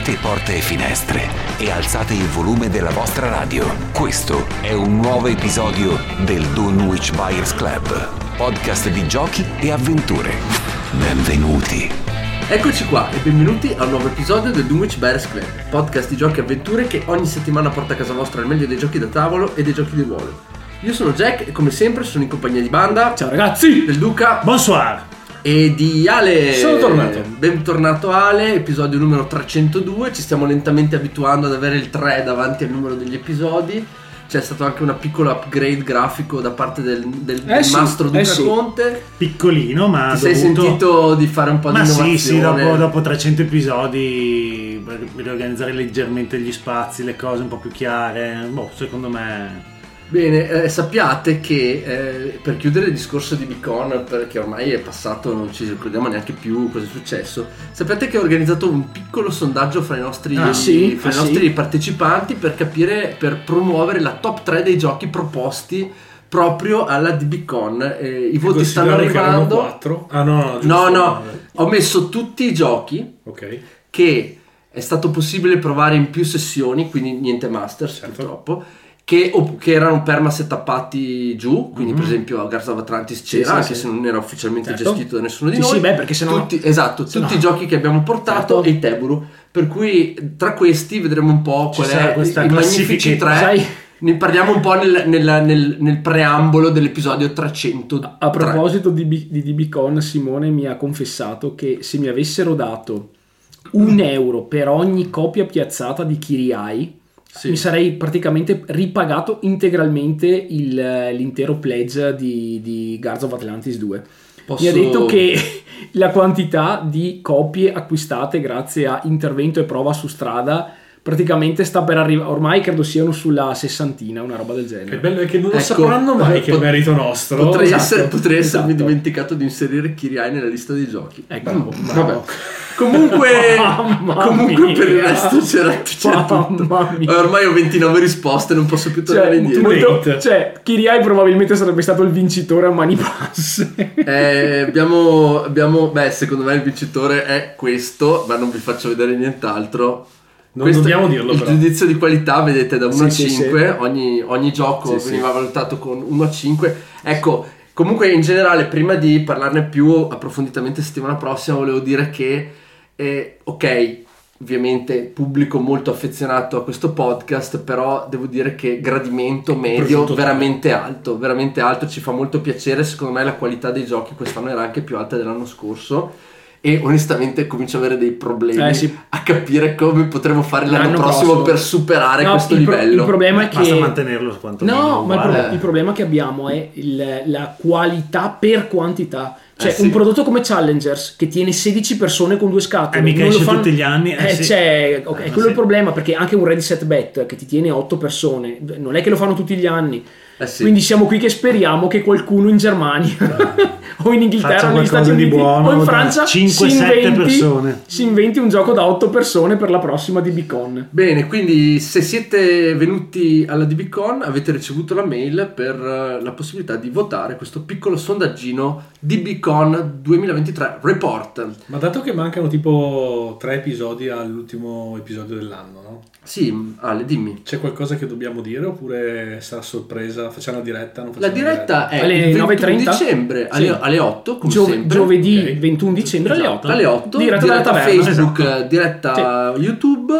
Aprite porte e finestre e alzate il volume della vostra radio. Questo è un nuovo episodio del Dunwich Buyers Club, podcast di giochi e avventure. Benvenuti. Eccoci qua e benvenuti a un nuovo episodio del Dunwich Buyers Club, podcast di giochi e avventure che ogni settimana porta a casa vostra il meglio dei giochi da tavolo e dei giochi di ruolo. Io sono Jack e come sempre sono in compagnia di Banda, Ciao ragazzi! del Duca Bonsoir! E di Ale. Sono tornato. Bentornato Ale, episodio numero 302. Ci stiamo lentamente abituando ad avere il 3 davanti al numero degli episodi. C'è stato anche un piccolo upgrade grafico da parte del, del- del sì, mastro Duca eh sì. Conte. Piccolino, ma Ti sei dovuto... sentito di fare un po' Ma di sì, innovazione? sì, dopo, dopo 300 episodi per riorganizzare leggermente gli spazi, le cose un po' più chiare, boh, secondo me... Bene, eh, sappiate che eh, per chiudere il discorso di Beacon, perché ormai è passato, non ci ricordiamo neanche più cosa è successo, sappiate che ho organizzato un piccolo sondaggio fra i nostri, Ah, sì? fra i Ah, nostri sì? partecipanti per capire, per promuovere la top 3 dei giochi proposti proprio alla DBCon. Eh, I voti stanno arrivando. quattro. Ah no, no, giusto. No, no, ho messo tutti i giochi Ok. che è stato possibile provare in più sessioni, quindi niente Masters Certo. purtroppo, che, che erano perma settappati giù, quindi per esempio a Garza of Atlantis c'era, sì, anche sì. se non era ufficialmente Certo. gestito da nessuno di Sì, noi. sì, beh, perché sennò- Tutti, esatto, sennò- tutti i giochi che abbiamo portato Certo. e i Teburu, per cui tra questi vedremo un po' Ci qual sarà è questa i magnifici classifichetta, tre. sai? Ne parliamo un po' nel, nel- nel- nel preambolo dell'episodio 300. A proposito di, B- di DBCon, Simone mi ha confessato che se mi avessero dato un euro per ogni copia piazzata di Kiriai, Sì. mi sarei praticamente ripagato integralmente il- l'intero pledge di, di Guards of Atlantis 2. Posso- Mi ha detto che la quantità di copie acquistate grazie a intervento e prova su strada praticamente sta per arrivare, ormai credo siano sulla sessantina, una roba del genere. Il bello è che non lo Ecco, sapranno mai che è pot- merito nostro. Potrei, Esatto, essere- potrei essermi esatto. dimenticato di inserire Kiriai nella lista dei giochi. Ecco, Bravo, Vabbè. Comunque, Mamma comunque per il resto c'era, c'era tutto. Ormai ho 29 risposte, non posso più tornare Cioè, indietro. molto- cioè, Kiriai probabilmente sarebbe stato il vincitore a mani basse. Eh, abbiamo, abbiamo, beh, secondo me il vincitore è questo, ma non vi faccio vedere nient'altro. Non Questo dobbiamo dirlo, Il però. giudizio di qualità, vedete, da 1 a Sì, sì, 5, Ogni, ogni gioco Sì, veniva valutato con 1 a 5. Ecco, comunque in generale, prima di parlarne più approfonditamente settimana prossima, volevo dire che, eh, ok, ovviamente pubblico molto affezionato a questo podcast, però devo dire che gradimento medio veramente alto, veramente alto, ci fa molto piacere, secondo me la qualità dei giochi quest'anno era anche più alta dell'anno scorso. E onestamente comincio ad avere dei problemi Eh, sì. a capire come potremo fare l'anno, L'anno prossimo, prossimo. per superare No, questo il, pro- livello. il problema è che... Basta mantenerlo quanto No, ma il, pro- il problema che abbiamo è il- la qualità per quantità. Cioè, Eh, sì. un prodotto come Challengers che tiene 16 persone con due scatole. Eh, mica non lo esce fanno- tutti gli anni, eh, Eh, sì. cioè, ok, Eh, quello è sì. il problema perché anche un Ready Set Bet che ti tiene 8 persone, non è che lo fanno tutti gli anni. Eh sì. Quindi siamo qui che speriamo che qualcuno in Germania o in Inghilterra negli Stati di Uniti buono o in Francia 5-7 si inventi, persone. si inventi un gioco da 8 persone per la prossima di Beacon. Bene, quindi se siete venuti alla DBCon avete ricevuto la mail per eh, la possibilità di votare questo piccolo sondaggino DBCon 2023 Report. Ma dato che mancano tipo tre episodi all'ultimo episodio dell'anno, no? Sì, Ale, dimmi. C'è qualcosa che dobbiamo dire oppure sarà sorpresa? Facciamo la diretta? Non La facciamo diretta è Alle il 21 9.30? dicembre alle, Sì. Alle 8, come Giove- sempre. giovedì Ok. 21 dicembre alle 8. alle 8 Diretta diretta. Facebook, Esatto. diretta YouTube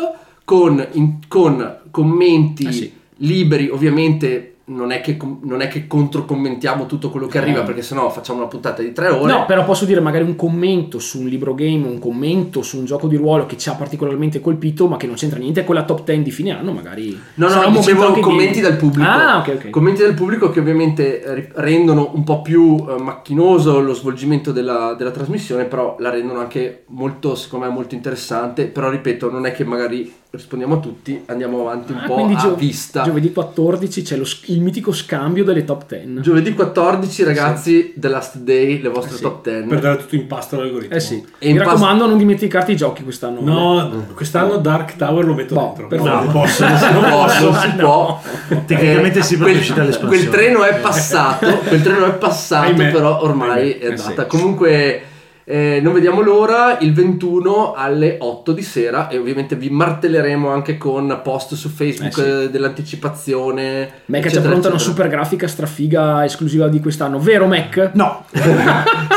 con, in- con commenti Eh sì. liberi, ovviamente non è che, non è che controcommentiamo tutto quello che arriva perché sennò facciamo una puntata di tre ore. No, però posso dire magari un commento su un libro game, un commento su un gioco di ruolo che ci ha particolarmente colpito, ma che non c'entra niente con la top 10 di fine anno, magari. No, no, momento dicevo commenti dal pubblico. Ah, ok, ok. Commenti dal pubblico che ovviamente rendono un po' più eh, macchinoso lo svolgimento della, della trasmissione, però la rendono anche molto, secondo me, molto interessante. Però ripeto, non è che magari rispondiamo a tutti, andiamo avanti un Ah, po' a gio- vista. Giovedì 14 c'è lo il mitico scambio delle top 10. Giovedì 14, ragazzi, The Last Day, le vostre Eh sì. top 10. Per dare tutto in pasto all'algoritmo. Eh sì. E Mi in pas- raccomando, non dimenticarti i giochi quest'anno. No, quest'anno Dark Tower lo metto Boh, dentro. per No, non posso. non posso, si No. può. Tecnicamente sì, perché è quel, uscita l'espansione. quel treno è passato, quel treno è passato, però ormai Ahimè. è Eh sì. andata. Comunque Eh, non vediamo l'ora il 21 alle 8 di sera e ovviamente vi martelleremo anche con post su Facebook Eh sì. dell'anticipazione. Mac c'è eccetera, pronta una super grafica strafiga esclusiva di quest'anno, vero Mac? No,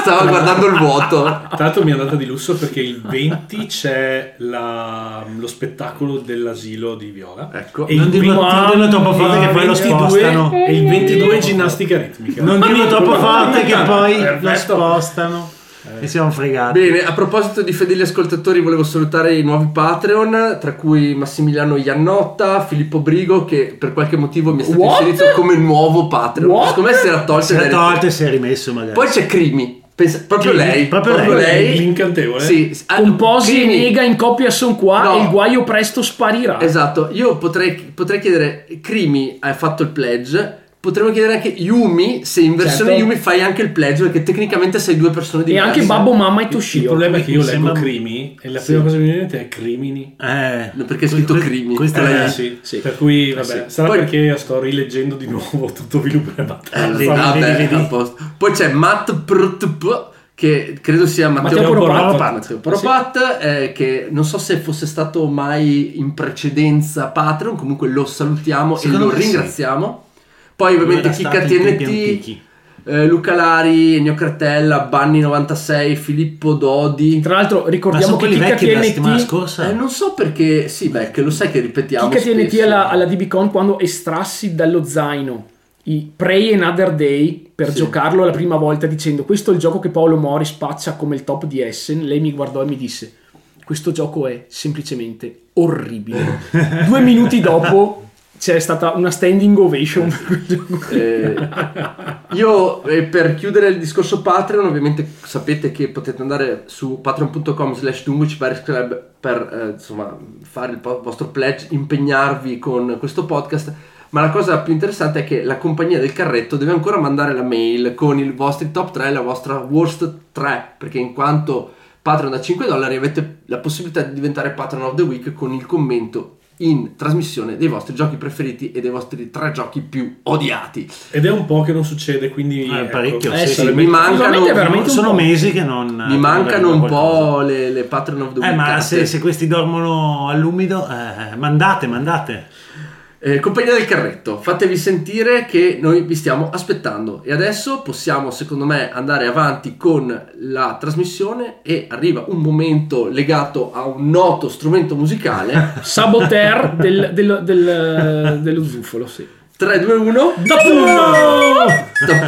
Stava guardando il vuoto. Tra l'altro mi è andata di lusso perché il 20 c'è la- lo spettacolo dell'asilo di Viola. Ecco. E non il dirlo, 20 non dirlo troppo forte che poi lo 22 spostano. E il 22 è ginnastica ritmica. Non dirlo troppo forte che poi lo spostano. E siamo fregati. Bene, a proposito di fedeli ascoltatori, volevo salutare i nuovi Patreon, tra cui Massimiliano Iannotta, Filippo Brigo, che per qualche motivo mi è stato What? inserito come nuovo Patreon. What? Secondo me si era tolto. Si era- tolto e si è rimesso magari. Poi c'è Crimi, pensa- proprio Crimi, lei. proprio lei. L'incantevole. Sì, ah, Composi e Crimi. nega in coppia son qua No. e il guaio presto sparirà. Esatto, io potrei, potrei chiedere, Crimi hai fatto il pledge, potremmo chiedere anche Yumi, se in versione Certo. Yumi fai anche il pledge, perché tecnicamente sei due persone E diverse. anche Babbo, Mamma e Il Toshio. problema è che io leggo sembra- crimi e la prima cosa che mi viene in mente è crimini. Eh, No, perché è scritto que- Crimi. Questo Eh, è... sì. sì. Per cui, vabbè, sì. sarà Poi- perché sto rileggendo di nuovo tutto Viluppo e Battaglia. Eh, vabbè, vedi, vedi. Poi c'è Matt Prtp, che credo sia Matteo, Matteo Poropat. Matteo Poropat, eh, che non so se fosse stato mai in precedenza Patreon, comunque lo salutiamo Secondo e lo me sì. Poi ovviamente Chicca tempi TNT, eh, Luca Lari, Ennio Cartella, Banni96, Filippo Dodi. Tra l'altro ricordiamo che Kika vecchi della settimana TNT scorsa? Eh, non so perché, sì, beh, che lo sai che ripetiamo. Kika TNT alla, alla DBCon quando estrassi dallo zaino i Pray Another Day per Sì. giocarlo la prima volta dicendo questo è il gioco che Paolo Mori spaccia come il top di Essen, lei mi guardò e mi disse questo gioco è semplicemente orribile. Due minuti dopo c'è stata una standing ovation gioco. Eh, io eh, per chiudere il discorso Patreon ovviamente sapete che potete andare su patreon.com slash Club per eh, insomma fare il vostro pledge impegnarvi con questo podcast ma la cosa più interessante è che la compagnia del carretto deve ancora mandare la mail con i vostri top 3 e la vostra worst 3 perché in quanto Patreon da 5 dollari avete la possibilità di diventare Patreon of the Week con il commento in trasmissione dei vostri giochi preferiti e dei vostri tre giochi più odiati. Ed è un po' che non succede, quindi... Eh, ecco, parecchio, Eh sì, mi mancano- veramente Sono po'. mesi che non... Mi mancano un po' le, le Patreon of the Eh, Week. ma carte. se, se questi dormono all'umido, eh, mandate, mandate. Eh, compagnia del carretto, fatevi sentire che noi vi stiamo aspettando. E adesso possiamo, secondo me, andare avanti con la trasmissione. E arriva un momento legato a un noto strumento musicale. Saboteur del, del- del- dello zufolo, sì. 3, 2, 1.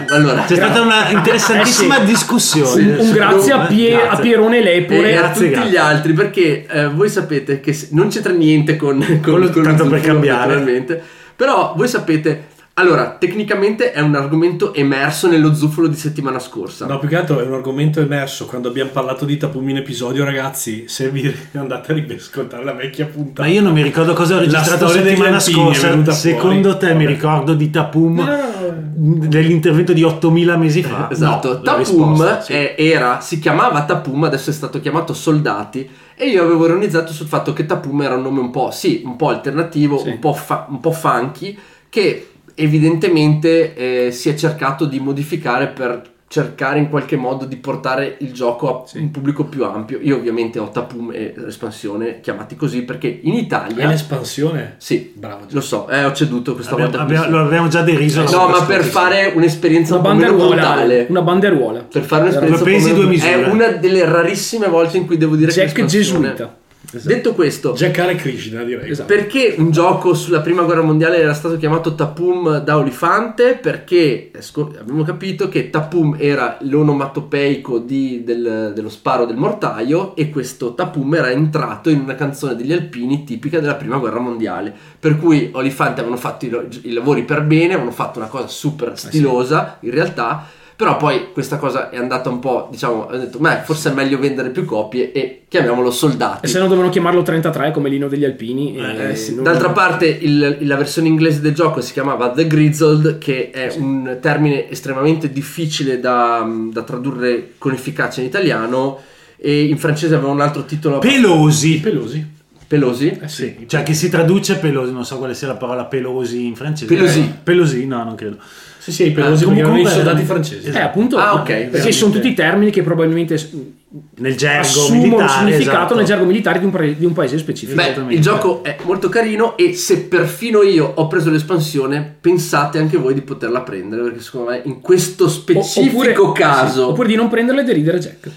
Allora, C'è stata una interessantissima Eh sì. discussione. Un grazie a, Pie- Grazie. a Pierone e Lepore. a grazie, tutti grazie. gli altri perché eh, voi sapete che se- non c'entra niente con, con, lo- con tanto per cambiare. però voi sapete allora tecnicamente è un argomento emerso nello zufolo di settimana scorsa No, più che altro è un argomento emerso quando abbiamo parlato di Tapumi in episodio, ragazzi. Se vi andate a riascoltare la vecchia puntata. Ma io non mi ricordo cosa ho registrato degli settimana scorsa. Secondo fuori. te mi Vabbè. ricordo di Tapum No, dell'intervento di 8000 mesi fa? esatto No, la Tapum risposta, sì. è- era si chiamava Tapum adesso è stato chiamato Soldati e io avevo ironizzato sul fatto che Tapum era un nome un po' sì un po' alternativo Sì. un, po fa- un po' funky che evidentemente eh, si è cercato di modificare per cercare in qualche modo di portare il gioco a Sì. un pubblico più ampio. Io ovviamente ho Tapum e l'espansione chiamati così perché in È Italia... l'espansione? Sì, Bravo. lo so, eh, ho ceduto questa Abbiamo- volta. abbiamo- lo abbiamo già deriso. la no, ma per fare un'esperienza Una un po' meno brutale. Una banderuola. Per fare un'esperienza po' meno- due misure. È una delle rarissime volte in cui devo dire che Jack l'espansione- Gesuita. Detto questo, Giaccare Krishna, direi. Esatto. perché un gioco sulla prima guerra mondiale era stato chiamato Tapum da Olifante? Perché eh, scop- abbiamo capito che Tapum era l'onomatopeico di- del- dello sparo del mortaio e questo Tapum era entrato in una canzone degli alpini tipica della prima guerra mondiale. Per cui Olifante avevano fatto i, lo- i lavori per bene, avevano fatto una cosa super stilosa in realtà. Però poi questa cosa è andata un po', diciamo, ho detto, beh, forse è meglio vendere più copie e chiamiamolo soldati. E se no dovevano chiamarlo 33 come Lino degli Alpini. e Eh, sì. non- D'altra parte il- la versione inglese del gioco si chiamava The Grizzled che è un termine estremamente difficile da, da tradurre con efficacia in italiano e in francese aveva un altro titolo Pelosi. Pelosi. Pelosi Eh sì. Cioè che si traduce pelosi, non so quale sia la parola pelosi in francese. Pelosi. Eh, Pelosi, no, non credo. Sì, sì, i pelosi Ah, perché erano i comunque- soldati francesi. Eh, appunto, Ah, ok, perché veramente. sono tutti termini che probabilmente Nel gergo assumono militare, un significato esatto. nel gergo militare di un, pre- di un paese specifico. Beh, Esattamente. il gioco è molto carino e se perfino io ho preso l'espansione, pensate anche voi di poterla prendere, perché secondo me in questo O- specifico oppure- caso... sì, oppure di non prenderle e deridere Jack.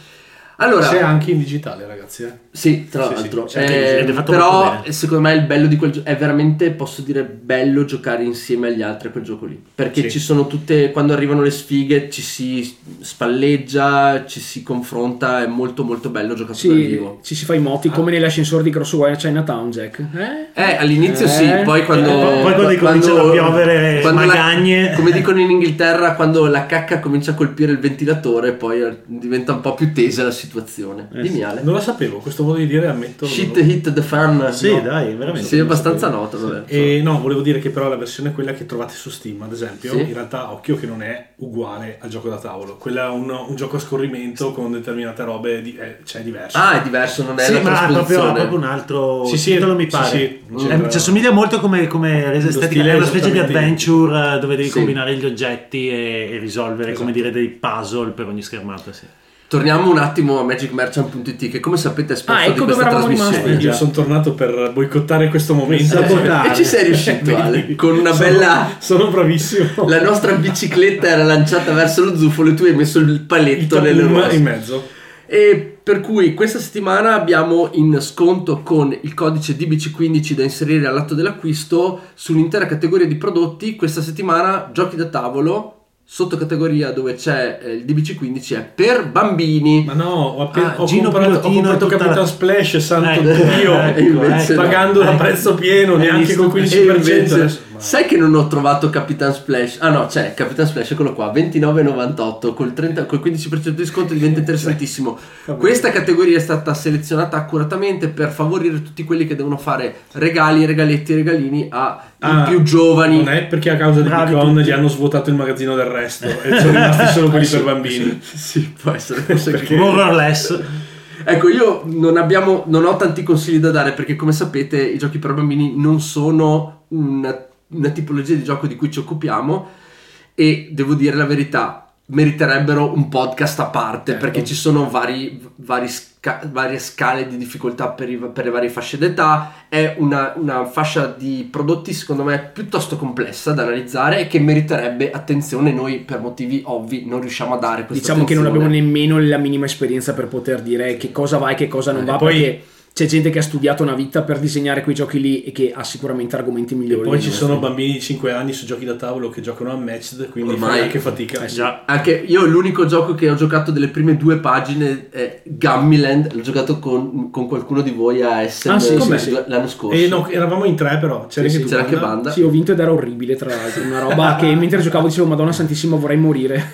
Allora, C'è anche in digitale, ragazzi. eh. Sì, tra Sì, l'altro. sì, Eh, però secondo me il bello di quel gioco è veramente, posso dire, bello giocare insieme agli altri a quel gioco lì. Perché Sì. ci sono tutte, quando arrivano le sfighe ci si spalleggia, ci si confronta, è molto molto bello giocato dal Sì, vivo. ci si fa i moti come nell'ascensore di Crosswire Chinatown, Jack. Eh? Eh, all'inizio Eh. sì, poi quando... Eh, poi quando cominciano a piovere la- magagne. come dicono in Inghilterra, quando la cacca comincia a colpire il ventilatore, poi diventa un po' più tesa la situazione. Dimmi Ale. Non la sapevo, questo modo di dire ammetto. Shit non- hit the fan. Sì, no? dai, veramente. Sì, è abbastanza nota, vabbè. E no, volevo dire che però la versione quella che trovate su Steam, ad esempio, Sì. in realtà occhio che non è uguale al gioco da tavolo. Quella è un, un gioco a scorrimento con determinate robe, di, è, cioè è diverso. Ah, è diverso, non è Sì, la ma ha proprio, proprio un altro Sì, sì, titolo, mi sì, pare. sì, Cioè, sembra- ci assomiglia molto come, come resa estetica, è una specie di adventure eh, dove devi Sì. combinare gli oggetti e, e risolvere, come Esatto. dire, dei puzzle per ogni schermata. Sì. Torniamo un attimo a magicmerchant.it che come sapete è sponsor Ah, di ecco questa dove eravamo trasmissione. Io sono tornato per boicottare questo momento. Sabotare. E ci sei riuscito Ale, con una Sono- bella... Sono bravissimo. La nostra bicicletta era lanciata verso lo zufolo e tu hai messo il Il paletto nelle tabum rose. in mezzo. E per cui questa settimana abbiamo in sconto con il codice DBC15 da inserire all'atto dell'acquisto sull'intera categoria di prodotti. Questa settimana giochi da tavolo, sottocategoria dove c'è eh, il DBC15 è per bambini. Ma no, ho appena Ah, ho Gino comprato, ho comprato Capitan la- Splash, santo Ecco, Dio, ecco, E invece ecco. pagando a Ecco. prezzo pieno, Hai neanche con il E 15%. invece, adesso. Sai che non ho trovato Capitan Splash? Ah no, c'è Capitan Splash, eccolo qua, 29,98 col, 30 col 15% di sconto diventa interessantissimo. Questa categoria è stata selezionata accuratamente per favorire tutti quelli che devono fare regali, regaletti regalini ai Ah, più giovani. Non è perché a causa di Bitcoin gli hanno svuotato il magazzino del resto e sono rimasti solo quelli per bambini. Sì, può essere. forse che- More or less. Ecco, io non, abbiamo, non ho tanti consigli da dare perché, come sapete, i giochi per bambini non sono una, una tipologia di gioco di cui ci occupiamo e devo dire la verità, meriterebbero un podcast a parte Certo. perché ci sono vari, vari sca- varie scale di difficoltà per, i- per le varie fasce d'età. È una, una fascia di prodotti, secondo me, piuttosto complessa da analizzare e che meriterebbe attenzione. Noi, per motivi ovvi, non riusciamo a dare questa Diciamo che non attenzione. abbiamo nemmeno la minima esperienza per poter dire che cosa va e che cosa non E va, poi- perché c'è gente che ha studiato una vita per disegnare quei giochi lì e che ha sicuramente argomenti migliori. Poi dei ci sono bambini di 5 anni su giochi da tavolo che giocano a matched, quindi Ormai- fai anche fatica. Eh sì. Anche io l'unico gioco che ho giocato delle prime due pagine è Gummiland, l'ho giocato con, con qualcuno di voi a Essen Ah, sì, sì, l'anno scorso. E no, eravamo in tre però, c'era Sì, anche. C'era anche Wanda. Banda. Sì, ho vinto ed era orribile, tra l'altro. Una roba che mentre giocavo dicevo, Madonna Santissima, vorrei morire.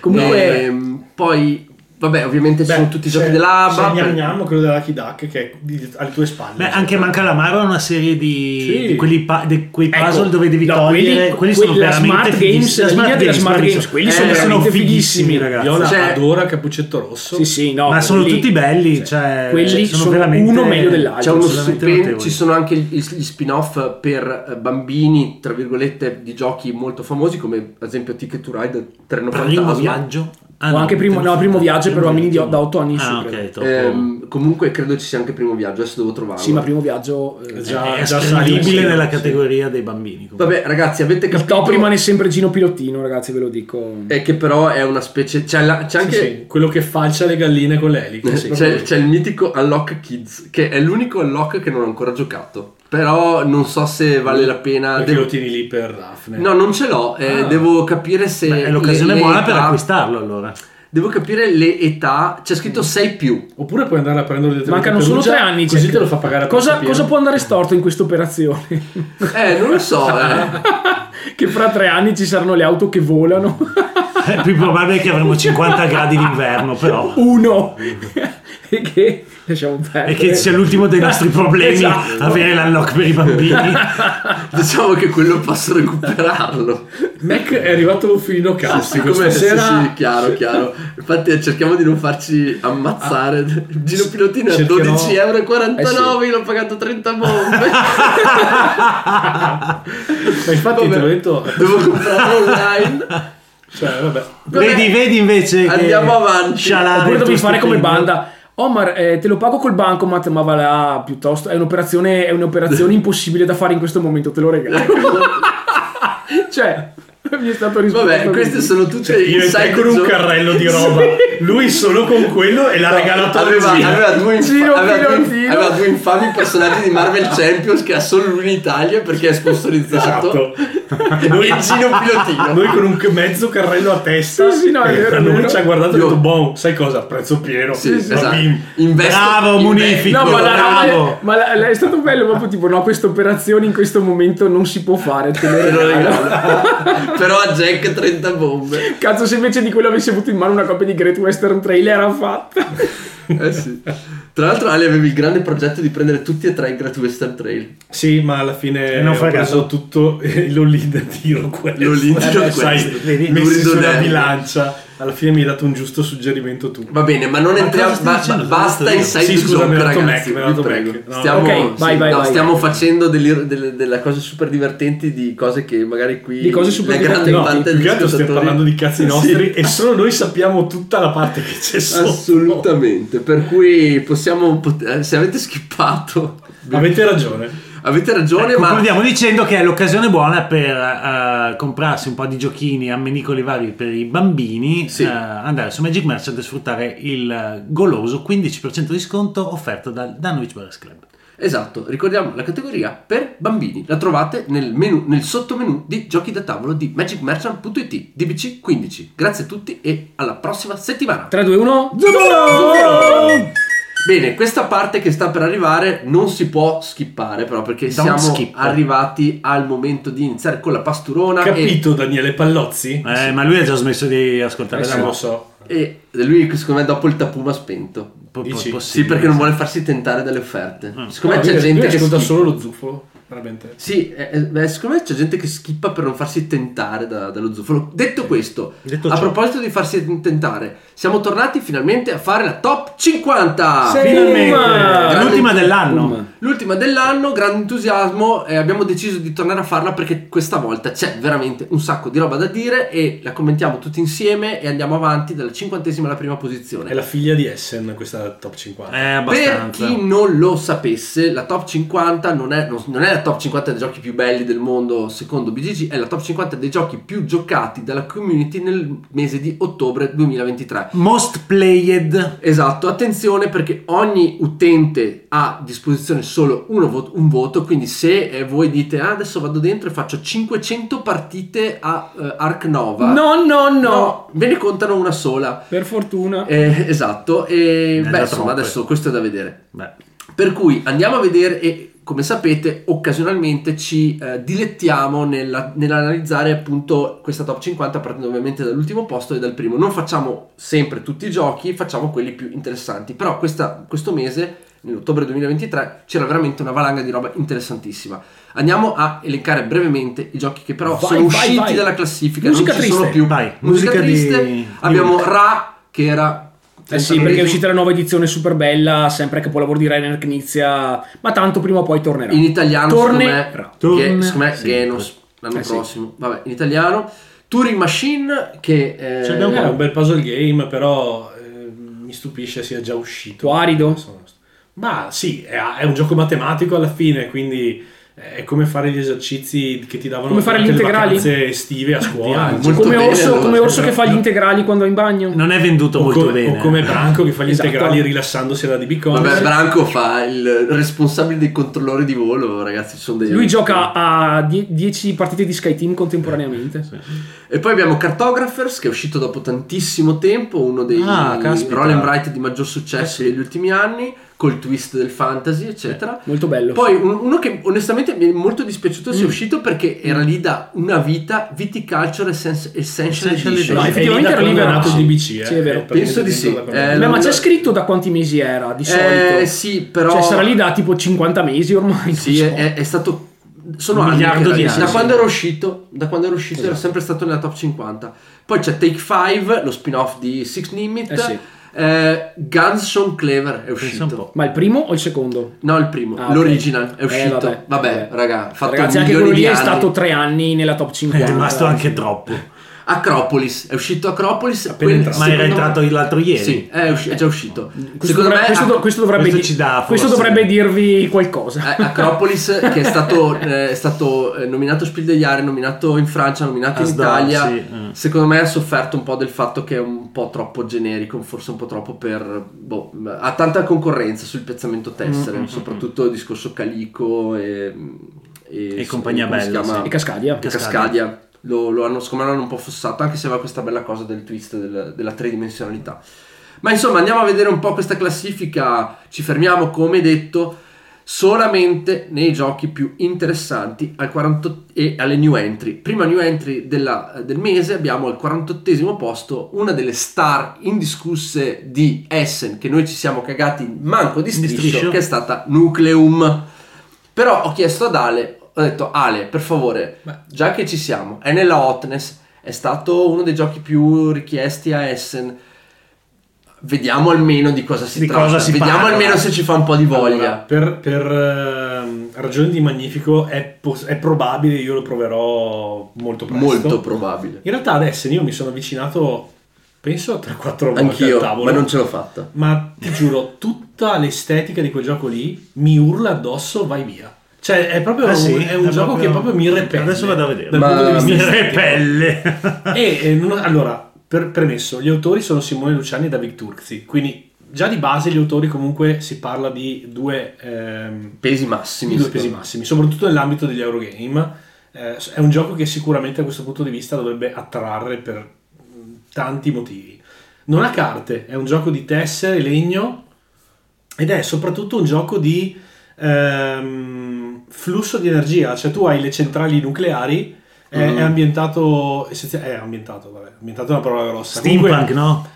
Comunque, Ehm, poi, vabbè, ovviamente ci Beh, sono tutti i c'è- giochi dell'ABA. c'è per- Gnam Gnam, quello della Duck che è di- alle tue spalle. Beh, anche Mancalamaro ha una serie di, Sì. di quelli pa- di quei Ecco, puzzle dove devi no, togliere. quelli- Quelli, sono la veramente Smart fighissimi. Games, la linea della Smart quelli Games, sono- quelli eh, sono fighissimi, ragazzi. Viola Cioè- adora Cappuccetto Rosso. sì, sì, no, Ma sono quelli- tutti belli, cioè, quelli sono, sono veramente uno meglio dell'altro. C'è stupen- ci sono anche gli, spin-off per eh, bambini, tra virgolette, di giochi molto famosi, come ad esempio Ticket to Ride, Treno Fantasma. viaggio. Ah, O no, anche primo, no, primo viaggio per bambini di- da 8 anni in su. Ah, credo. ok, troppo. Ehm, comunque credo ci sia anche primo viaggio, adesso devo trovarlo. Sì, ma primo viaggio. eh, Già- è già salito, nella sì. categoria dei bambini. comunque. Vabbè, ragazzi, avete il capito top rimane sempre Gino Pilottino, ragazzi, ve lo dico. è che però è una specie c'è, la- c'è Sì, anche sì, quello che falcia le galline con le eliche. sì. C'è, c'è il mitico Unlock Kids, che è l'unico Unlock che non ho ancora giocato. Però non so se vale la pena. Perché Devo- lo tieni lì per Daphne. No, non ce l'ho. eh, Ah. Devo capire se. Beh, è l'occasione le- le buona per età- acquistarlo allora. Devo capire le età. C'è scritto 6 più. Oppure puoi andare a prendere direttamente Mancano solo Perugia, tre anni. Così te lo fa pagare a cosa, cosa può andare storto in questa operazione? Eh, non lo so. eh. che fra tre anni ci saranno le auto che volano. È più probabile che avremo 50 gradi d'inverno, però. Uno. e che Lasciamo perdere. E che sia l'ultimo dei nostri problemi Esatto. avere l'unlock per i bambini. Diciamo che quello posso recuperarlo. Mac è arrivato un filino castico Siccome sì, stasera. sì, chiaro, chiaro. Infatti cerchiamo di non farci ammazzare. Il giro pilotino è a cercherò- 12,49 euro, Eh sì. l'ho pagato 30 bombe. Ma infatti Vabbè. te l'ho detto. Devo comprarlo online. Cioè, vabbè. Vabbè. Vedi, vedi invece che Andiamo avanti. Oppure devi fare come banda. Omar, eh, te lo pago col bancomat, ma va là piuttosto. È un'operazione, è un'operazione impossibile da fare in questo momento, te lo regalo. cioè, mi è stato risposto. Vabbè, queste sono tutte Cioè, io inside con un carrello di roba. Lui solo con quello e l'ha regalato a aveva, aveva, due infa- Giro aveva, due, aveva due infami personaggi di Marvel Champions che ha solo lui in Italia perché è sponsorizzato. Esatto. Noi Gino pilotino. Noi con un mezzo carrello a testa. Sì, sì, no, è vero, vero. ci ha guardato e ha Io- detto: Boh, sai cosa? Prezzo pieno. Sì, Va esatto. Investo- Bravo, Munifico. No, ma, la, Bravo. ma la- la- è stato bello proprio tipo, no, questa operazione in questo momento non si può fare, Te lo regalo. Però a Jack 30 bombe. Cazzo, se invece di quello avessi avuto in mano una copia di Great Western Trail era fatta. Eh sì. Tra l'altro Ale avevi il grande progetto di prendere tutti e tre i Great Western Trail. Sì, ma alla fine E non ho preso tutto l'Olin da tiro. quello. L'all-in da tiro, sai, vedi? messi sulla bilancia. Alla fine mi hai dato un giusto suggerimento tu. Va bene, ma non entriamo. stai ba- ba- basta Sì, inside sì, scusa, joke, ragazzi. Mac, vi prego. No. Stiamo, Ok, sì, vai, vai, no, vai. stiamo facendo delle, delle- delle cose super divertenti di cose che magari qui. Di cose super la grande divertenti. parte Più che altro stiamo parlando di cazzi Sì. nostri e solo noi sappiamo tutta la parte che c'è sotto. Assolutamente, per cui possiamo, pot- eh, se avete skippato, Avete ragione. Avete ragione, Ecco, ma Concludiamo dicendo che è l'occasione buona per eh, comprarsi un po' di giochini ammenicoli vari per i bambini, Sì. eh, andare su Magic Merchant e sfruttare il eh, goloso 15% di sconto offerto dal Danwich Brothers Club. esatto, ricordiamo la categoria per bambini, la trovate nel, menu, nel sottomenu di giochi da tavolo di magicmerchant.it, DBC 15. Grazie a tutti e alla prossima settimana. 3, 2, 1. Bene, questa parte che sta per arrivare non si può skippare però perché Don't siamo skip. arrivati al momento di iniziare con la pasturona e, Capito Daniele Pallozzi? Eh, ma lui ha già smesso di ascoltare Eh, la sì, lo so. e lui secondo me dopo il tapum ha spento. Po- po-? Sì, perché non vuole farsi tentare dalle offerte. Secondo me No, c'è lui- gente lui che ascolta schippa. solo lo zufolo. Veramente. Sì, eh, eh, beh, secondo me c'è gente che schippa per non farsi tentare da- dallo zufolo. Detto questo, Detto a ciò. proposito di farsi tentare, siamo tornati finalmente a fare la top 50. Sì. Finalmente, Boom! l'ultima dell'anno. Boom. L'ultima dell'anno, grande entusiasmo e abbiamo deciso di tornare a farla perché questa volta c'è veramente un sacco di roba da dire e la commentiamo tutti insieme e andiamo avanti dalla cinquantesima alla prima posizione. È la figlia di Essen, questa top 50. Eh, Per abbastanza. chi non lo sapesse, la top 50 non è, non- non è la top 50 dei giochi più belli del mondo secondo BGG, è la top 50 dei giochi più giocati dalla community nel mese di ottobre 2023. Most played. Esatto, attenzione perché ogni utente ha a disposizione solo uno voto- un voto, quindi se eh, voi dite "Ah, adesso vado dentro e faccio 500 partite a eh, Ark Nova, No, no, no. ve ne contano una sola. Per fortuna. Eh, esatto, e beh, insomma, troppe. adesso questo è da vedere. Beh, Per cui andiamo a vedere e come sapete occasionalmente ci eh, dilettiamo nella- nell'analizzare appunto questa top 50 partendo ovviamente dall'ultimo posto e dal primo. Non facciamo sempre tutti i giochi, facciamo quelli più interessanti, però questa- questo mese, nell'ottobre 2023, c'era veramente una valanga di roba interessantissima. Andiamo a elencare brevemente i giochi che però Vai, sono vai, usciti vai. dalla classifica, Musica non ci sono triste. più. Vai, musica, musica di- triste. di Abbiamo Hulk. Ra che era Eh sì, perché è uscita la nuova edizione super bella, sempre capolavoro di Rainer Knizia, ma tanto prima o poi tornerà. In italiano, Tornerà. secondo me. Ge- secondo me Sì, Genos l'anno Eh sì. prossimo. Vabbè, in italiano. Turing Machine che eh, Ce l'abbiamo È un bel puzzle game, però eh, mi stupisce sia già uscito. Arido? Sono- Ma sì, è, è un gioco matematico alla fine, quindi è come fare gli esercizi che ti davano Come fare gli integrali? vacanze estive a scuola. Come bene, orso, come orso che fa gli integrali quando è in bagno. non è venduto O, molto come- bene. o come Branco che fa gli Esatto. integrali rilassandosi alla DB Con. Vabbè, Branco fa il responsabile dei controllori di volo, ragazzi. Sono dei Lui gioca a 10 partite di Sky Team contemporaneamente. E poi abbiamo Cartographers che è uscito dopo tantissimo tempo, uno dei Ah, roll and write di maggior successo Eh sì. degli ultimi anni. Col twist del fantasy, eccetera. Molto bello. Poi un- uno che onestamente mi è molto dispiaciuto Mm. sia uscito perché era lì da una vita Viticulture Essential, Essential Edition. No, effettivamente era lì da- nato. DBC, eh. Sì, è vero. Penso di sì. Eh, Beh, ma c'è scritto da quanti mesi era di solito? Eh, sì, però Cioè, sarà lì da tipo 50 mesi ormai. Sì, so. è, è stato. Sono Un anni miliardo di anni, Da sì. quando era uscito, da quando era uscito era sempre stato nella top 50. Poi c'è Take 5, lo spin-off di Six Limit. Eh sì. Eh, Guns Sean Clever è uscito. po'. Ma il primo o il secondo? No, il primo, Ah, l'original è Eh, uscito. vabbè, vabbè, vabbè. raga, ha fatto Ragazzi, anche quello lì è anni. stato tre anni nella top 50. È rimasto eh. anche troppo. Acropolis, è uscito Acropolis. Quel-. Ma era entrato me- l'altro ieri. Sì, è, usci- è già uscito. Questo, secondo dovrebbe, me questo, questo dovrebbe questo dà questo dovrebbe dirvi qualcosa. Eh, Acropolis che è stato, eh, è stato eh, nominato Spiel degli Jahre, nominato in Francia, nominato in Asdor, Italia. sì, eh. Secondo me ha sofferto un po' del fatto che è un po' troppo generico, forse un po' troppo per... boh, ha tanta concorrenza sul piazzamento tessere, Mm, soprattutto il discorso Calico e... E compagnia come si bella, chiama? E Cascadia. E Cascadia. Lo, lo hanno, secondo me l'hanno un po' fossato, anche se aveva questa bella cosa del twist del- della tridimensionalità. Ma insomma, andiamo a vedere un po' questa classifica. Ci fermiamo, come detto, solamente nei giochi più interessanti al 48 e alle new entry. Prima new entry della- del mese abbiamo al 48 posto una delle star indiscusse di Essen, che noi ci siamo cagati manco di Di striscio, striscio. che è stata Nucleum. Però ho chiesto ad Ale, ho detto Ale, per favore, già che ci siamo, è nella hotness, è stato uno dei giochi più richiesti a Essen. Vediamo almeno di cosa si Di tratta. cosa si Vediamo parla. almeno se ci fa un po' di voglia. Allora, per per, ehm, ragioni di magnifico è, pos- è probabile, io lo proverò molto presto. Molto probabile. In realtà adesso io mi sono avvicinato, penso 3-4 volte Anch'io, al tavolo. ma non ce l'ho fatta. Ma ti giuro, tutta l'estetica di quel gioco lì mi urla addosso, vai via. Cioè, è proprio Ah, sì? un, è un È gioco proprio- che proprio mi repelle. Adesso vado a vedere. Dal Ma- punto di vista Mi repelle. E, eh, non- allora, per, premesso, gli autori sono Simone Luciani e David Turzi, quindi già di base gli autori comunque si parla di due, ehm, Pesi massimi. due pesi massimi, soprattutto nell'ambito degli Eurogame. Eh, è un gioco che sicuramente da questo punto di vista dovrebbe attrarre per tanti motivi. Non ha carte, è un gioco di tessere, legno ed è soprattutto un gioco di ehm, flusso di energia, cioè tu hai le centrali nucleari, è, Mhm. è ambientato, essenzia- è ambientato, vabbè, ambientato è una parola grossa. Steampunk, Comunque, no?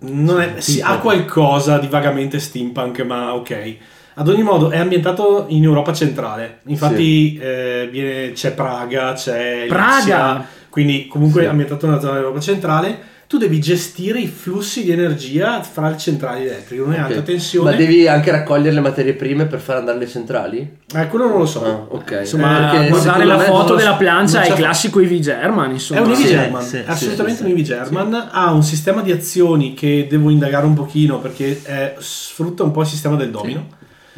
non è- sì, ha qualcosa di vagamente steampunk, ma ok. Ad ogni modo è ambientato in Europa centrale, infatti eh, viene- c'è Praga, c'è Praga! Lipsia, quindi comunque Sì. è ambientato nella zona dell'Europa centrale. Tu devi gestire i flussi di energia fra le centrali elettriche, non è Ok. alta tensione. Ma devi anche raccogliere le materie prime per far andare le centrali? Eh, quello non lo so. Ah, ok. Insomma, Eh, perché guardare la foto della plancia è il classico Eevee German, È insomma. un Eevee Sì, German, sì, è sì, assolutamente sì, un Eevee German. Ha un sistema di azioni che devo indagare un pochino perché eh, sfrutta un po' il sistema del domino.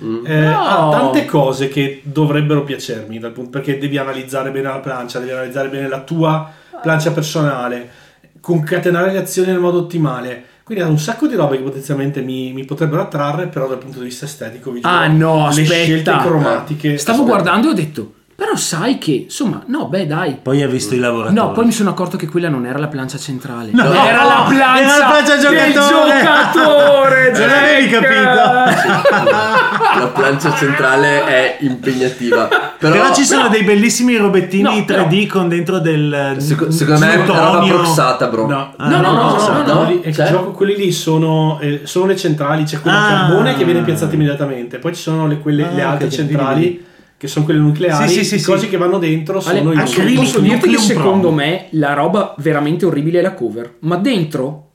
Mm. Eh, No. Ha tante cose che dovrebbero piacermi, dal punto- perché devi analizzare bene la plancia, devi analizzare bene la tua plancia personale, concatenare le azioni nel modo ottimale. Quindi ha un sacco di robe che potenzialmente mi, mi potrebbero attrarre, però dal punto di vista estetico vi Ah, no, le aspetta. scelte cromatiche. Stavo aspetta. guardando e ho detto, però sai che, insomma, no, beh, dai. Poi ha visto i lavoratori. No, poi mi sono accorto che quella non era la plancia centrale. No, era no, la plancia, era la plancia giocatore. giocatore. Non avevi Zecca! La plancia centrale è impegnativa. Però, Però, ci sono dei bellissimi robettini No, però- 3D con dentro del Seco- secondo me è plutonio. roba proxata, bro. No, Ah, No, no, no, no, no, no, che cioè? gioco- quelli lì sono, eh, sono le centrali, c'è quella Ah. carbone che viene piazzata immediatamente, poi ci sono le, quelle, Ah, le altre centrali vedi. Che sono quelle nucleari, Sì, sì, sì, i cosi sì. che vanno dentro sono Ale, i Acrilic posso dirti che secondo me la roba veramente orribile è la cover, ma dentro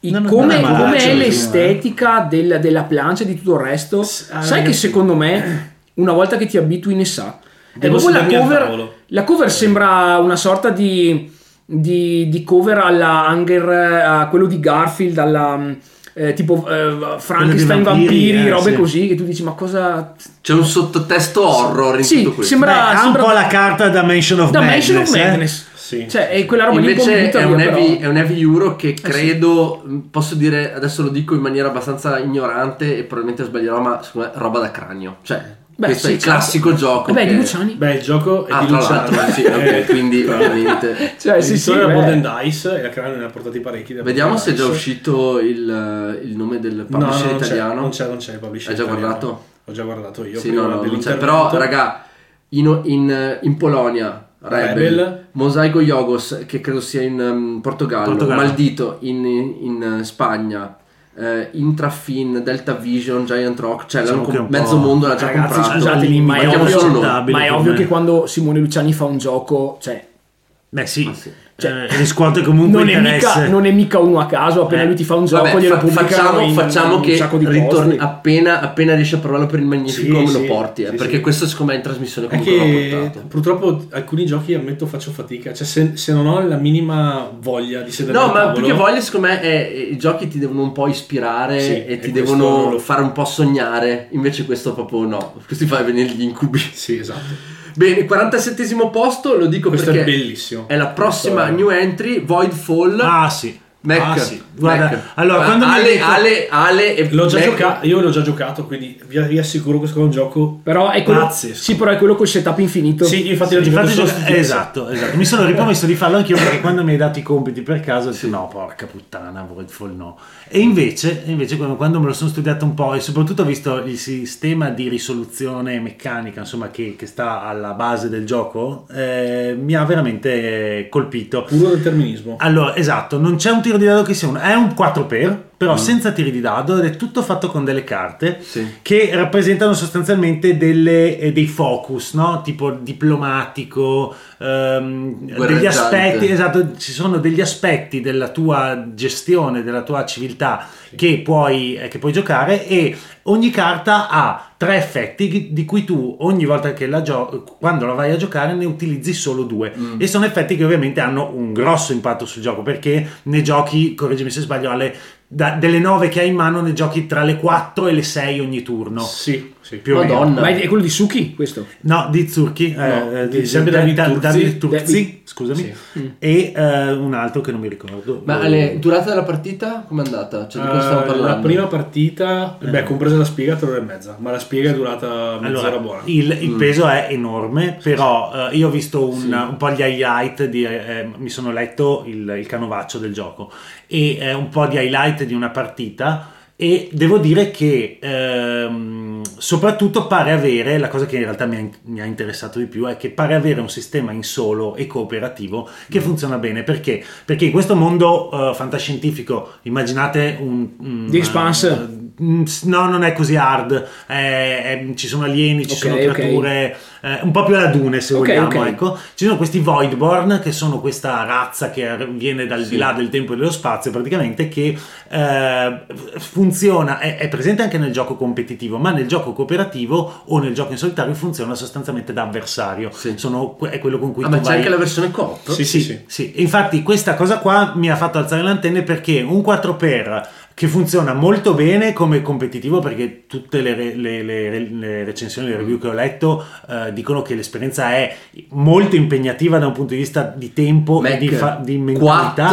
i- Non- non come, è malaccio, come è me. l'estetica del- della plancia e di tutto il resto, ah, sai che secondo me una volta che ti abitui ne sa. È Devo proprio la cover, la cover sembra una sorta di, di, di cover alla Hunger, a quello di Garfield, alla eh, tipo eh, Frankenstein, vampiri, vampiri, eh, robe sì. così, che tu dici ma cosa... C'è un sottotesto horror in Sì, tutto questo. sembra- Beh, sembra- un po' la carta da Mansion of Da Madness. Mansion of eh. Madness. Sì. Cioè, è quella roba Invece è un, heavy, è un heavy euro che credo, mh, posso dire, adesso lo dico in maniera abbastanza ignorante e probabilmente sbaglierò, ma secondo me è roba da cranio. Cioè, Beh, Questo sì, è il classico certo. gioco. Eh beh, che- di Luciani. Beh, il gioco è Ah, di l'altro, sì, ok, quindi ovviamente. Cioè, sì, sì, era. Golden Dice e la Crane ne ha portati parecchi. Vediamo Golden se è già Dice. uscito il, il nome del No, no, publisher non c'è, italiano. non c'è, non c'è il publisher Hai già italiano. guardato? Ho già guardato io. Sì, prima no, no, non c'è. Però, raga, in, in- in Polonia, Rebel, Rebel. Mosaico Jogos, che credo sia in um, Portogallo, Portogallo. Maldito in, in, eh, Spagna, eh, Intrafin, Delta Vision, Giant Rock, cioè Diciamo com- mezzo mondo l'ha già Ragazzi, comprato. scusatemi, ma è ovvio- Ma è ovvio che quando Simone Luciani fa un gioco, cioè, Beh sì, Ah, sì. Cioè, riscuote comunque non è, mica, non è mica uno a caso, appena Eh. lui ti fa un gioco Vabbè, glielo fa- facciamo, in, facciamo in che ritorni appena, appena riesci a provarlo per il Magnifico Sì, me lo sì, porti, eh, sì, perché sì. questo secondo me in trasmissione comunque portato. purtroppo alcuni giochi ammetto faccio fatica, cioè se, se non ho la minima voglia di sedere No, ma tavolo, più che voglia, secondo me, è, i giochi ti devono un po' ispirare Sì, e ti devono lo- fare un po' sognare. Invece, questo proprio no. Questo ti fa venire gli incubi. Sì, esatto. Bene, 47 posto, lo dico Questo perché è bellissimo. è la prossima Questo new entry, Voidfall. Ah sì. Mac. Ah, sì. Guarda, Mac. allora Ah, quando mi hai Ale, detto- Ale, Ale e L'ho già giocato, io l'ho già giocato, quindi vi, vi assicuro che questo è un gioco Però è quello, Pazzesco. sì, però è quello col setup infinito. Sì, infatti l'ho Sì, giocato infatti solo gioca- esatto, esatto. Mi sono ripromesso di farlo anch'io perché quando mi hai dato i compiti per caso ho detto no, porca puttana, Voidfall no. E invece, invece quando, quando me lo sono studiato un po' e soprattutto ho visto il sistema di risoluzione meccanica, insomma, che, che sta alla base del gioco, eh, mi ha veramente colpito. Puro determinismo. Allora, esatto, non c'è un tiro di dado che sia un... è un 4x, però senza tiri di dado ed è tutto fatto con delle carte Sì. che rappresentano sostanzialmente delle- eh, dei focus, no? Tipo diplomatico, ehm, degli aspetti, esatto, ci sono degli aspetti della tua gestione, della tua civiltà che puoi, eh, che puoi giocare e ogni carta ha tre effetti di cui tu ogni volta che la giochi, quando la vai a giocare ne utilizzi solo due. E sono effetti che ovviamente hanno un grosso impatto sul gioco perché ne giochi, correggimi se sbaglio, alle, da- delle 9 che hai in mano ne giochi tra le 4 e le 6 ogni turno. Sì, sì. Più. Madonna. Ma è quello di Suki questo? No, di Zurchi, No, eh, di- sempre David Turzi. David Turzi, scusami, e eh, un altro che non mi ricordo. Ma Ale, durata della partita com'è andata? Cioè, di cosa stiamo Eh, parlando? la prima partita, beh, compresa la spiega, tre ore e mezza, ma la spiega è durata mezz'ora Allora, buona. il, il Mm. peso è enorme, però eh, io ho visto un, un po' gli highlight, di, eh, mi sono letto il, il canovaccio del gioco e eh, un po' di highlight di una partita e devo dire che ehm, soprattutto pare avere, la cosa che in realtà mi ha, mi ha interessato di più è che pare avere un sistema in solo e cooperativo che funziona bene, perché? Perché in questo mondo eh, fantascientifico, immaginate un... un The Expanse. mm, no, non è così hard, eh, ci sono alieni, ci Ok, sono creature, eh, un po' più alla Dune se Ok, vogliamo, ecco. Ci sono questi Voidborn che sono questa razza che viene dal di là del tempo e dello spazio praticamente che eh, funziona, è, è presente anche nel gioco competitivo, ma nel gioco cooperativo o nel gioco in solitario funziona sostanzialmente da avversario. Sì. Sono- è quello con cui Ah, tu ma c'è vai... anche la versione coop? Sì, Sì, sì, sì, infatti questa cosa qua mi ha fatto alzare le antenne perché un 4x che funziona molto bene come competitivo perché tutte le, re- le- le- le recensioni, le review che ho letto eh, dicono che l'esperienza è molto impegnativa da un punto di vista di tempo e Mac, di, fa- di mentalità.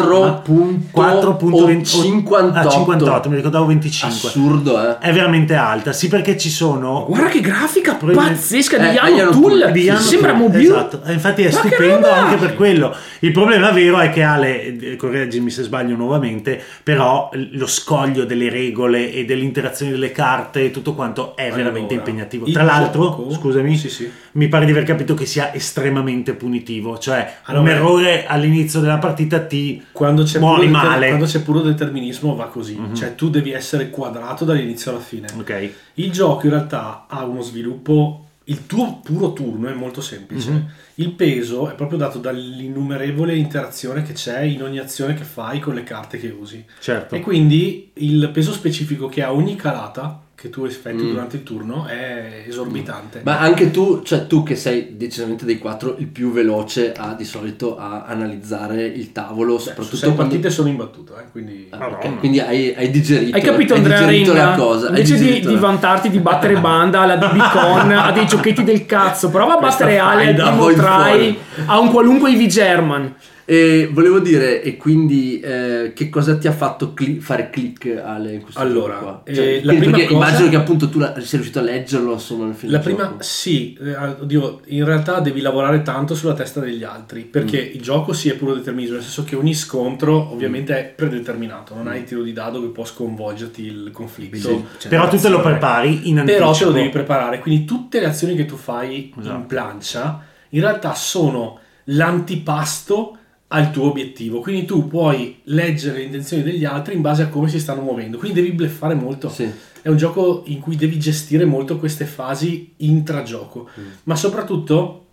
4.58. Ah, 58, mi ricordavo 25. Assurdo, eh. È veramente alta, sì perché ci sono... Guarda che grafica pazzesca Eh, di Iano Iano Tool, di Iano Sembra mobile. Esatto, e infatti è Ma stupendo anche per quello. Il problema vero è che Ale, eh, correggimi se sbaglio nuovamente, però lo scoglio delle regole e delle interazioni delle carte e tutto quanto è veramente Allora, impegnativo. il Tra l'altro, gioco- scusami, Sì, sì. mi pare di aver capito che sia estremamente punitivo, cioè un Allora, errore all'inizio della partita ti Quando c'è, muori puro male. quando c'è puro determinismo va così, cioè tu devi essere quadrato dall'inizio alla fine. Ok. Il gioco in realtà ha uno sviluppo, il tuo puro turno è molto semplice, Mhm. il peso è proprio dato dall'innumerevole interazione che c'è in ogni azione che fai con le carte che usi. Certo. E quindi il peso specifico che ha ogni calata che tu effettui Mm. durante il turno è esorbitante. Ma anche tu, cioè tu che sei decisamente dei quattro il più veloce a di solito a analizzare il tavolo, Beh, soprattutto quando... partite sono imbattuto, eh, quindi... Ah, ok, Madonna. Quindi hai, hai digerito, Hai capito hai Andrea digerito Ringa? la cosa. hai Invece di, digerito di la- vantarti di battere banda alla DB Con, a dei giochetti del cazzo, prova a Questa battere Ale a Try a un qualunque EV German. E volevo dire, e quindi eh, che cosa ti ha fatto cli- fare click Ale in questo Allora, gioco qua? eh, Cioè, la quindi prima cosa- immagino che appunto tu la- sei riuscito a leggerlo insomma nel film La prima, gioco. sì, eh, oddio, in realtà devi lavorare tanto sulla testa degli altri, perché Mm. il gioco sì è puro determinismo, nel senso che ogni scontro ovviamente è predeterminato, non hai il tiro di dado che può sconvolgerti il conflitto. Sì, Però tu te lo L'azione. prepari in anticipo. Però te lo devi preparare, quindi tutte le azioni che tu fai in Esatto. plancia in realtà sono l'antipasto al tuo obiettivo, quindi tu puoi leggere le intenzioni degli altri in base a come si stanno muovendo, quindi devi bleffare molto. Sì. È un gioco in cui devi gestire molto queste fasi intragioco, Mm. ma soprattutto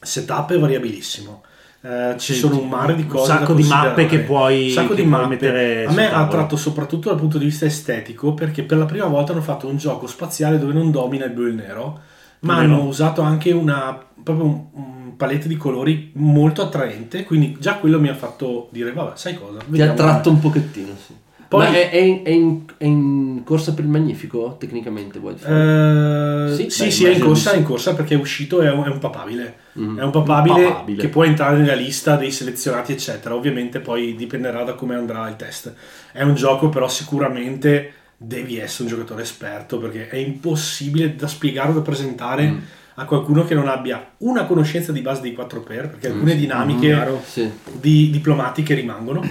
setup è variabilissimo. Eh, ci Sì, sono un mare di Un cose sacco da di mappe che puoi- un sacco che di mappe. mettere a me ha attratto soprattutto dal punto di vista estetico perché per la prima volta hanno fatto un gioco spaziale dove non domina il blu e il nero ma Vero. hanno usato anche una proprio un, un palette di colori molto attraente quindi già quello mi ha fatto dire vabbè sai cosa Ti ha attratto un pochettino, sì. Poi- è, è in, è in- è in corsa per il Magnifico, tecnicamente, vuoi Eh, Sì, sì, beh, sì, è in corsa, sì. in corsa perché è uscito, è un, è un papabile. Mhm. È un papabile, papabile. che può entrare nella lista dei selezionati, eccetera. Ovviamente poi dipenderà da come andrà il test. È un gioco, però, sicuramente devi essere un giocatore esperto perché è impossibile da spiegare o da presentare Mm. A qualcuno che non abbia una conoscenza di base dei 4x, perché Mm. alcune dinamiche Chiaro. Sì. di diplomatiche rimangono,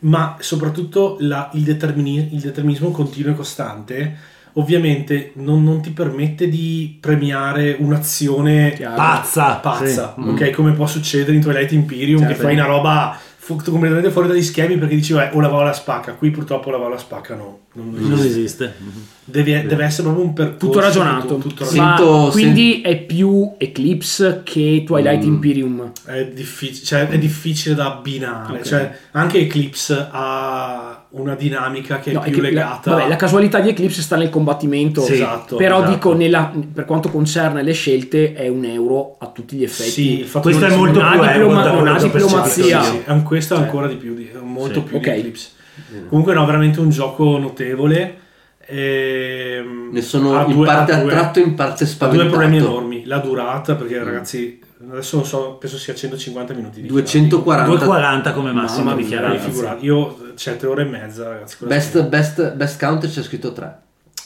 ma soprattutto la- il, determini- il determinismo continuo e costante ovviamente non, non ti permette di premiare un'azione Chiaro. Pazza. pazza, Sì. ok? Come può succedere in Twilight Imperium Certo. che fai una roba fu- completamente fuori dagli schemi perché dici "Beh, o la va o la spacca, qui purtroppo la va o la spacca no, non Non esiste. esiste. Deve, deve essere proprio un percorso Tutto ragionato. tutto, tutto ragionato. Sento- quindi è più Eclipse che Twilight Imperium. È, difficile, cioè, è difficile da abbinare. Ok. Cioè, anche Eclipse ha una dinamica che è No, più è che la, legata. vabbè, la casualità di Eclipse sta nel combattimento. Sì, esatto. Però esatto. dico, nella- per quanto concerne le scelte, è un euro a tutti gli effetti. Sì, il fatto Questo che è molto più diploma- euro che ho diplomazia. Sì, sì, è Cioè, ancora di più, di, molto sì. più Ok. di Eclipse. Comunque no, veramente un gioco notevole. ehm, Ne sono in due- parte attratto e in parte ha due spaventato. problemi enormi. La durata, perché Mm. ragazzi, adesso non so, penso sia 150 minuti di 240 2,40 come massimo finale. Figurati, Io c'è tre ore e mezza, ragazzi. Best, best, best count c'è scritto 3.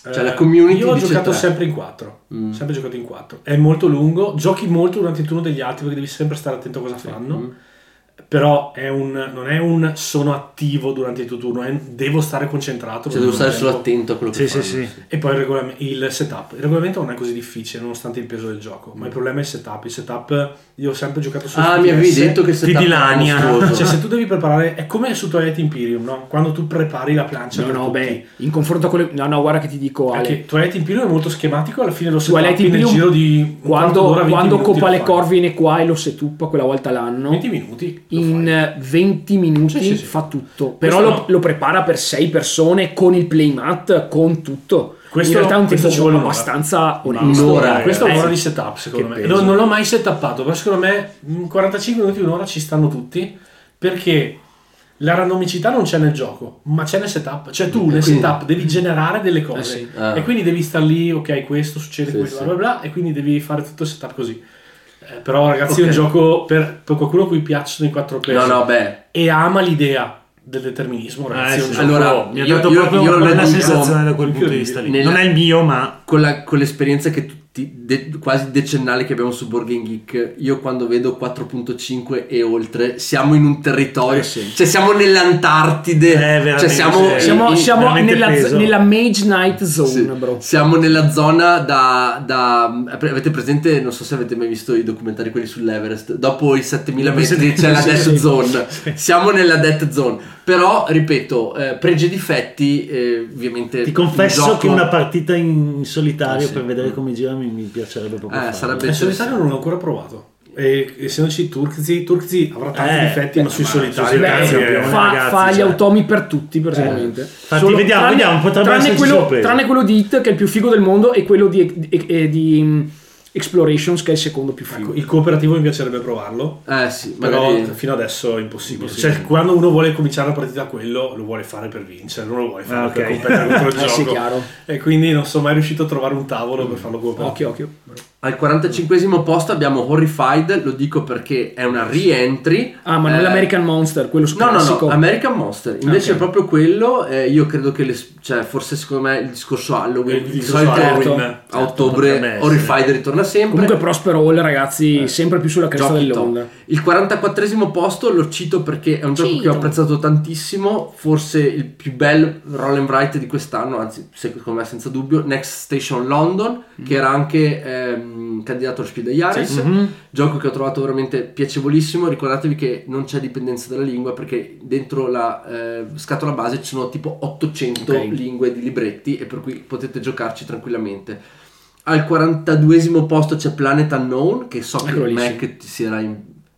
Cioè Eh, la community Io ho dice giocato tre. sempre in 4. Mm. Sempre giocato in 4. È molto lungo. Giochi molto durante il turno degli altri perché devi sempre stare attento a cosa fanno. Mm. Però è un, non è un sono attivo durante il tuo turno, è un devo stare concentrato. Cioè devo stare tempo. solo attento a quello che Sì, sì, fanno. sì. E poi il, regolam- il setup. Il regolamento non è così difficile nonostante il peso del gioco, ma il problema è il setup. Il setup io ho sempre giocato su Ah, mi avevi FPS. detto che il setup Ti dilania. Cioè, se tu devi preparare, è come su Twilight Imperium, no? Quando tu prepari la plancia No, no, tutti. beh, in confronto con le... No, no, guarda che ti dico, Ale. Perché Twilight Imperium è molto schematico, alla fine lo Twilight setup nel Imperium, giro di quando, d'ora, 20 quando lo le fai. Cor viene qua e lo setuppa quella volta l'anno 20 minuti in fai. eh, 20 minuti Sì, sì, sì. fa tutto però lo, no. lo prepara per 6 persone con il playmat con tutto Questo in realtà è un tempo ci vuole abbastanza onesto Un'ora, eh. Questo è Eh, un'ora di setup, secondo che me. Non, non l'ho mai setappato, però secondo me in 45 minuti, un'ora ci stanno tutti. Perché la randomicità non c'è nel gioco, ma c'è nel setup. Cioè tu nel Quindi- setup devi generare delle cose. Eh sì. Ah. E quindi devi star lì, ok, questo succede, Sì, questo, sì. bla bla bla, e quindi devi fare tutto il setup così. Eh, però ragazzi è Ok. un gioco per, per qualcuno a cui piacciono i 4 player No, no, beh. e ama l'idea del determinismo, ragazzi. Eh, è un sì. gioco- Allora, mi ha io- dato io- proprio io una lo bella sensazione da quel punto di vista lì. nella- Non è il mio, ma Con, la- con l'esperienza che tutti, de- quasi decennale che abbiamo su Game Geek, io quando vedo 4.5 e oltre, siamo in un territorio, Eh sì. cioè siamo nell'Antartide, Eh, cioè siamo, sì. siamo, in- siamo nella, peso. nella Mage Knight Zone Sì, bro Siamo nella zona da, da- Avete presente, non so se avete mai visto i documentari quelli sull'Everest, dopo i 7000 metri c'è la death sì. zone. Siamo nella death zone. Però, ripeto, eh, pregi e difetti, eh, ovviamente... ti confesso gioco- che una partita in in solitario Eh, sì. per vedere come gira mi, mi piacerebbe proprio. Eh, sarebbe- Il solitario non l'ho ancora provato. E essendoci Turkzi, Turkzi avrà tanti Eh, difetti, ma beh, sui solitari abbiamo- fa, fa gli cioè. automi per tutti praticamente Infatti, vediamo, vediamo, potrebbe tranne quello, tranne quello di Hit che è il più figo del mondo e quello di, di- di- di, Explorations che è il secondo più figo Ecco, il cooperativo mi piacerebbe provarlo. Eh sì, Però magari... fino adesso è impossibile. Impossibile. Cioè, quando uno vuole cominciare la partita a quello, lo vuole fare per vincere, non lo vuole fare Ah, per ok. competere contro il Eh sì, gioco. chiaro. E quindi non sono mai riuscito a trovare un tavolo per farlo cooperativo. occhio occhio Al 45 posto abbiamo Horrified, lo dico perché è una re-entry. Ah, ma non Eh, l'American Monster, quello No, no, classico. no, American Monster. Invece Ok. è proprio quello. eh, io credo che, le- cioè, forse secondo me il discorso Halloween, Il di discorso solito Halloween, a certo, ottobre essere. Horrified ritorna sempre. Comunque Prosper Hall, ragazzi, sempre più sulla cresta dell'onda. Il 44 posto lo cito perché è un gioco che ho apprezzato tantissimo, forse il più bel roll and write di quest'anno, anzi secondo me senza dubbio, Next Station London, che era anche ehm, candidato allo Spiel degli Ares, Mhm. gioco che ho trovato veramente piacevolissimo, ricordatevi che non c'è dipendenza dalla lingua perché dentro la eh, scatola base ci sono tipo 800 Ok. lingue di libretti e per cui potete giocarci tranquillamente. Al 42 posto c'è Planet Unknown, che so che Eccolo lì, Mac sì. si era in...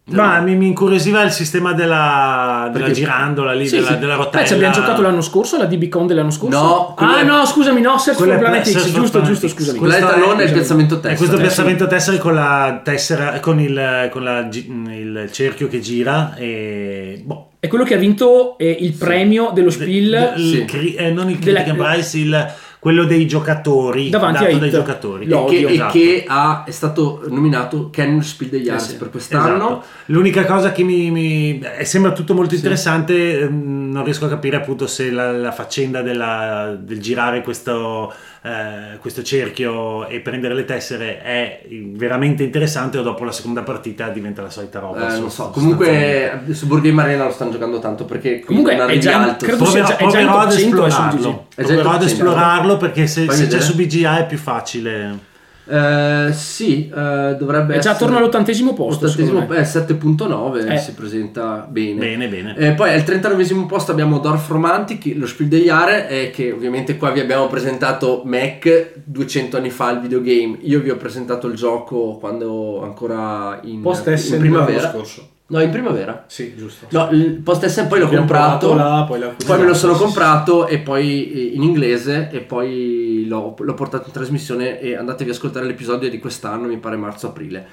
Ma mi, mi incuriosiva il sistema della, della girandola lì, Sì, della, sì. della Beh, rotella. ci abbiamo giocato l'anno scorso, la DB-Con dell'anno scorso? No, Ah, è- no, scusami, no, Quello for è Planet X, giusto, Planet giusto, X. scusami. Planet Questo è- Unknown è il piazzamento E testa. questo Eh, piazzamento tessere con la tessera, con il, con la il cerchio che gira e boh. È quello che ha vinto eh, il premio dello Spiel Il Sì. eh, non il Della- Critic Prize, il- quello dei giocatori Davanti dato a dai giocatori e che, odio, e esatto. che ha- è stato nominato Ken Spiel degli Arts sì. per quest'anno. Esatto. L'unica cosa che mi, mi- eh, sembra tutto molto interessante, ehm, non riesco a capire appunto se la, la faccenda della- del girare questo, eh, questo cerchio e prendere le tessere è veramente interessante o dopo la seconda partita diventa la solita roba. Eh, non so, comunque su Board Game Arena lo stanno giocando tanto perché Comunque è arrivi già alto. credo sia Proverò, è in proverò ad 100 adesso esplorarlo. È Proverò ad 100. esplorarlo perché se, se c'è su BGA è più facile. Eh, sì, eh, dovrebbe È già essere attorno all'ottantesimo posto, Ottantesimo, eh, 7.9 Eh. si presenta bene. Bene, bene. Eh, poi al 39 posto abbiamo Dorf Romantic, lo Spiel degli eh, che ovviamente qua vi abbiamo presentato Mac 200 anni fa il videogame. Io vi ho presentato il gioco quando ancora in, Post in primavera. l'anno scorso. No, in primavera. Sì, giusto. No, il Post poi l'ho Abbiamo comprato. là, poi Poi me lo sono comprato e poi eh, in inglese e poi l'ho, l'ho portato in trasmissione e andatevi ad ascoltare l'episodio di quest'anno, mi pare marzo-aprile.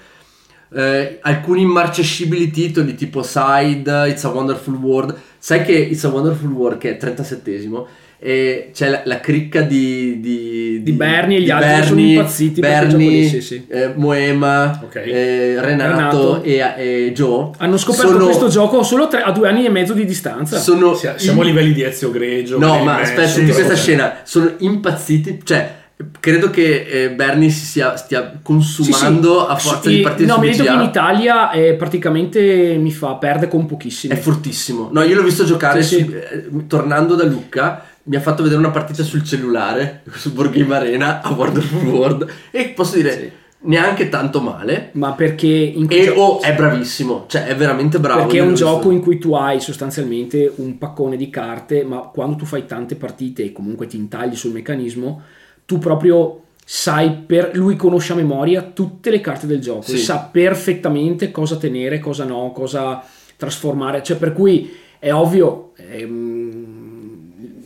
Eh, alcuni immarcescibili titoli tipo Side, It's a Wonderful World. Sai che It's a Wonderful World, che è 37esimo, e c'è la, la cricca di, di, Di Bernie e gli altri sono impazziti Bernie, sì, sì. eh, Moema, Ok. eh, Renato, Renato. E, e Joe. Hanno scoperto Sono- questo gioco solo tre- a due anni e mezzo di distanza. Sono Sia- Siamo a livelli di Ezio Greggio. No, ma aspetta, sì, senti sì, questa sì. scena. Sono impazziti. Cioè, credo che eh, Bernie si sia, stia consumando Sì, sì. a forza Sì, di partire No, mi detto che in. Italia eh, praticamente mi fa perde con pochissimi. È fortissimo. No, io l'ho visto giocare Sì, su- eh, tornando da Lucca. Mi ha fatto vedere una partita sul cellulare su Game Arena a Wonderful World. E posso dire, Sì. neanche tanto male. Ma perché in E gioco- oh, è bravissimo. Cioè, è veramente bravo. Perché è un gioco visto. in cui tu hai sostanzialmente un paccone di carte, ma quando tu fai tante partite e comunque ti intagli sul meccanismo, tu proprio sai per lui conosce a memoria tutte le carte del gioco, Sì. sa perfettamente cosa tenere, cosa no, cosa trasformare, cioè per cui è ovvio ehm,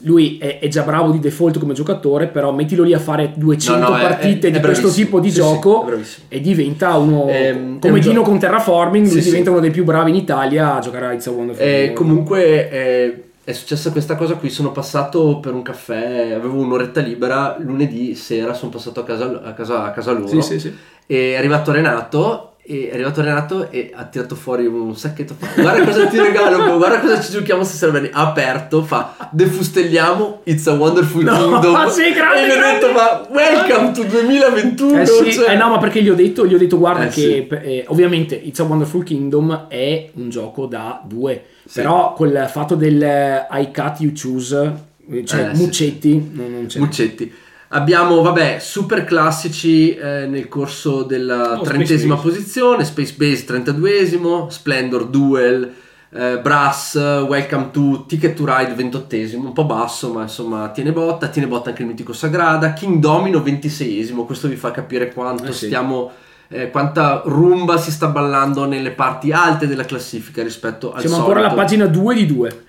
lui è, è già bravo di default come giocatore, però mettilo lì a fare 200 No, no, partite è- di è questo bravissimo. tipo di Sì, sì, gioco bravissimo. e diventa uno Ehm, come un Dino gioco- con Terraforming, lui Sì, sì. diventa uno dei più bravi in Italia a giocare a It's a Wonderful Eh, comunque eh, è successa questa cosa qui, sono passato per un caffè, avevo un'oretta libera, lunedì sera sono passato a casa, a casa, a casa loro Sì, sì, sì. e è arrivato Renato e è arrivato Renato e ha tirato fuori un sacchetto fa, guarda cosa ti regalo guarda cosa ci giochiamo stasera Bene, ha aperto fa defustelliamo It's a Wonderful No, Kingdom sì, grande, e ha grande. detto ma welcome to 2021 Eh sì, cioè- eh no, ma perché gli ho detto, gli ho detto guarda Eh che sì. eh, ovviamente It's a Wonderful Kingdom è un gioco da due, Sì. però col fatto del eh, I cut you choose, eh, cioè Eh, Muccetti, non, non c'è. Muccetti. Abbiamo, vabbè, super classici eh, nel corso della Oh, trentesima Space posizione, Space Base 32esimo, Splendor Duel, eh, Brass, Welcome to Ticket to Ride 28esimo, un po' basso ma insomma tiene botta, tiene botta anche il mitico Sagrada, King Domino 26esimo, questo vi fa capire quanto Eh sì. stiamo... eh, quanta rumba si sta ballando nelle parti alte della classifica rispetto al Siamo solito. ancora alla pagina 2 di 2.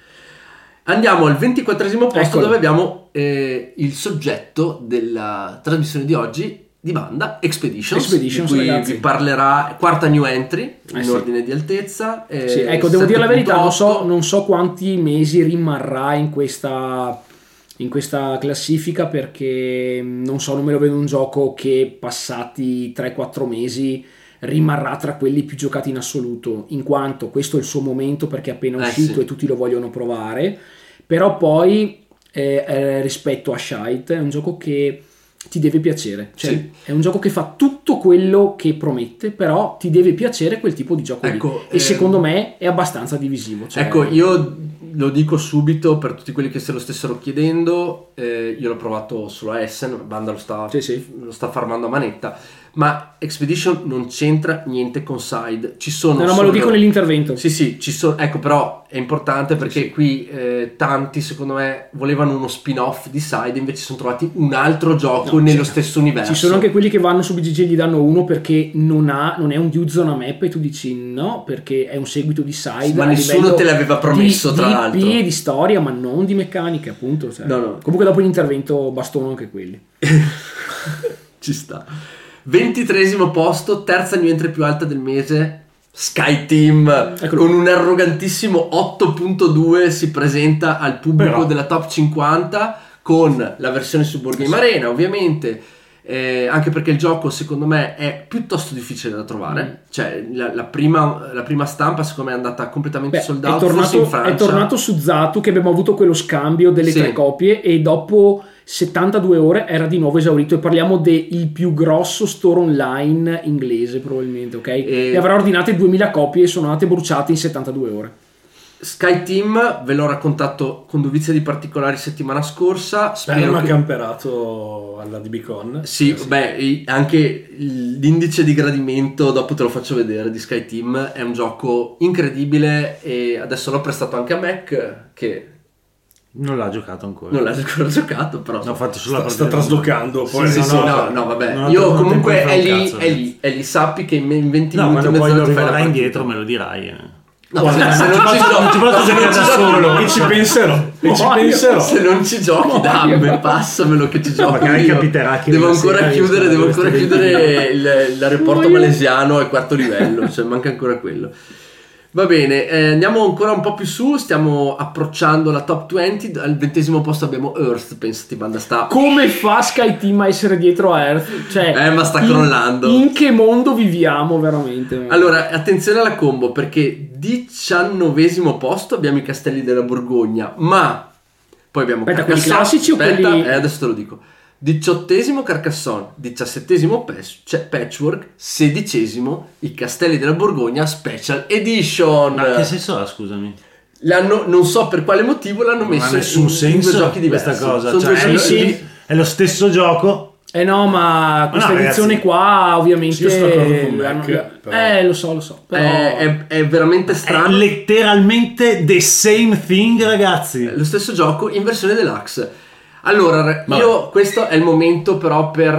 Andiamo al 24 posto Eccolo. dove abbiamo eh, il soggetto della trasmissione di oggi di banda Expeditions, Expeditions, di vi parlerà quarta new entry in Eh sì. ordine di altezza. eh, Sì, ecco, devo dire la verità, non so, 7.8. non so quanti mesi rimarrà in questa in questa classifica perché non so, non me lo vedo un gioco che passati 3-4 mesi rimarrà tra quelli più giocati in assoluto, in quanto questo è il suo momento perché è appena Eh, uscito sì. e tutti lo vogliono provare, però poi eh, eh, rispetto a Shite è un gioco che ti deve piacere, cioè Sì. è un gioco che fa tutto quello che promette, però ti deve piacere quel tipo di gioco. Ecco, e ehm, secondo me è abbastanza divisivo. cioè- Ecco, io lo dico subito per tutti quelli che se lo stessero chiedendo, eh, io l'ho provato solo a Essen, Banda lo sta, Sì, sì. lo sta farmando a manetta, ma Expedition non c'entra niente con Side, ci sono... No, no, ma solo- lo dico nell'intervento. Sì, sì, ci sono, ecco però è importante perché qui eh, tanti secondo me volevano uno spin-off di Side, invece si sono trovati un altro gioco No, nello sì. stesso universo. Ci sono anche quelli che vanno su BGG e gli danno uno perché non, ha, non è un Dude Zona Map e tu dici no perché è un seguito di Side. Ma a nessuno te l'aveva promesso, di, tra di l'altro. E di storia, ma non di meccaniche, appunto. cioè. No, no. Comunque dopo l'intervento bastano anche quelli. Ci sta. Ventitresimo posto, terza new entry più alta del mese. Sky Team Eccolo. con un arrogantissimo 8.2 si presenta al pubblico Però- della top 50 con la versione su Board Game Arena ovviamente eh, anche perché il gioco secondo me è piuttosto difficile da trovare Mm. cioè la, la prima, la prima stampa secondo me è andata completamente Beh, sold è, out in tornato, Francia è tornato su Zatu che abbiamo avuto quello scambio delle Sì. tre copie e dopo 72 ore era di nuovo esaurito e parliamo del più grosso store online inglese probabilmente, ok? E- E avrà ordinate 2000 copie e sono andate bruciate in 72 ore. Sky Team ve l'ho raccontato con dovizia di particolari settimana scorsa spero Spero che camperato alla DBCon. Sì, beh, i- anche l'indice di gradimento, dopo te lo faccio vedere, di Sky Team, è un gioco incredibile e adesso l'ho prestato anche a Mac, che Non l'ha giocato ancora. non l'ha ancora giocato, però... L'ho fatto solo Sta, sta traslocando. Sì, poi sì, no, sì, no, no, no, vabbè. Io comunque è lì, cazzo, è lì, è lì, sappi che in 20 No, minuti quando poi lo rimarrai indietro me lo dirai. eh. No, se, se non ci posso- non ci giochi, posso giocare da solo. E ci penserò. E ci penserò. Se non ci giochi, dammi, passamelo che ci gioco. magari io. capiterà che devo ancora chiudere, devo ancora chiudere il- l'aeroporto malesiano al quarto livello, cioè manca ancora quello. Va bene, eh, andiamo ancora un po' più su, stiamo approcciando la top 20, al ventesimo posto abbiamo Earth, pensati banda sta... Come fa Sky Team a essere dietro a Earth? Cioè, Eh, ma sta in- crollando. In, che mondo viviamo veramente? Allora, attenzione alla combo perché diciannovesimo posto abbiamo i Castelli della Borgogna, ma poi abbiamo Aspetta, quelli Carcassonne, classici o aspetta, quelli- eh, adesso te lo dico. Diciottesimo Carcassonne, diciassettesimo cioè Patchwork, sedicesimo i Castelli della Borgogna Special Edition. Ma che senso ha, scusami? L'hanno, non so per quale motivo l'hanno Non messo nessun in senso due giochi diversi. questa cosa. Sono Cioè, due è, giochi lo, sì. è lo stesso gioco. Eh no, ma questa no, edizione ragazzi, qua ovviamente... sì, io sono d'accordo con Mac, però- Eh, lo so, lo so. Però... È, è- è veramente È strano. letteralmente the same thing, ragazzi. lo stesso gioco in versione deluxe. Allora, Vabbè. io questo è il momento però per,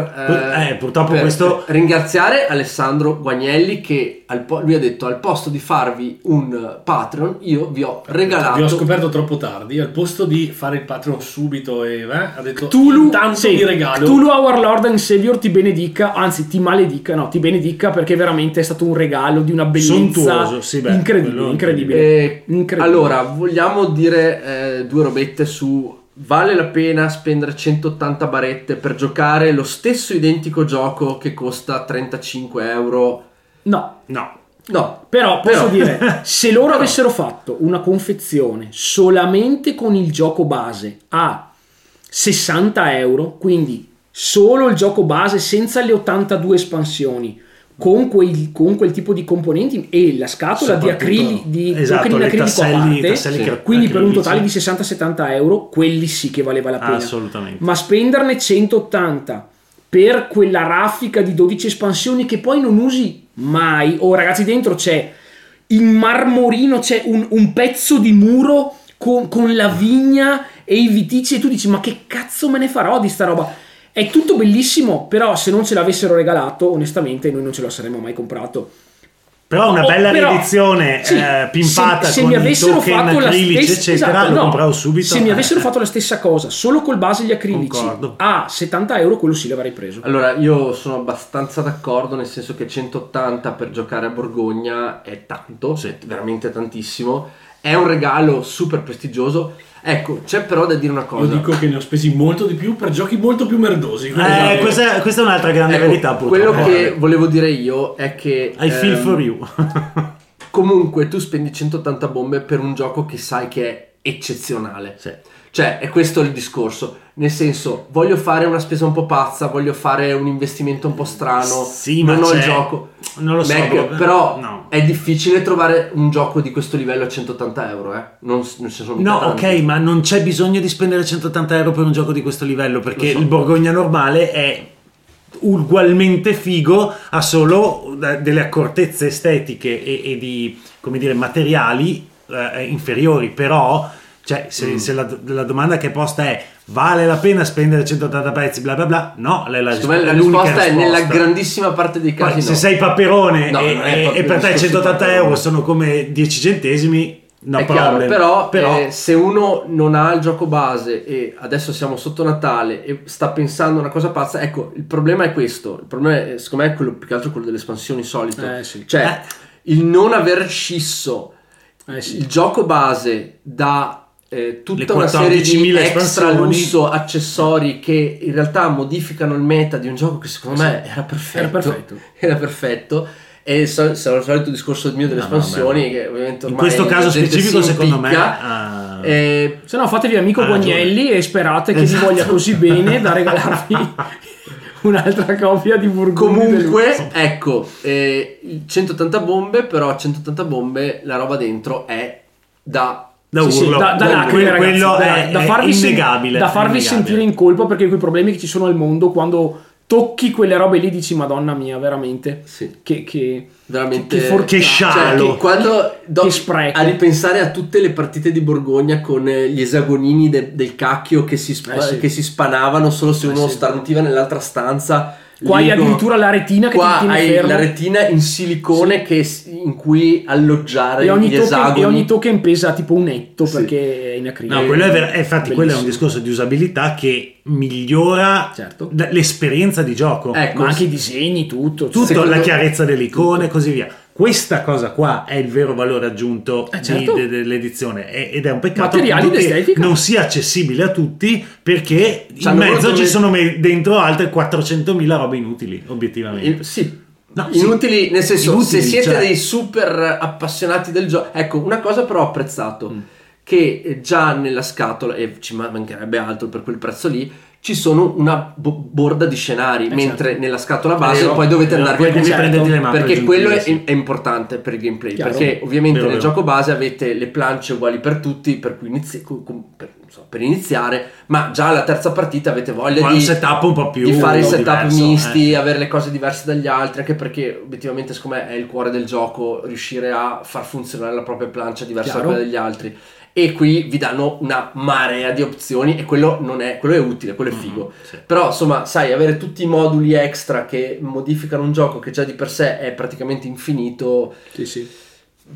Eh, purtroppo per questo- ringraziare Alessandro Guagnelli che al po- lui ha detto al posto di farvi un Patreon io vi ho regalato Vi ho scoperto troppo tardi. Al posto di fare il Patreon subito, e, eh, ha detto Cthulhu, intanto sì, vi regalo. Cthulhu Our Lord and Savior ti benedica, anzi ti maledica, no, ti benedica perché veramente è stato un regalo di una bellezza Sontuoso, sì, beh, incredibile, incredibile. Eh, Incredibile. allora vogliamo dire eh, due robette su vale la pena spendere 180 barette per giocare lo stesso identico gioco che costa 35 euro? No, No. no. Però posso Però- dire, se loro avessero fatto una confezione solamente con il gioco base a 60 euro, quindi solo il gioco base senza le 82 espansioni, con, quei- con quel tipo di componenti e la scatola di acrili di esatto, in acrilico a tasselli- parte, tasselli Sì. quindi per un totale di 60-70 euro, quelli sì che valeva la pena. Assolutamente. Ma spenderne 180 per quella raffica di 12 espansioni che poi non usi mai. Oh, ragazzi, dentro c'è in marmorino c'è un, un pezzo di muro con, con la vigna e i viticci, e tu dici: Ma che cazzo me ne farò di sta roba? È tutto bellissimo, però se non ce l'avessero regalato, onestamente, noi non ce lo saremmo mai comprato. Però una Oh, bella però- riedizione sì, eh, pimpata se, se con mi i avessero token fatto la acrilici, stessa eccetera, esatto, lo no, compravo subito. se mi Eh. avessero fatto la stessa cosa solo col base e gli acrilici Concordo. a 70 euro quello sì l'avrei preso Allora, io sono abbastanza d'accordo, nel senso che 180 per giocare a Borgogna è tanto, è veramente tantissimo. è un regalo super prestigioso. Ecco, c'è però da dire una Io cosa. dico che ne ho spesi molto di più per giochi molto più merdosi. Eh, questa, è- questa è un'altra grande Ecco, verità quello purtroppo. che volevo dire io è che I feel ehm, for you. comunque tu spendi 180 bombe per un gioco che sai che è eccezionale. Sì. Cioè, è questo il discorso. Nel senso, voglio fare una spesa un po' pazza, voglio fare un investimento un po' strano. Sì, non ma ho il gioco. non lo so, Mac, boh, però no. è difficile trovare un gioco di questo livello a 180 euro, eh. Non, non ci sono No, tanti. ok, ma non c'è bisogno di spendere 180 euro per un gioco di questo livello perché so. il Borgogna normale è ugualmente figo, ha solo eh, delle accortezze estetiche e, e di, come dire, materiali eh, inferiori, però cioè, se, Mm. se la, la domanda che è posta è vale la pena spendere 180 pezzi, bla bla bla, no, la, la, me la risposta è nella risposta. grandissima parte dei Poi, casi se no. sei paperone No, e, e- per te discorso di 180 paperone. euro sono come 10 centesimi, no chiaro, però, Però- eh, se uno non ha il gioco base e adesso siamo sotto Natale e sta pensando una cosa pazza, ecco, il problema è questo. Il problema è, secondo me, è quello, più che altro quello delle espansioni solito. Eh, sì. Cioè, Eh. il non aver scisso Eh sì. il gioco base da eh, tutta una serie di 14.000 extra lusso accessori che in realtà modificano il meta di un gioco che secondo me era perfetto. Era perfetto. Era perfetto. E so- sarà il solito discorso mio delle No, espansioni, che ovviamente in questo caso specifico secondo me ah, Eh, Se no fatevi amico ragione. Guagnelli e sperate che Esatto. vi voglia così bene da regalarvi un'altra copia di Burgundy. comunque, ecco, eh, il 180 bombe, però 180 bombe, la roba dentro è da... da Sì, sì, da, da lacrime, ragazzi, quello da, è, da farvi, sen- innegabile da farvi innegabile. sentire in colpa perché quei problemi che ci sono al mondo quando tocchi quelle robe lì dici madonna mia veramente Sì. che, che veramente che for- Che Cioè, scialo. che quando do- Che spreco. a ripensare a tutte le partite di Borgogna con eh, gli esagonini de- del cacchio che si, spa- Eh sì. che si spanavano solo se uno sì. starnutiva nell'altra stanza. Qua hai addirittura la retina che Qua ti tiene hai fermo la retina in silicone che s- in cui alloggiare e ogni, gli token, esagoni. e ogni token pesa tipo un etto Sì. perché è in acrilico No, quello è ver- eh, infatti quello è un Bellissimo. discorso di usabilità che migliora Certo. l'esperienza di gioco. Ecco, ma anche i disegni tutto Tutto, la chiarezza delle icone e così via. Questa cosa qua è il vero valore aggiunto Eh, di- certo. de- dell'edizione e- ed è un peccato che non sia accessibile a tutti perché in C'hanno mezzo ci met- sono dentro altre 400.000 robe inutili, obiettivamente. Il- sì. No, sì. Inutili, nel senso, Inutili, se siete cioè. dei super appassionati del gioco, ecco, una cosa però ho apprezzato, Mm. che già nella scatola, e ci ma- mancherebbe altro per quel prezzo lì, ci sono una bo- borda di scenari, mentre nella scatola base vero. poi dovete Vero, andarvi a certo, prenderti le mappe perché quello è, sì. è importante per il gameplay, Chiaro. perché ovviamente Vero, nel vero. gioco base avete le planche uguali per tutti, per cui inizi- per, non so, per iniziare, ma già alla terza partita avete voglia di un setup un po' più di fare i setup diverso, misti, eh. avere le cose diverse dagli altri, anche perché obiettivamente secondo me è il cuore del gioco riuscire a far funzionare la propria plancia diversa da quella degli altri. E qui vi danno una marea di opzioni e quello non è, quello è utile, quello è figo. sì. Però insomma, sai, avere tutti i moduli extra che modificano un gioco che già di per sé è praticamente infinito, sì, sì.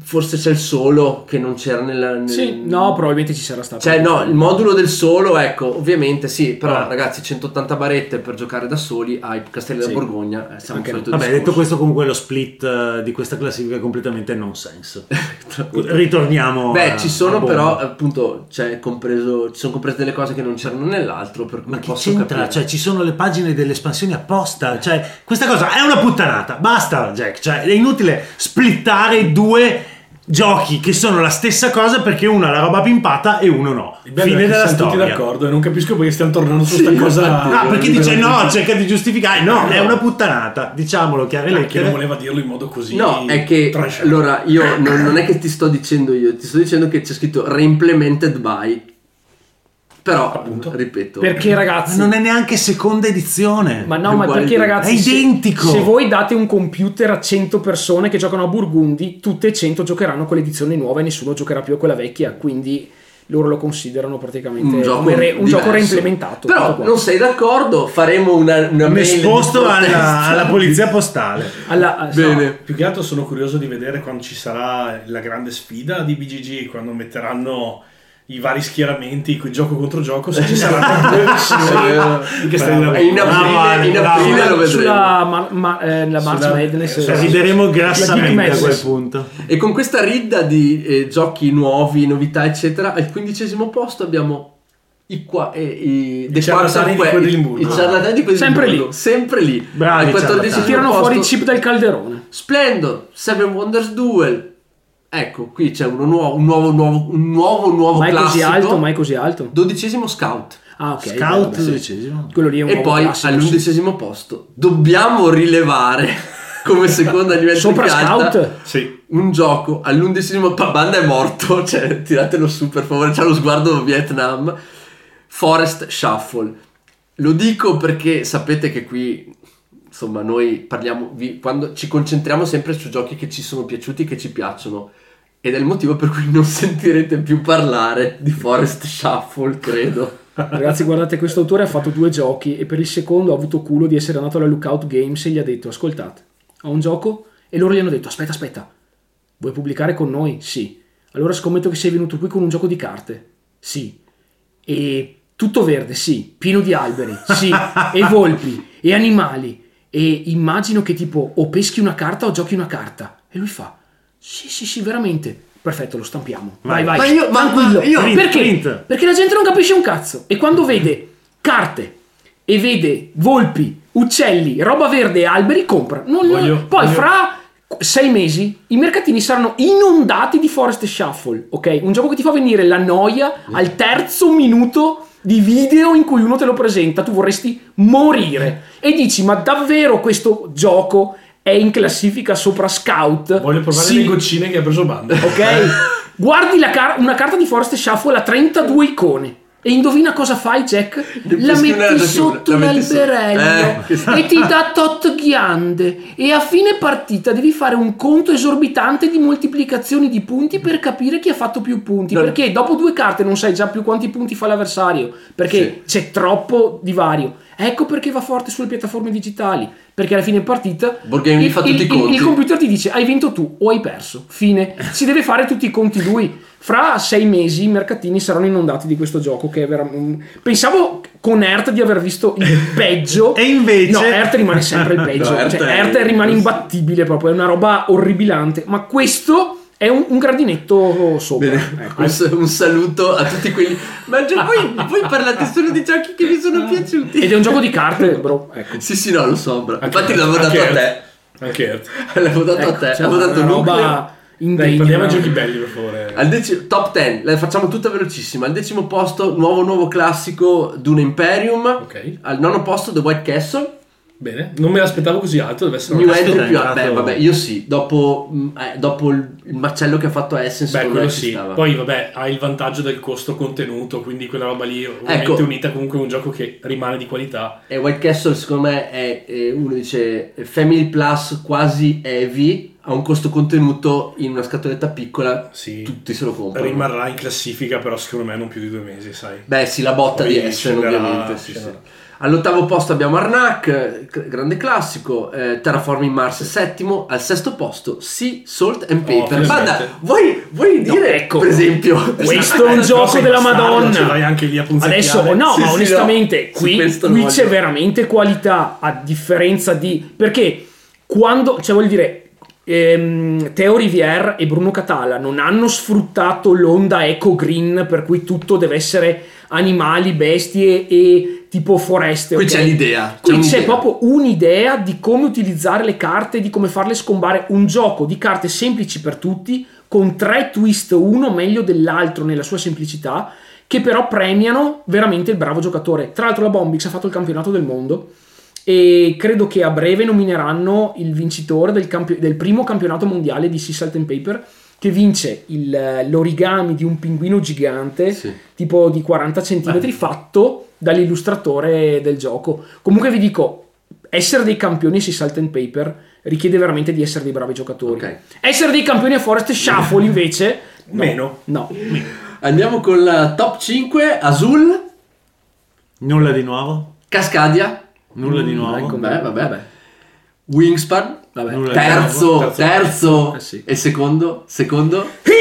Forse c'è il solo che non c'era nella... nel- Sì, no probabilmente ci sarà stato cioè, no, il modulo del solo, ecco, ovviamente sì, però Ah. ragazzi, 180 barette per giocare da soli ai Castelli Sì. da Borgogna, eh, siamo Anche Vabbè, discorso. detto questo, comunque lo split eh, di questa classifica è completamente nonsense. Ritorniamo. Beh, a- ci sono però, appunto, c'è compreso, ci sono comprese delle cose che non c'erano nell'altro, per cui Ma che posso c'entra? capire. Cioè, ci sono le pagine delle espansioni apposta. Cioè, questa cosa è una puttanata. Basta, Jack. Cioè, è inutile splittare due giochi che sono la stessa cosa perché uno ha la roba pimpata e uno no. Fine della siamo tutti storia. d'accordo e non capisco perché stiamo tornando su questa cosa. Ah, perché dice no, cerca di giustificare. No, è una puttanata. Diciamolo, chiare Che non lettere. voleva dirlo in modo così. No, è che trash. allora io non, non è che ti sto dicendo io, ti sto dicendo che c'è scritto reimplemented by. Però, Appunto. ripeto, perché ragazzi non è neanche seconda edizione. Ma no, ma perché ragazzi, È se- identico. Se, voi date un computer a 100 persone che giocano a Burgundy, tutte e 100 giocheranno con l'edizione nuova e nessuno giocherà più a quella vecchia, quindi loro lo considerano praticamente un gioco, re- un gioco reimplementato. Però non sei d'accordo, faremo una, una Mi esposto alla, alla polizia postale. Alla- Bene. Più che altro sono curioso di vedere quando ci sarà la grande sfida di BGG, quando metteranno i vari schieramenti, il gioco contro gioco, se ci saranno due versioni di Castelli Bravo. E in aprile, in aprile lo vedremo. sulla ma, ma- eh, la March Sulla- Madness eh, Cioè, eh, rideremo grassamente a quel punto. E con questa ridda di eh, giochi nuovi, novità, eccetera, al quindicesimo posto abbiamo i, qua, eh, i, The ciarlatani Quarter di Que- Quedlinburgo. i ciarlatani di Quedlinburgo. Sempre lì. Sempre lì. Bravi al tirano fuori il chip dal calderone Splendor, Seven Wonders Duel. Ecco, qui c'è uno nuovo, un nuovo, nuovo, un nuovo, nuovo mai così classico. alto mai così alto Dodicesimo Scout. ah ok Scout dodicesimo. quello lì è un E poi classico, sì. all'undicesimo posto dobbiamo rilevare come seconda livello sopra di pianta, Scout Sì, un gioco all'undicesimo pa- Banda è morto cioè tiratelo su per favore c'ha lo sguardo Vietnam Forest Shuffle lo dico perché sapete che qui insomma noi parliamo vi- quando ci concentriamo sempre su giochi che ci sono piaciuti che ci piacciono ed è il motivo per cui non sentirete più parlare di Forest Shuffle credo Ragazzi, guardate, questo autore ha fatto due giochi e per il secondo ha avuto culo di essere andato alla Lookout Games e gli ha detto: Ascoltate, ho un gioco. E loro gli hanno detto: Aspetta, aspetta, vuoi pubblicare con noi? Sì. Allora scommetto che sei venuto qui con un gioco di carte. Sì. E tutto verde, sì. Pieno di alberi, sì. e volpi, e animali. E immagino che tipo o peschi una carta o giochi una carta. E lui fa: Sì, sì, sì, veramente. Perfetto, lo stampiamo. Vai, vai. Ma io- ma- tranquillo. ma io- Print, Perché? print. Perché la gente non capisce un cazzo. E quando vede carte e vede volpi, uccelli, roba verde e alberi, compra. Non- Voglio- Poi voglio- fra sei mesi i mercatini saranno inondati di Forest Shuffle, ok? Un gioco che ti fa venire la noia al terzo minuto di video in cui uno te lo presenta, tu vorresti morire. E dici, ma davvero questo gioco è in classifica sopra Scout? voglio provare Sì. le goccine che ha preso Banda. Ok? Guardi car- una carta di Forest Shuffle ha 32 icone. E indovina cosa fai, Jack? La metti sotto sotto. l'alberello Eh, e ti dà tot ghiande. E a fine partita devi fare un conto esorbitante di moltiplicazioni di punti per capire chi ha fatto più punti. No. Perché dopo due carte non sai già più quanti punti fa l'avversario. Perché c'è troppo divario. Ecco perché va forte sulle piattaforme digitali. Perché alla fine partita il, il- i conti. il computer ti dice hai vinto tu o hai perso. Fine. Si deve fare tutti i conti lui. Fra sei mesi i mercatini saranno inondati di questo gioco che è veramente... Pensavo con Earth di aver visto il peggio. E invece- No, Earth rimane sempre il peggio. No, Earth cioè, è- Earth rimane imbattibile proprio, è una roba orribilante. Ma questo è un, un gradinetto sopra. Ecco. un, un saluto a tutti quelli. Ma già voi, voi parlate solo di giochi che vi sono piaciuti. Ed è un gioco di carte, bro. Ecco. Sì, sì, no, lo so, bro. Infatti l'avevo dato a te. Anche Earth. L'avevo dato a Ecco, te. cioè, Avevo dato una nucleo. Roba Dai, parliamo di giochi belli, per favore. Al decimo, top 10, le facciamo tutta velocissima. Al decimo posto, nuovo nuovo classico Dune Imperium. Ok. Al nono posto, The White Castle. Bene, non me l'aspettavo così alto, deve essere New una entry è più entrato- Beh, vabbè, io sì. Dopo, mh, eh, dopo il macello che ha fatto Essence, Beh, quello sì. stava. Poi, vabbè, ha il vantaggio del costo contenuto, quindi quella roba lì, ovviamente Ecco. unita comunque a un gioco che rimane di qualità. E White Castle, secondo me, è eh, uno dice Family Plus quasi heavy. Ha un costo contenuto in una scatoletta piccola. Sì. Tutti se lo comprano. Rimarrà in classifica, però secondo me non più di due mesi, sai. Beh, sì, la botta Poi di Essen, ovviamente. Sì, sì. All'ottavo posto abbiamo Arnak, grande classico. eh, Terraforming Mars, settimo. Al sesto posto, Sea, Salt and Paper. finalmente. Banda, vuoi, vuoi No, dire, ecco. per esempio, Questo è un No, gioco della Madonna. vai anche lì a. Adesso, no, Sì, ma sì, onestamente, no, qui, qui c'è veramente qualità a differenza di. Perché quando, cioè, vuol dire. Ehm, Teo Rivière e Bruno Catala non hanno sfruttato l'onda eco green per cui tutto deve essere animali, bestie e tipo foreste. Qui ok? c'è l'idea. Qui un'idea. c'è proprio un'idea di come utilizzare le carte, di come farle scombare. Un gioco di carte semplici per tutti, con tre twist, uno meglio dell'altro nella sua semplicità, che però premiano veramente il bravo giocatore. Tra l'altro la Bombix ha fatto il campionato del mondo e credo che a breve nomineranno il vincitore del, campio- del primo campionato mondiale di Sea Salt and Paper che vince il- l'origami di un pinguino gigante Sì. tipo di 40 cm fatto dall'illustratore del gioco. Comunque vi dico, essere dei campioni a Sea Salt and Paper richiede veramente di essere dei bravi giocatori. Ok. Essere dei campioni a Forest Shuffle invece no. Meno. No. Andiamo con la top 5. Azul, Nulla di nuovo? Cascadia. Nulla di nuovo? ecco. Vabbè, vabbè. Wingspan. Vabbè. Terzo, nuovo. terzo. Eh sì. E secondo? Secondo? Hit!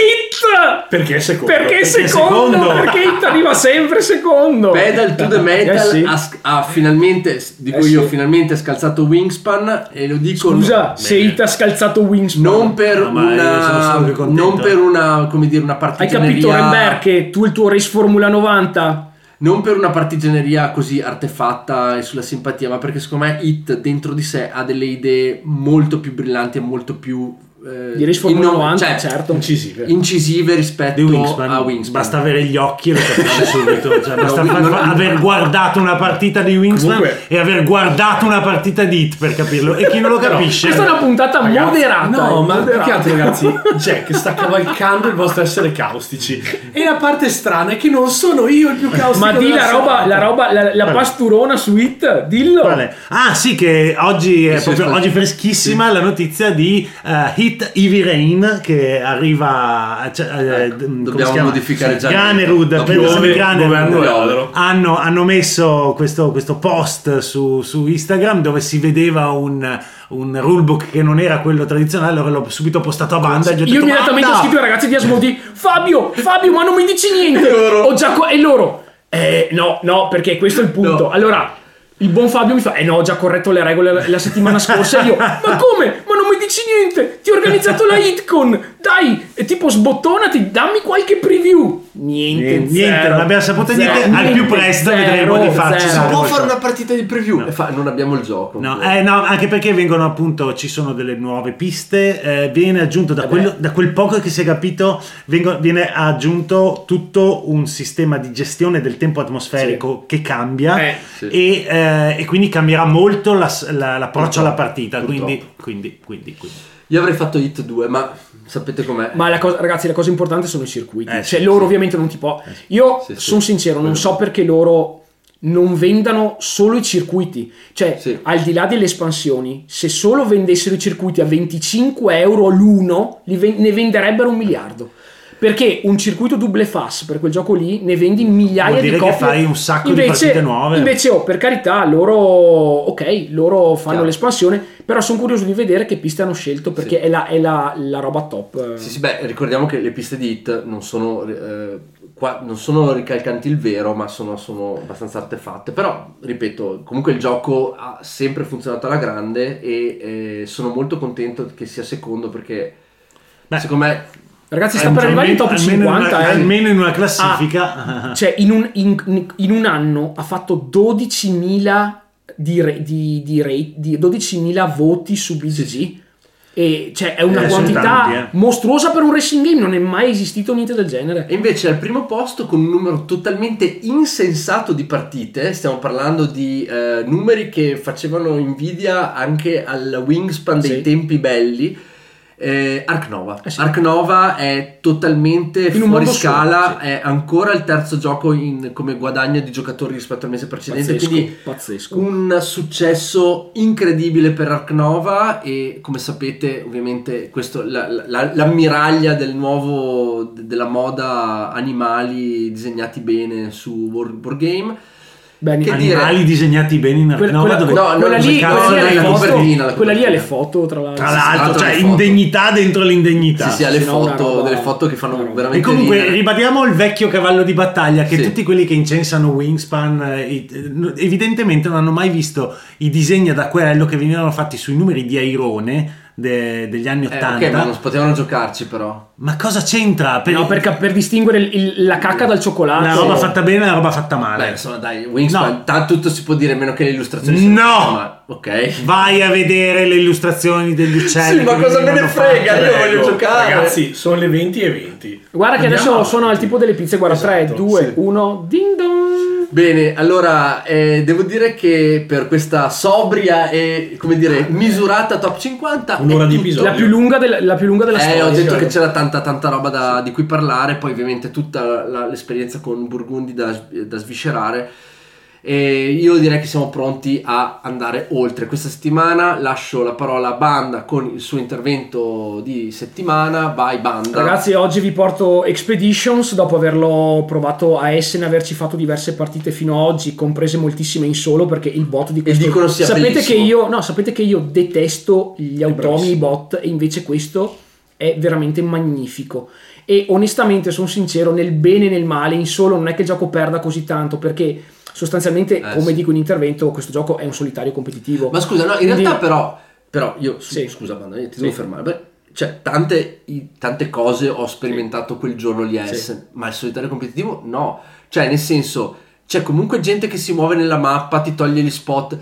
Perché è secondo. Perché, Perché secondo? secondo? Perché Hit arriva sempre secondo. Pedal to the Metal Eh sì. ha, ha finalmente, dico Eh io, sì. finalmente scalzato Wingspan e lo dico Scusa, se Bene. Hit ha scalzato Wingspan. non per No, una non per una come dire una Hai partigianeria capito, Rember, che tu il tuo Race Formula 90 non per una partigianeria così artefatta e sulla simpatia ma perché secondo me Hit dentro di sé ha delle idee molto più brillanti e molto più eh, di Race Formula inno- 90, cioè, certo. Incisive. incisive rispetto di Wingspan, a Wingspan basta avere gli occhi e lo capisci subito cioè, basta No, fa- aver guardato una partita di Wingspan Comunque- e aver guardato una partita di Hit per capirlo e chi non lo capisce Questa è una puntata Ragazzi, moderata. No, eh, ma moderata. che altro, ragazzi, Jack sta cavalcando il vostro essere caustici. E la parte strana è che non sono io il più caustico. Ma di la roba, la roba, la, la pasturona su Hit, dillo. Quale? Ah sì che oggi è Sì, proprio oggi freschissima la notizia di eh, Hit Heavy Rain che arriva cioè, eh, Ecco, dobbiamo modificare già Granerud dove hanno hanno, messo questo, questo post su, su Instagram dove si vedeva un, un rulebook che non era quello tradizionale allora l'ho subito postato a banda e gli ho Io detto, immediatamente ho scritto ai ragazzi di Asmodi Fabio, Fabio, ma non mi dici niente. Ho già co- e loro. Eh, no, no, perché questo è il punto. No. Allora, il buon Fabio mi fa: Eh no, ho già corretto le regole la, settimana scorsa. E io, ma come? Non mi dici niente? Ti ho organizzato la HitCon. Dai, e tipo sbottonati, dammi qualche preview. Niente, Niente, zero, niente, non abbiamo saputo zero, niente. Al più presto vedremo di farci zero. si può fare una partita di preview E fa- non abbiamo il gioco No, eh, no, anche perché vengono appunto, ci sono delle nuove piste, eh, viene aggiunto da, Eh quello- da quel poco che si è capito, vengo- viene aggiunto tutto un sistema di gestione del tempo atmosferico che cambia Eh, sì. e, eh, e quindi cambierà molto la- la- l'approccio alla Purtroppo, partita. purtroppo. Quindi, quindi, quindi, quindi. io avrei fatto Hit 2 ma sapete com'è Ma la cosa, ragazzi, la cosa importante sono i circuiti. Eh, cioè, sì, loro sì. ovviamente non ti può. Io Sì, sì. sono sincero, non so perché loro non vendano solo i circuiti. Cioè, Sì. al di là delle espansioni, se solo vendessero i circuiti a 25 euro l'uno, li ven- ne venderebbero un miliardo. Perché un circuito double fast per quel gioco lì ne vendi migliaia Vuol di dire che copie. fai un sacco di partite nuove. Invece, oh, per carità, loro, ok, loro fanno Chiaro. l'espansione, però sono curioso di vedere che piste hanno scelto perché è, la, è la- la roba top. Sì, sì, beh, ricordiamo che le piste di hit non sono, eh, qua- non sono ricalcanti il vero, ma sono, sono abbastanza artefatte. Però, ripeto, comunque il gioco ha sempre funzionato alla grande e eh, sono molto contento che sia secondo perché Beh, secondo me Ragazzi, sta per arrivare in top almeno in 50. una- eh. almeno in una classifica. Cioè, in un, in- in un anno ha fatto 12.000 di, di, di di 12.000 voti su BGG. E cioè, è una Eh, quantità tanti, eh. mostruosa per un racing game. Non è mai esistito niente del genere. E invece al primo posto con un numero totalmente insensato di partite, stiamo parlando di eh, numeri che facevano invidia anche al Wingspan dei Sì. tempi belli. Eh, Ark Nova. Eh sì. Ark Nova è totalmente In fuori scala, solo, sì. è ancora il terzo gioco in- come guadagno di giocatori rispetto al mese precedente, Pazzesco, quindi pazzesco. un successo incredibile per Ark Nova e come sapete ovviamente questo la- la- l'ammiraglia del nuovo della moda animali disegnati bene su Board Game Beh, che ani- dire- Animali disegnati bene in quella, Arcnova quella- dove no, no, quella no, lì, quella lì è ha le foto, copertina, la quella lì ha le copertina. foto, tra l'altro. Tra l'altro, cioè indegnità dentro l'indegnità. sì, sì, ha le no, foto, delle foto che fanno roba. veramente E comunque ridere. ribadiamo il vecchio cavallo di battaglia che Sì. tutti quelli che incensano Wingspan eh, evidentemente non hanno mai visto i disegni ad acquerello che venivano fatti sui numeri di Airone de- degli anni Eh, 80. ok ma non potevano giocarci però Ma cosa c'entra? Per, No, per, per distinguere il- il- la cacca dal cioccolato. la roba fatta bene e la roba fatta male. Beh, insomma, dai, Wingspan, No. tanto tutto si può dire, meno che le illustrazioni No! ok. Vai a vedere le illustrazioni degli uccelli. Sì, ma cosa me ne frega? fatte. Io voglio Ecco, giocare. Ragazzi, sono le 20 e 20. Guarda che Andiamo adesso avanti. suona il tipo delle pizze. Guarda, 3, Esatto, 2, sì. 1, ding dong. Bene, allora eh, devo dire che per questa sobria e come dire misurata top 50 Un'ora di episodio. La più lunga, del- la più lunga della Eh, storia. ho detto sì. che c'era tanta tanta roba da- di cui parlare, poi ovviamente tutta la- l'esperienza con Burgundi da, da sviscerare. E io direi che siamo pronti a andare oltre. Questa settimana lascio la parola a Banda con il suo intervento di settimana. Vai Banda. Ragazzi, oggi vi porto Expeditions dopo averlo provato a Essen, averci fatto diverse partite fino ad oggi, comprese moltissime in solo perché il bot di questo dicono sia sapete bellissimo. che io no, sapete che io detesto gli automi, i bot e invece questo è veramente magnifico. E onestamente, sono sincero, nel bene e nel male, in solo non è che il gioco perda così tanto perché sostanzialmente, Eh, come sì. dico in intervento, questo gioco è un solitario competitivo. Ma scusa, no, in Quindi- realtà però, però io, su- Sì. scusa, Banda, io ti Sì. devo fermare. Beh, cioè, tante, i- tante cose ho sperimentato quel giorno lì a Sì. Essen, ma il solitario competitivo no. Cioè, nel senso, c'è comunque gente che si muove nella mappa, ti toglie gli spot.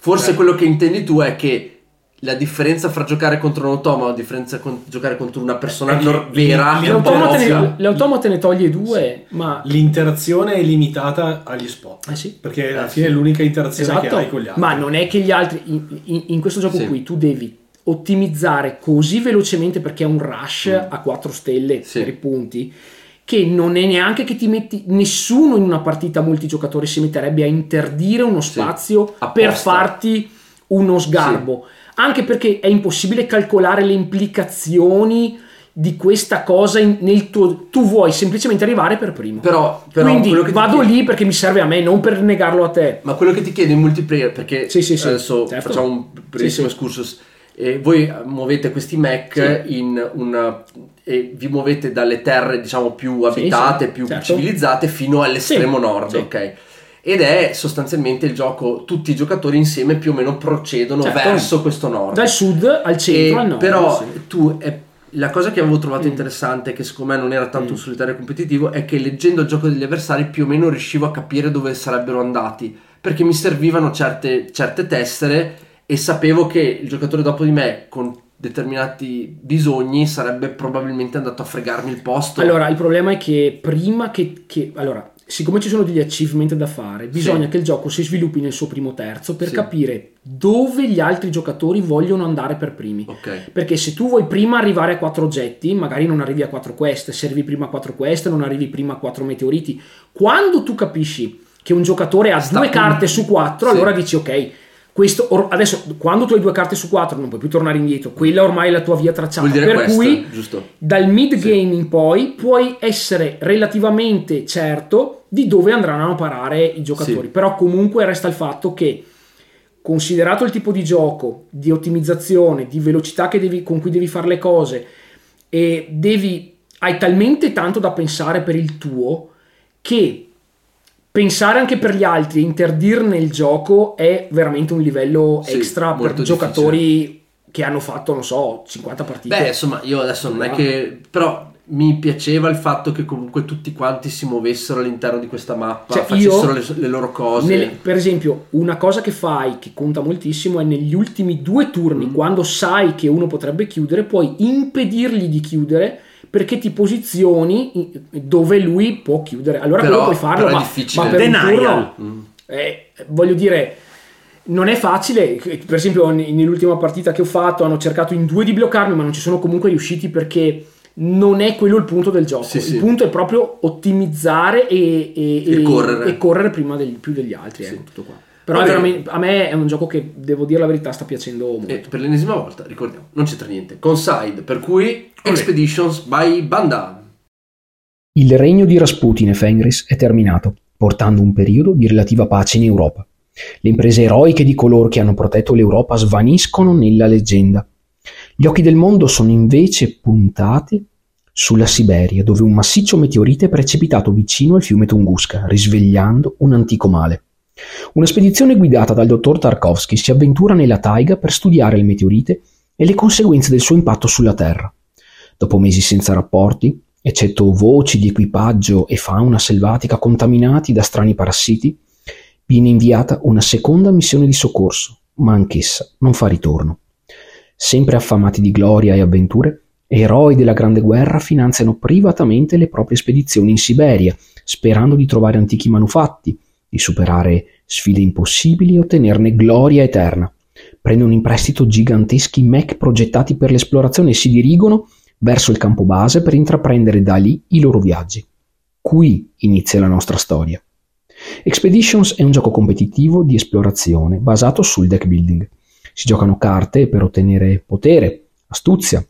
Forse Eh. quello che intendi tu è che la differenza fra giocare contro un automa e la differenza con giocare contro una persona che nor- vera è un po' L'automata ovvia. ne, ne toglie due, ma L'interazione è limitata agli spot. Eh sì. Perché alla Eh fine è l'unica interazione che Esatto, hai con gli altri. ma non è che gli altri in, in- in questo gioco Sì. qui tu devi ottimizzare così velocemente perché è un rush a 4 stelle Mm. Sì. per i punti che non è neanche che ti metti nessuno in una partita multigiocatore si metterebbe a interdire uno Sì. spazio per farti uno sgarbo anche perché è impossibile calcolare le implicazioni di questa cosa nel tuo tu vuoi semplicemente arrivare per primo Però, però quindi vado lì perché mi serve a me non per negarlo a te Ma quello che ti chiedo in multiplayer, perché Sì, sì, sì, adesso certo. facciamo un brevissimo excursus. Eh, voi muovete questi Mac in una e vi muovete dalle terre diciamo più abitate, più certo. civilizzate fino all'estremo nord, ok? Ed è sostanzialmente il gioco, tutti i giocatori insieme più o meno procedono Certo. verso questo nord. dal sud al E centro al nord però sì. tu è- la cosa che avevo trovato Mm. interessante, che secondo me non era tanto Mm. un solitario competitivo, è che leggendo il gioco degli avversari più o meno riuscivo a capire dove sarebbero andati. Perché mi servivano certe, certe tessere e sapevo che il giocatore dopo di me con determinati bisogni sarebbe probabilmente andato a fregarmi il posto. allora il problema è che prima che, che- allora siccome ci sono degli achievement da fare bisogna Sì. che il gioco si sviluppi nel suo primo terzo per Sì. capire dove gli altri giocatori vogliono andare per primi Ok. perché se tu vuoi prima arrivare a quattro oggetti magari non arrivi a quattro quest se arrivi prima a quattro quest non arrivi prima a quattro meteoriti quando tu capisci che un giocatore ha Sta due carte su quattro Sì. allora dici ok questo or- adesso quando tu hai due carte su quattro non puoi più tornare indietro quella ormai è la tua via tracciata per questo, cui giusto? dal mid game in poi puoi essere relativamente certo di dove andranno a parare i giocatori Sì. però comunque resta il fatto che considerato il tipo di gioco di ottimizzazione di velocità che devi- con cui devi fare le cose e devi hai talmente tanto da pensare per il tuo che pensare anche per gli altri e interdirne il gioco è veramente un livello Sì, extra per giocatori che hanno fatto non so 50 partite Beh, insomma, io adesso non è Ah. che. Però mi piaceva il fatto che comunque tutti quanti si muovessero all'interno di questa mappa, Cioè, facessero le, le loro cose. Nel- per esempio, una cosa che fai che conta moltissimo è negli ultimi due turni, Mm. quando sai che uno potrebbe chiudere, puoi impedirgli di chiudere perché ti posizioni dove lui può chiudere. Allora Però- quello puoi farlo, però è ma, difficile. ma per un turno, Mm. eh, voglio dire, non è facile. Per esempio, nell'ultima partita che ho fatto hanno cercato in due di bloccarmi, ma non ci sono comunque riusciti perché non è quello il punto del gioco. Sì, il sì. punto è proprio ottimizzare e, e- E e- correre. e correre prima del- più degli altri. Sì. ecco, tutto qua. Però a me è un gioco che devo dire la verità sta piacendo molto. E per l'ennesima volta, ricordiamo, non c'entra niente. Con Side, per cui. Expeditions by Banda. Il regno di Rasputin e Fenris è terminato, portando un periodo di relativa pace in Europa. Le imprese eroiche di coloro che hanno protetto l'Europa svaniscono nella leggenda. Gli occhi del mondo sono invece puntati sulla Siberia, dove un massiccio meteorite è precipitato vicino al fiume Tunguska, risvegliando un antico male. Una spedizione guidata dal dottor Tarkovsky si avventura nella taiga per studiare il meteorite e le conseguenze del suo impatto sulla Terra. Dopo mesi senza rapporti, eccetto voci di equipaggio e fauna selvatica contaminati da strani parassiti, viene inviata una seconda missione di soccorso, ma anch'essa non fa ritorno. Sempre affamati di gloria e avventure, eroi della Grande Guerra finanziano privatamente le proprie spedizioni in Siberia, sperando di trovare antichi manufatti, di superare sfide impossibili e ottenerne gloria eterna. Prendono in prestito giganteschi mech progettati per l'esplorazione e si dirigono verso il campo base per intraprendere da lì i loro viaggi. Qui inizia la nostra storia. Expeditions è un gioco competitivo di esplorazione basato sul deck building. Si giocano carte per ottenere potere, astuzia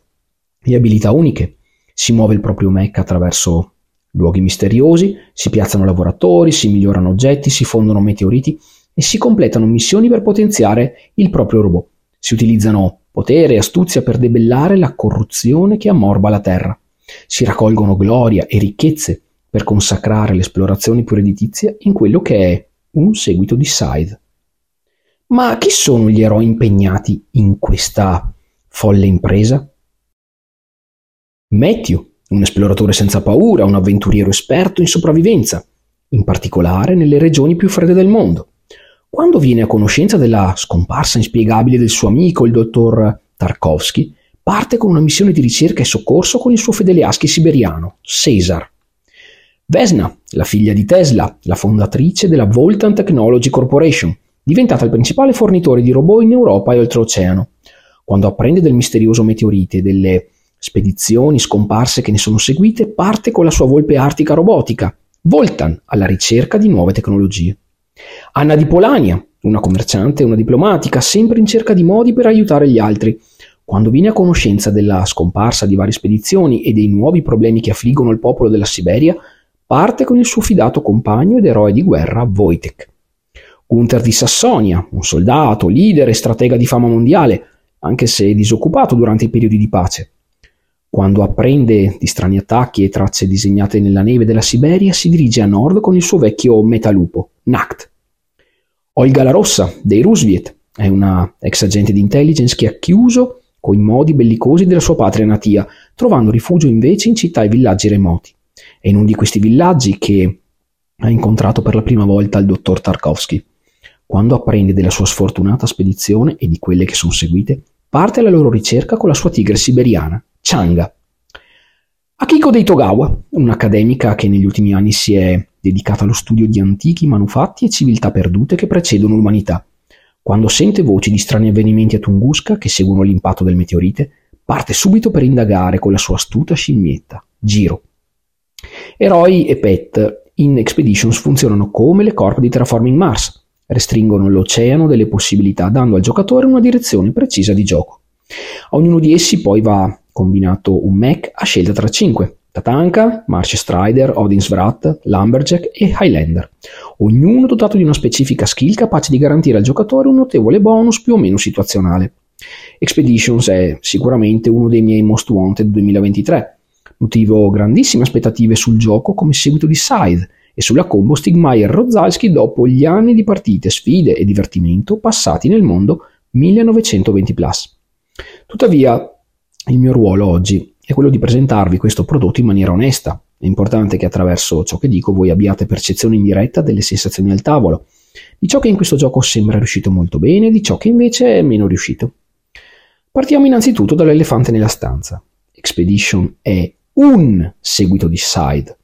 e abilità uniche. Si muove il proprio mech attraverso luoghi misteriosi, si piazzano lavoratori, si migliorano oggetti, si fondono meteoriti e si completano missioni per potenziare il proprio robot. Si utilizzano potere e astuzia per debellare la corruzione che ammorba la terra. Si raccolgono gloria e ricchezze per consacrare l'esplorazione più redditizia in quello che è un seguito di Scythe. Ma chi sono gli eroi impegnati in questa folle impresa? Matthew, un esploratore senza paura, un avventuriero esperto in sopravvivenza, in particolare nelle regioni più fredde del mondo. Quando viene a conoscenza della scomparsa inspiegabile del suo amico, il dottor Tarkovsky, parte con una missione di ricerca e soccorso con il suo fedele aschi siberiano, Cesar. Vesna, la figlia di Tesla, la fondatrice della Voltan Technology Corporation, diventata il principale fornitore di robot in Europa e oltreoceano. Quando apprende del misterioso meteorite e delle spedizioni scomparse che ne sono seguite, parte con la sua volpe artica robotica, Voltan, alla ricerca di nuove tecnologie. Anna di Polania, una commerciante e una diplomatica, sempre in cerca di modi per aiutare gli altri. Quando viene a conoscenza della scomparsa di varie spedizioni e dei nuovi problemi che affliggono il popolo della Siberia, parte con il suo fidato compagno ed eroe di guerra Wojtek. Gunther di Sassonia, un soldato, leader e stratega di fama mondiale, anche se disoccupato durante i periodi di pace. Quando apprende di strani attacchi e tracce disegnate nella neve della Siberia, si dirige a nord con il suo vecchio metalupo, Nacht. Olga la Rossa, dei Rusviet, è una ex agente di intelligence che ha chiuso coi modi bellicosi della sua patria natia, trovando rifugio invece in città e villaggi remoti. È in uno di questi villaggi che ha incontrato per la prima volta il dottor Tarkovsky. Quando apprende della sua sfortunata spedizione e di quelle che sono seguite, parte alla loro ricerca con la sua tigre siberiana, Changa. Akiko dei Togawa, un'accademica che negli ultimi anni si è dedicata allo studio di antichi manufatti e civiltà perdute che precedono l'umanità. Quando sente voci di strani avvenimenti a Tunguska che seguono l'impatto del meteorite, parte subito per indagare con la sua astuta scimmietta, Giro. Eroi e pet in Expeditions funzionano come le corp di Terraforming Mars, restringono l'oceano delle possibilità dando al giocatore una direzione precisa di gioco. Ognuno di essi poi va combinato un mech a scelta tra 5, Tatanka, March Strider, Odin's Wrath, Lumberjack e Highlander, ognuno dotato di una specifica skill capace di garantire al giocatore un notevole bonus più o meno situazionale. Expeditions è sicuramente uno dei miei most wanted 2023. Nutrivo grandissime aspettative sul gioco come seguito di Scythe e sulla combo Stigmaier-Rozzalski dopo gli anni di partite, sfide e divertimento passati nel mondo 1920+. Tuttavia, il mio ruolo oggi è quello di presentarvi questo prodotto in maniera onesta. È importante che attraverso ciò che dico voi abbiate percezione indiretta delle sensazioni al tavolo, di ciò che in questo gioco sembra riuscito molto bene di ciò che invece è meno riuscito. Partiamo innanzitutto dall'elefante nella stanza. Expedition è un seguito di Side.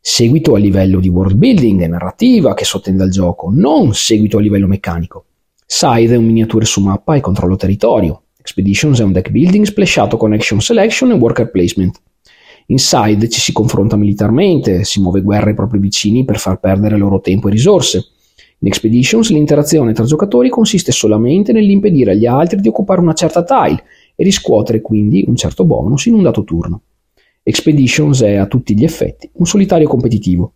Seguito a livello di world building e narrativa che sottende al gioco, non seguito a livello meccanico. Side è un miniature su mappa e controllo territorio, Expeditions è un deck building splashato con action selection e worker placement. Inside ci si confronta militarmente, si muove guerra ai propri vicini per far perdere loro tempo e risorse. In Expeditions l'interazione tra giocatori consiste solamente nell'impedire agli altri di occupare una certa tile e riscuotere quindi un certo bonus in un dato turno. Expeditions è a tutti gli effetti un solitario competitivo.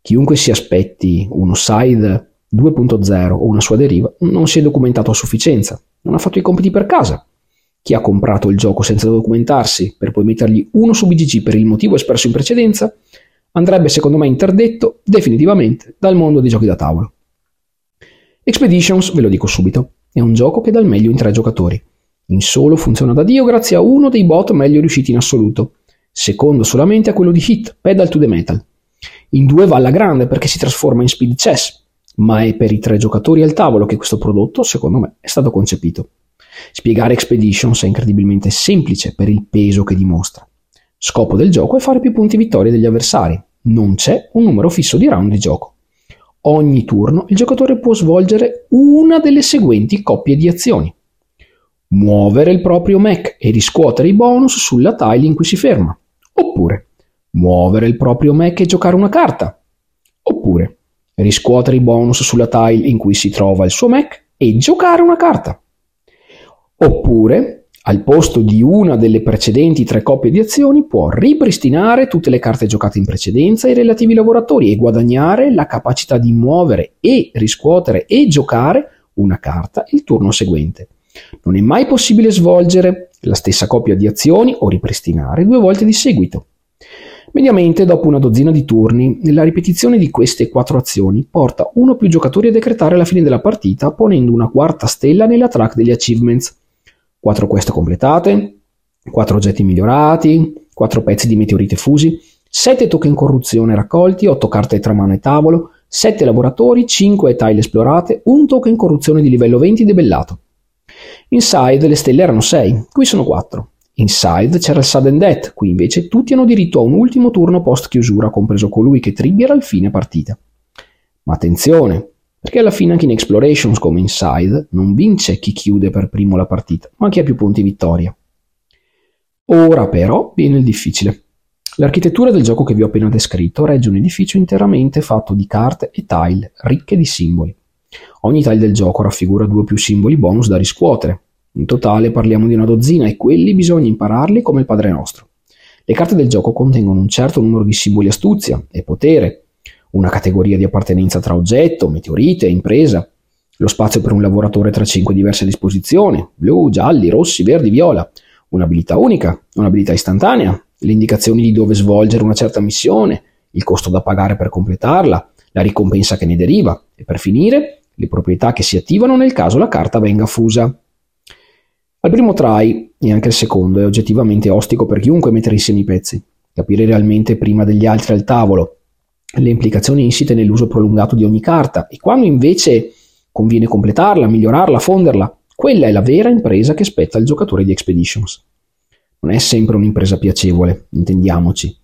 Chiunque si aspetti uno side 2.0 o una sua deriva non si è documentato a sufficienza non ha fatto i compiti per casa. Chi ha comprato il gioco senza documentarsi per poi mettergli uno su BGG per il motivo espresso in precedenza, andrebbe secondo me interdetto definitivamente dal mondo dei giochi da tavolo. Expeditions, ve lo dico subito, è un gioco che dà il meglio in tre giocatori. In solo funziona da Dio grazie a uno dei bot meglio riusciti in assoluto, secondo solamente a quello di Hit, Pedal to the Metal. In due va alla grande perché si trasforma in speed chess, ma è per i tre giocatori al tavolo che questo prodotto, secondo me, è stato concepito. Spiegare Expeditions è incredibilmente semplice per il peso che dimostra. Scopo del gioco è fare più punti vittoria degli avversari. Non c'è un numero fisso di round di gioco. Ogni turno il giocatore può svolgere una delle seguenti coppie di azioni. Muovere il proprio mech e riscuotere i bonus sulla tile in cui si ferma. Oppure muovere il proprio mech e giocare una carta. Oppure riscuotere i bonus sulla tile in cui si trova il suo mech e giocare una carta. Oppure, al posto di una delle precedenti tre coppie di azioni, può ripristinare tutte le carte giocate in precedenza e i relativi lavoratori e guadagnare la capacità di muovere e riscuotere e giocare una carta il turno seguente. Non è mai possibile svolgere la stessa coppia di azioni o ripristinare due volte di seguito. Mediamente, dopo una dozzina di turni, la ripetizione di queste quattro azioni porta uno o più giocatori a decretare la fine della partita ponendo una quarta stella nella track degli achievements. 4 quest completate, 4 oggetti migliorati, 4 pezzi di meteorite fusi, 7 token corruzione raccolti, 8 carte tra mano e tavolo, 7 laboratori, 5 tile esplorate, 1 token corruzione di livello 20 debellato. Inside le stelle erano 6, qui sono 4. Inside c'era il sudden death, qui invece tutti hanno diritto a un ultimo turno post chiusura, compreso colui che trigger al fine partita. Ma attenzione, perché alla fine anche in Explorations come Inside non vince chi chiude per primo la partita, ma chi ha più punti vittoria. Ora però viene il difficile. L'architettura del gioco che vi ho appena descritto regge un edificio interamente fatto di carte e tile, ricche di simboli. Ogni tile del gioco raffigura due o più simboli bonus da riscuotere, in totale parliamo di una dozzina e quelli bisogna impararli come il Padre nostro. Le carte del gioco contengono un certo numero di simboli astuzia e potere, una categoria di appartenenza tra oggetto, meteorite impresa, lo spazio per un lavoratore tra cinque diverse disposizioni, blu, gialli, rossi, verdi, viola, un'abilità unica, un'abilità istantanea, le indicazioni di dove svolgere una certa missione, il costo da pagare per completarla, la ricompensa che ne deriva e per finire le proprietà che si attivano nel caso la carta venga fusa. Al primo try, e anche al secondo, è oggettivamente ostico per chiunque mettere insieme i pezzi. Capire realmente prima degli altri al tavolo le implicazioni insite nell'uso prolungato di ogni carta e quando invece conviene completarla, migliorarla, fonderla, quella è la vera impresa che spetta al giocatore di Expeditions. Non è sempre un'impresa piacevole, intendiamoci.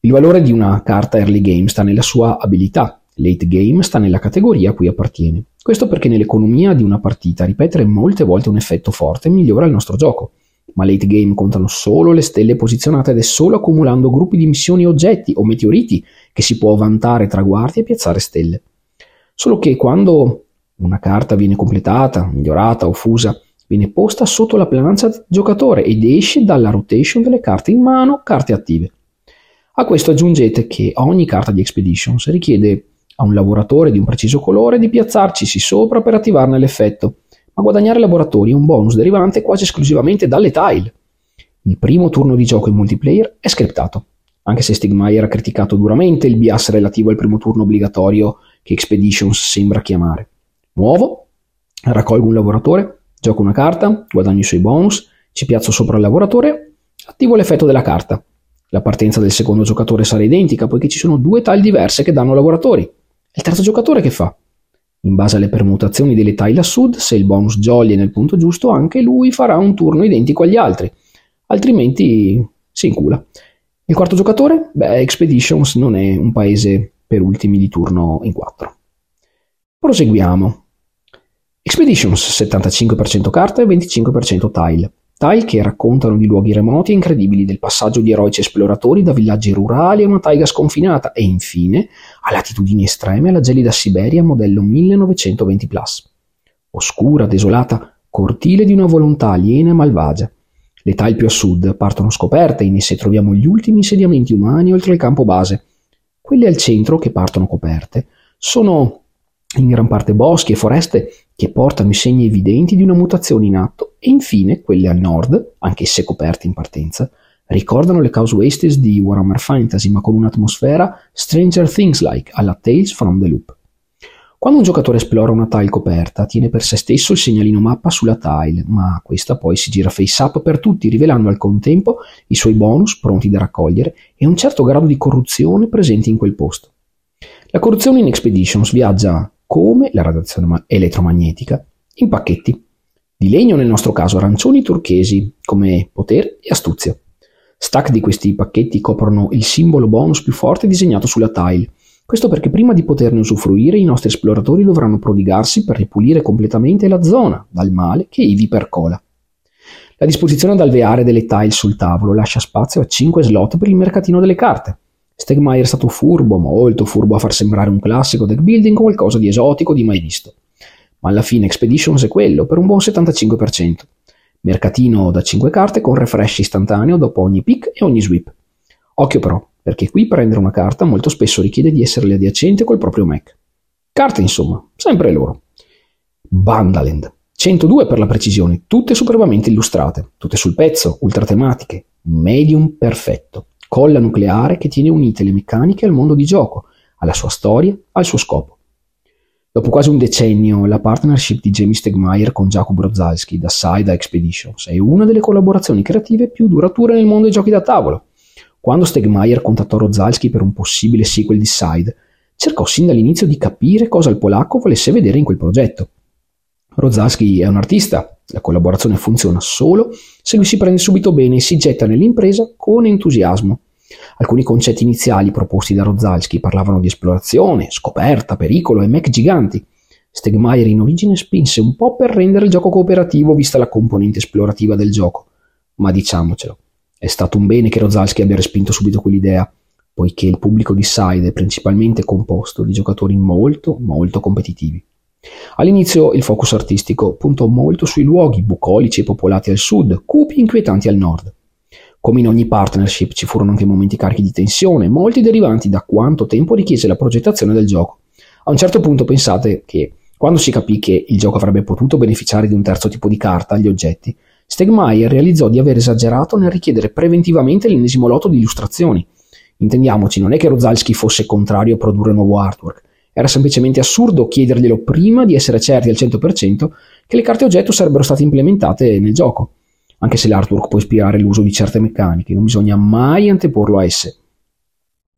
Il valore di una carta early game sta nella sua abilità, late game sta nella categoria a cui appartiene. Questo perché nell'economia di una partita ripetere molte volte un effetto forte migliora il nostro gioco, ma late game contano solo le stelle posizionate ed è solo accumulando gruppi di missioni oggetti o meteoriti che si può vantare traguardi e piazzare stelle. Solo che quando una carta viene completata, migliorata o fusa, viene posta sotto la plancia del giocatore ed esce dalla rotation delle carte in mano, carte attive. A questo aggiungete che ogni carta di Expeditions richiede a un lavoratore di un preciso colore di piazzarcisi sopra per attivarne l'effetto, ma guadagnare laboratori è un bonus derivante quasi esclusivamente dalle tile. Il primo turno di gioco in multiplayer è scriptato, anche se Stigmaier ha criticato duramente il bias relativo al primo turno obbligatorio che Expeditions sembra chiamare. Muovo, raccolgo un lavoratore, gioco una carta, guadagno i suoi bonus, ci piazzo sopra il lavoratore, attivo l'effetto della carta. La partenza del secondo giocatore sarà identica poiché ci sono due tile diverse che danno lavoratori il terzo giocatore che fa? In base alle permutazioni delle tile a sud, se il bonus jolly è nel punto giusto, anche lui farà un turno identico agli altri, altrimenti si incula. Il quarto giocatore? Beh, Expeditions non è un paese per ultimi di turno in 4. Proseguiamo. Expeditions 75% carta e 25% tile tile che raccontano di luoghi remoti e incredibili, del passaggio di eroici esploratori da villaggi rurali a una taiga sconfinata e infine a latitudini estreme alla gelida Siberia modello 1920+. Oscura, desolata, cortile di una volontà aliena e malvagia. Le tile più a sud partono scoperte, in esse troviamo gli ultimi insediamenti umani oltre il campo base. Quelle al centro, che partono coperte, sono in gran parte boschi e foreste che portano i segni evidenti di una mutazione in atto e infine quelle al nord, anch'esse coperte in partenza, ricordano le Wastes di Warhammer Fantasy ma con un'atmosfera Stranger Things-like alla Tales from the Loop. Quando un giocatore esplora una tile coperta, tiene per sé stesso il segnalino mappa sulla tile, ma questa poi si gira face up per tutti, rivelando al contempo i suoi bonus pronti da raccogliere e un certo grado di corruzione presente in quel posto. La corruzione in Expeditions viaggia come la radiazione elettromagnetica in pacchetti. Di legno nel nostro caso arancioni turchesi come potere e astuzia. Stack di questi pacchetti coprono il simbolo bonus più forte disegnato sulla tile. Questo perché prima di poterne usufruire i nostri esploratori dovranno prodigarsi per ripulire completamente la zona dal male che ivi percola. La disposizione ad alveare delle tile sul tavolo lascia spazio a 5 slot per il mercatino delle carte. Stegmaier è stato furbo, molto furbo a far sembrare un classico deck building qualcosa di esotico di mai visto. Ma alla fine Expeditions è quello, per un buon 75%. Mercatino da 5 carte con refresh istantaneo dopo ogni pick e ogni sweep. Occhio però, perché qui prendere una carta molto spesso richiede di essere adiacente col proprio Mac. Carte insomma, sempre loro. Bandaland. 102 per la precisione, tutte superbamente illustrate, tutte sul pezzo, ultra tematiche, medium perfetto, colla nucleare che tiene unite le meccaniche al mondo di gioco, alla sua storia, al suo scopo. Dopo quasi un decennio, la partnership di Jamie Stegmaier con Jacob Rozalski da Side a Expeditions è una delle collaborazioni creative più durature nel mondo dei giochi da tavolo. Quando Stegmaier contattò Rozalski per un possibile sequel di Side, cercò sin dall'inizio di capire cosa il polacco volesse vedere in quel progetto. Rozalski è un artista, la collaborazione funziona solo se lui si prende subito bene e si getta nell'impresa con entusiasmo. Alcuni concetti iniziali proposti da Rozalski parlavano di esplorazione, scoperta, pericolo e mech giganti. Stegmaier in origine spinse un po' per rendere il gioco cooperativo vista la componente esplorativa del gioco. Ma diciamocelo, è stato un bene che Rozalski abbia respinto subito quell'idea, poiché il pubblico di Side è principalmente composto di giocatori molto, molto competitivi. All'inizio il focus artistico puntò molto sui luoghi bucolici e popolati al sud, cupi e inquietanti al nord. Come in ogni partnership ci furono anche momenti carichi di tensione, molti derivanti da quanto tempo richiese la progettazione del gioco. A un certo punto pensate che, quando si capì che il gioco avrebbe potuto beneficiare di un terzo tipo di carta agli oggetti, Stegmaier realizzò di aver esagerato nel richiedere preventivamente l'ennesimo lotto di illustrazioni. Intendiamoci, non è che Rozalski fosse contrario a produrre nuovo artwork, era semplicemente assurdo chiederglielo prima di essere certi al 100% che le carte oggetto sarebbero state implementate nel gioco anche se l'artwork può ispirare l'uso di certe meccaniche, non bisogna mai anteporlo a esse.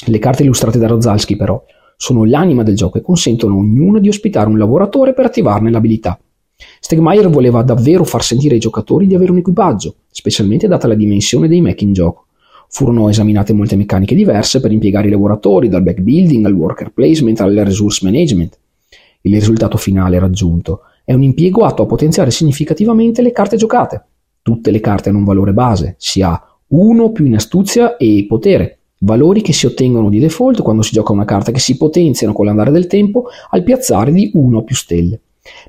Le carte illustrate da Rozalski, però, sono l'anima del gioco e consentono a ognuno di ospitare un lavoratore per attivarne l'abilità. Stegmaier voleva davvero far sentire ai giocatori di avere un equipaggio, specialmente data la dimensione dei mech in gioco. Furono esaminate molte meccaniche diverse per impiegare i lavoratori, dal backbuilding al worker placement al resource management. Il risultato finale raggiunto è un impiego atto a potenziare significativamente le carte giocate, Tutte le carte hanno un valore base, si ha 1 più in astuzia e potere, valori che si ottengono di default quando si gioca una carta che si potenziano con l'andare del tempo al piazzare di 1 più stelle.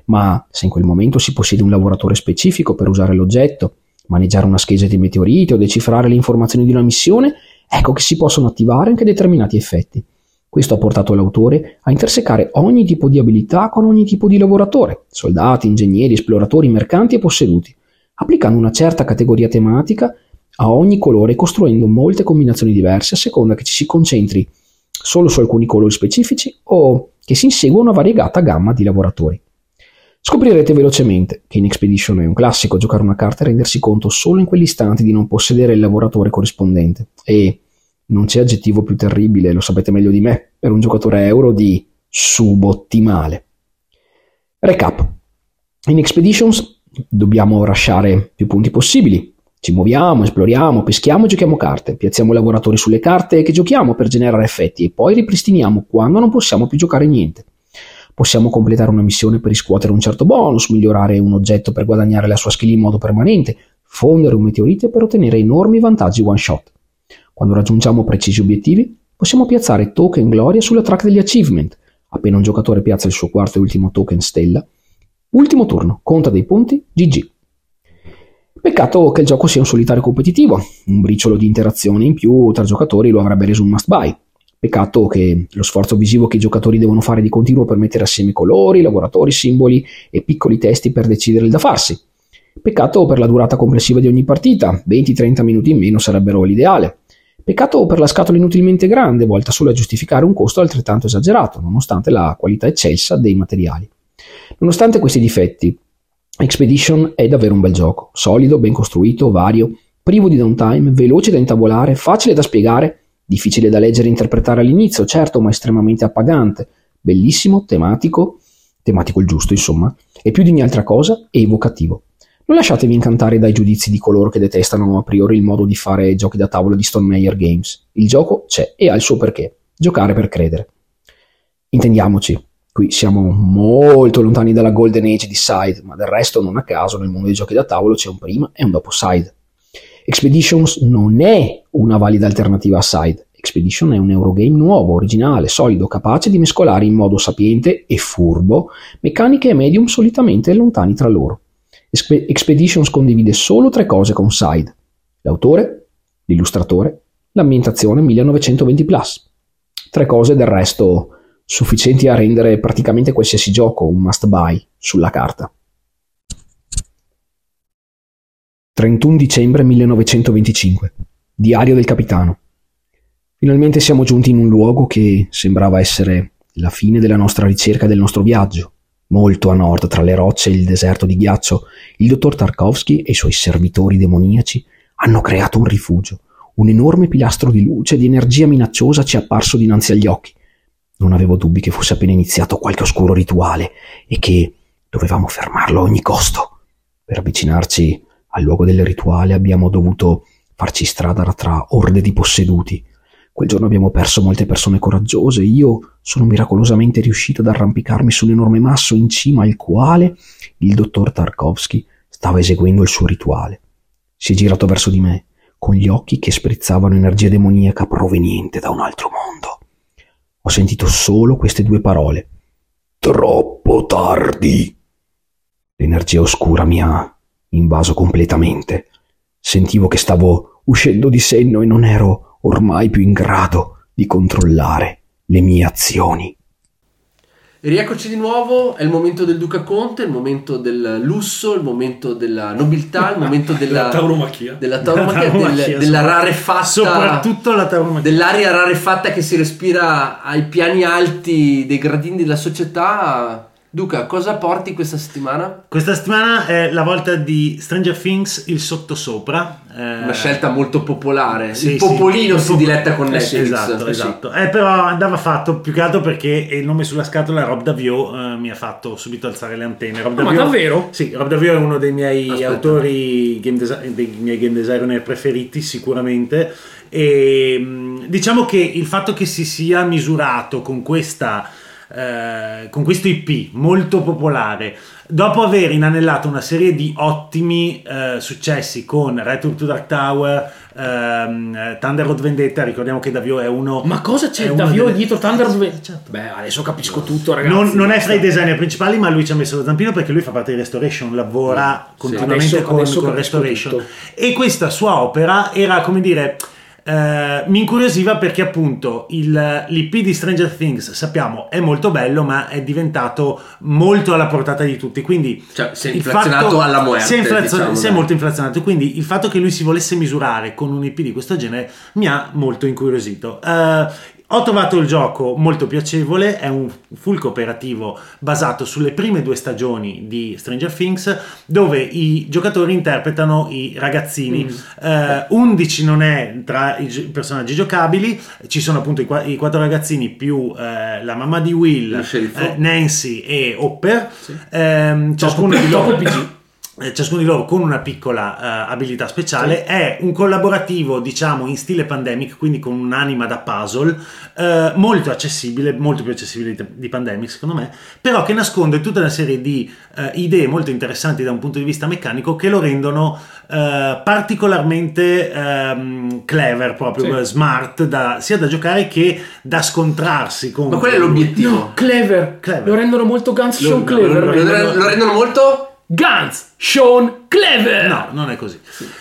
Ma se in quel momento si possiede un lavoratore specifico per usare l'oggetto, maneggiare una scheggia di meteoriti o decifrare le informazioni di una missione, ecco che si possono attivare anche determinati effetti. Questo ha portato l'autore a intersecare ogni tipo di abilità con ogni tipo di lavoratore, soldati, ingegneri, esploratori, mercanti e posseduti, applicando una certa categoria tematica a ogni colore costruendo molte combinazioni diverse a seconda che ci si concentri solo su alcuni colori specifici o che si insegua una variegata gamma di lavoratori. Scoprirete velocemente che in Expedition è un classico giocare una carta e rendersi conto solo in quell'istante di non possedere il lavoratore corrispondente e non c'è aggettivo più terribile, lo sapete meglio di me, per un giocatore euro di subottimale. Recap. In Expeditions dobbiamo lasciare più punti possibili. Ci muoviamo, esploriamo, peschiamo e giochiamo carte. Piazziamo lavoratori sulle carte che giochiamo per generare effetti e poi ripristiniamo quando non possiamo più giocare niente. Possiamo completare una missione per riscuotere un certo bonus, migliorare un oggetto per guadagnare la sua skill in modo permanente, fondere un meteorite per ottenere enormi vantaggi one shot. Quando raggiungiamo precisi obiettivi, possiamo piazzare token gloria sulla track degli achievement. Appena un giocatore piazza il suo quarto e ultimo token stella, Ultimo turno, conta dei punti, GG. Peccato che il gioco sia un solitario competitivo, un briciolo di interazione in più tra giocatori lo avrebbe reso un must buy. Peccato che lo sforzo visivo che i giocatori devono fare di continuo per mettere assieme colori, lavoratori, simboli e piccoli testi per decidere il da farsi. Peccato per la durata complessiva di ogni partita, 20-30 minuti in meno sarebbero l'ideale. Peccato per la scatola inutilmente grande, volta solo a giustificare un costo altrettanto esagerato, nonostante la qualità eccelsa dei materiali. Nonostante questi difetti, Expedition è davvero un bel gioco, solido, ben costruito, vario, privo di downtime, veloce da intavolare, facile da spiegare, difficile da leggere e interpretare all'inizio, certo, ma estremamente appagante, bellissimo, tematico, tematico il giusto, insomma, e più di ogni altra cosa, evocativo. Non lasciatevi incantare dai giudizi di coloro che detestano a priori il modo di fare giochi da tavolo di Stone Meyer Games. Il gioco c'è e ha il suo perché. Giocare per credere. Intendiamoci, Qui siamo molto lontani dalla golden age di Side, ma del resto non a caso nel mondo dei giochi da tavolo c'è un prima e un dopo Side. Expeditions non è una valida alternativa a Side. Expedition è un Eurogame nuovo, originale, solido, capace di mescolare in modo sapiente e furbo meccaniche e medium solitamente lontani tra loro. Expeditions condivide solo tre cose con Side: l'autore, l'illustratore, l'ambientazione 1920 Tre cose del resto sufficienti a rendere praticamente qualsiasi gioco un must buy sulla carta. 31 dicembre 1925. Diario del capitano. Finalmente siamo giunti in un luogo che sembrava essere la fine della nostra ricerca e del nostro viaggio. Molto a nord, tra le rocce e il deserto di ghiaccio, il dottor Tarkovsky e i suoi servitori demoniaci hanno creato un rifugio. Un enorme pilastro di luce e di energia minacciosa ci è apparso dinanzi agli occhi. Non avevo dubbi che fosse appena iniziato qualche oscuro rituale e che dovevamo fermarlo a ogni costo. Per avvicinarci al luogo del rituale abbiamo dovuto farci strada tra orde di posseduti. Quel giorno abbiamo perso molte persone coraggiose. Io sono miracolosamente riuscito ad arrampicarmi sull'enorme masso in cima al quale il dottor Tarkovsky stava eseguendo il suo rituale. Si è girato verso di me, con gli occhi che sprizzavano energia demoniaca proveniente da un altro mondo. Ho sentito solo queste due parole. Troppo tardi. L'energia oscura mi ha invaso completamente. Sentivo che stavo uscendo di senno e non ero ormai più in grado di controllare le mie azioni. E rieccoci di nuovo, è il momento del Duca Conte, il momento del lusso, il momento della nobiltà, il momento della, La tauromachia. della tauromachia, del- tauromachia, della sopra- rarefatta, Soprattutto la tauromachia. dell'aria rarefatta che si respira ai piani alti dei gradini della società. Duca, cosa porti questa settimana? Questa settimana è la volta di Stranger Things, il sottosopra. eh, Una scelta molto popolare. sì, il sì, popolino il si pop- diletta con eh, sì, Netflix. esatto, Eh sì. esatto. Eh, però andava fatto più che altro perché il nome sulla scatola Rob Davio eh, mi ha fatto subito alzare le antenne. Rob Ah, ma Davio- davvero? Sì, Rob Davio è uno dei miei Aspetta. autori, game desi- dei miei game designer preferiti sicuramente. E mh, diciamo che il fatto che si sia misurato con questa eh, con questo IP molto popolare, dopo aver inanellato una serie di ottimi eh, successi con Return to Dark Tower, ehm, eh, Thunder Road Vendetta, ricordiamo che Davio è uno... Ma cosa c'è Davio delle- dietro Thunder? Eh, certo. Beh, adesso capisco tutto, ragazzi. Non, non è fra i designer principali, ma lui ci ha messo lo zampino perché lui fa parte di Restoration, lavora continuamente Adesso- con, adesso con Restoration. tutto. E questa sua opera era, come dire, eh, mi incuriosiva perché appunto il, l'IP di Stranger Things, sappiamo, è molto bello, ma è diventato molto alla portata di tutti. Quindi Cioè, si è inflazionato alla muerte, Si è, inflazio- diciamo, si è molto inflazionato. Quindi il fatto che lui si volesse misurare con un IP di questo genere mi ha molto incuriosito. Eh, ho trovato il gioco molto piacevole, è un full cooperativo basato sulle prime due stagioni di Stranger Things dove i giocatori interpretano i ragazzini. Eh, 11 non è tra i gi- personaggi giocabili, ci sono appunto i, qua- i quattro ragazzini più eh, la mamma di Will, eh, Nancy e Hopper, Ehm, ciascuno di loro ciascuno di loro con una piccola eh, abilità speciale. È un collaborativo, diciamo, in stile pandemic, quindi con un'anima da puzzle, eh, molto accessibile, molto più accessibile di, di pandemic, secondo me, però che nasconde tutta una serie di eh, idee molto interessanti da un punto di vista meccanico che lo rendono eh, particolarmente ehm, clever, proprio Sì. eh, smart, da- sia da giocare che da scontrarsi con. Ma qual è l'obiettivo? No, clever. Clever. Lo rendono molto Guns lo- Clever. lo- lo- lo rendono molto? Guns Sean Clever. No, non è così.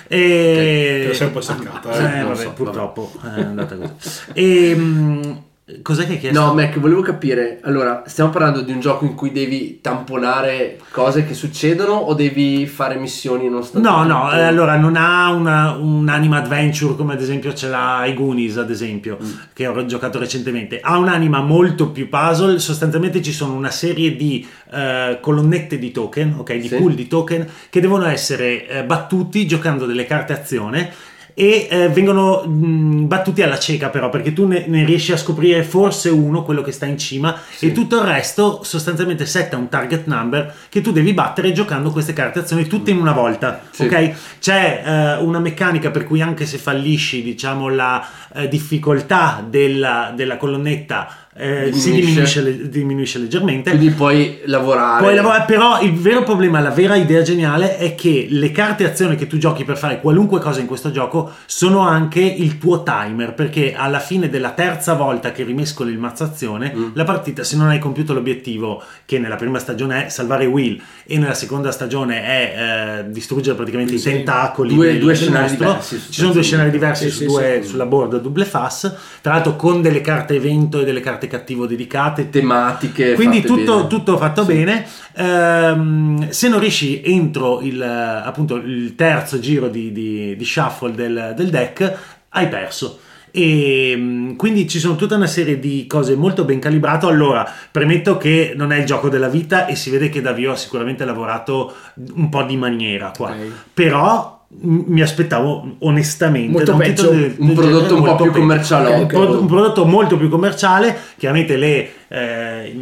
E... Te la sei un po' staccata, Eh, eh. vabbè, so, purtroppo è andata così. E, mh, cos'è che hai chiesto? No, Mac, volevo capire. Allora, stiamo parlando di un gioco in cui devi tamponare cose che succedono o devi fare missioni non No, no, eh, allora non ha una, un anima adventure come ad esempio ce l'ha i Goonies, ad esempio, Mm. che ho giocato recentemente. Ha un'anima molto più puzzle, sostanzialmente ci sono una serie di eh, colonnette di token, ok, di Sì. pool di token che devono essere eh, battuti giocando delle carte azione e eh, vengono mh, battuti alla cieca però perché tu ne, ne riesci a scoprire forse uno, quello che sta in cima Sì. e tutto il resto sostanzialmente setta un target number che tu devi battere giocando queste carte azioni tutte in una volta Sì. ok c'è eh, una meccanica per cui anche se fallisci diciamo la eh, difficoltà della, della colonnetta eh, si Diminuisce. diminuisce, le- diminuisce leggermente Quindi puoi lavorare. poi lavora- però il vero problema, la vera idea geniale è che le carte azione che tu giochi per fare qualunque cosa in questo gioco sono anche il tuo timer, perché alla fine della terza volta che rimescoli il mazzo azione, Mm. la partita, se non hai compiuto l'obiettivo, che nella prima stagione è salvare Will e nella seconda stagione è eh, distruggere praticamente Sì. i tentacoli Due- del, due del scenari mostro. diversi, Ci sono due scenari diversi Sì, su sì, due- sulla board double fass, tra l'altro con delle carte evento e delle carte cattivo dedicate, tematiche. quindi tutto, tutto fatto bene. Ehm, se non riesci entro il, appunto, il terzo giro di, di- di shuffle del, del deck, hai perso. E mm, quindi ci sono tutta una serie di cose molto ben calibrato. Allora, premetto che non è il gioco della vita e si vede che Davio ha sicuramente lavorato un po' di maniera qua. Ok. Però mi aspettavo onestamente Molto peggio, titolo del- un del prodotto un po' più peggio. commercialotto. Un pro- un prodotto molto più commerciale, chiaramente le, eh,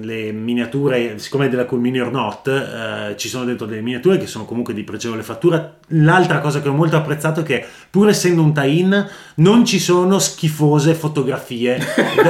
le miniature, siccome è della Culmini or Not, eh, ci sono dentro delle miniature che sono comunque di pregevole fattura. L'altra cosa che ho molto apprezzato è che pur essendo un tie-in non ci sono schifose fotografie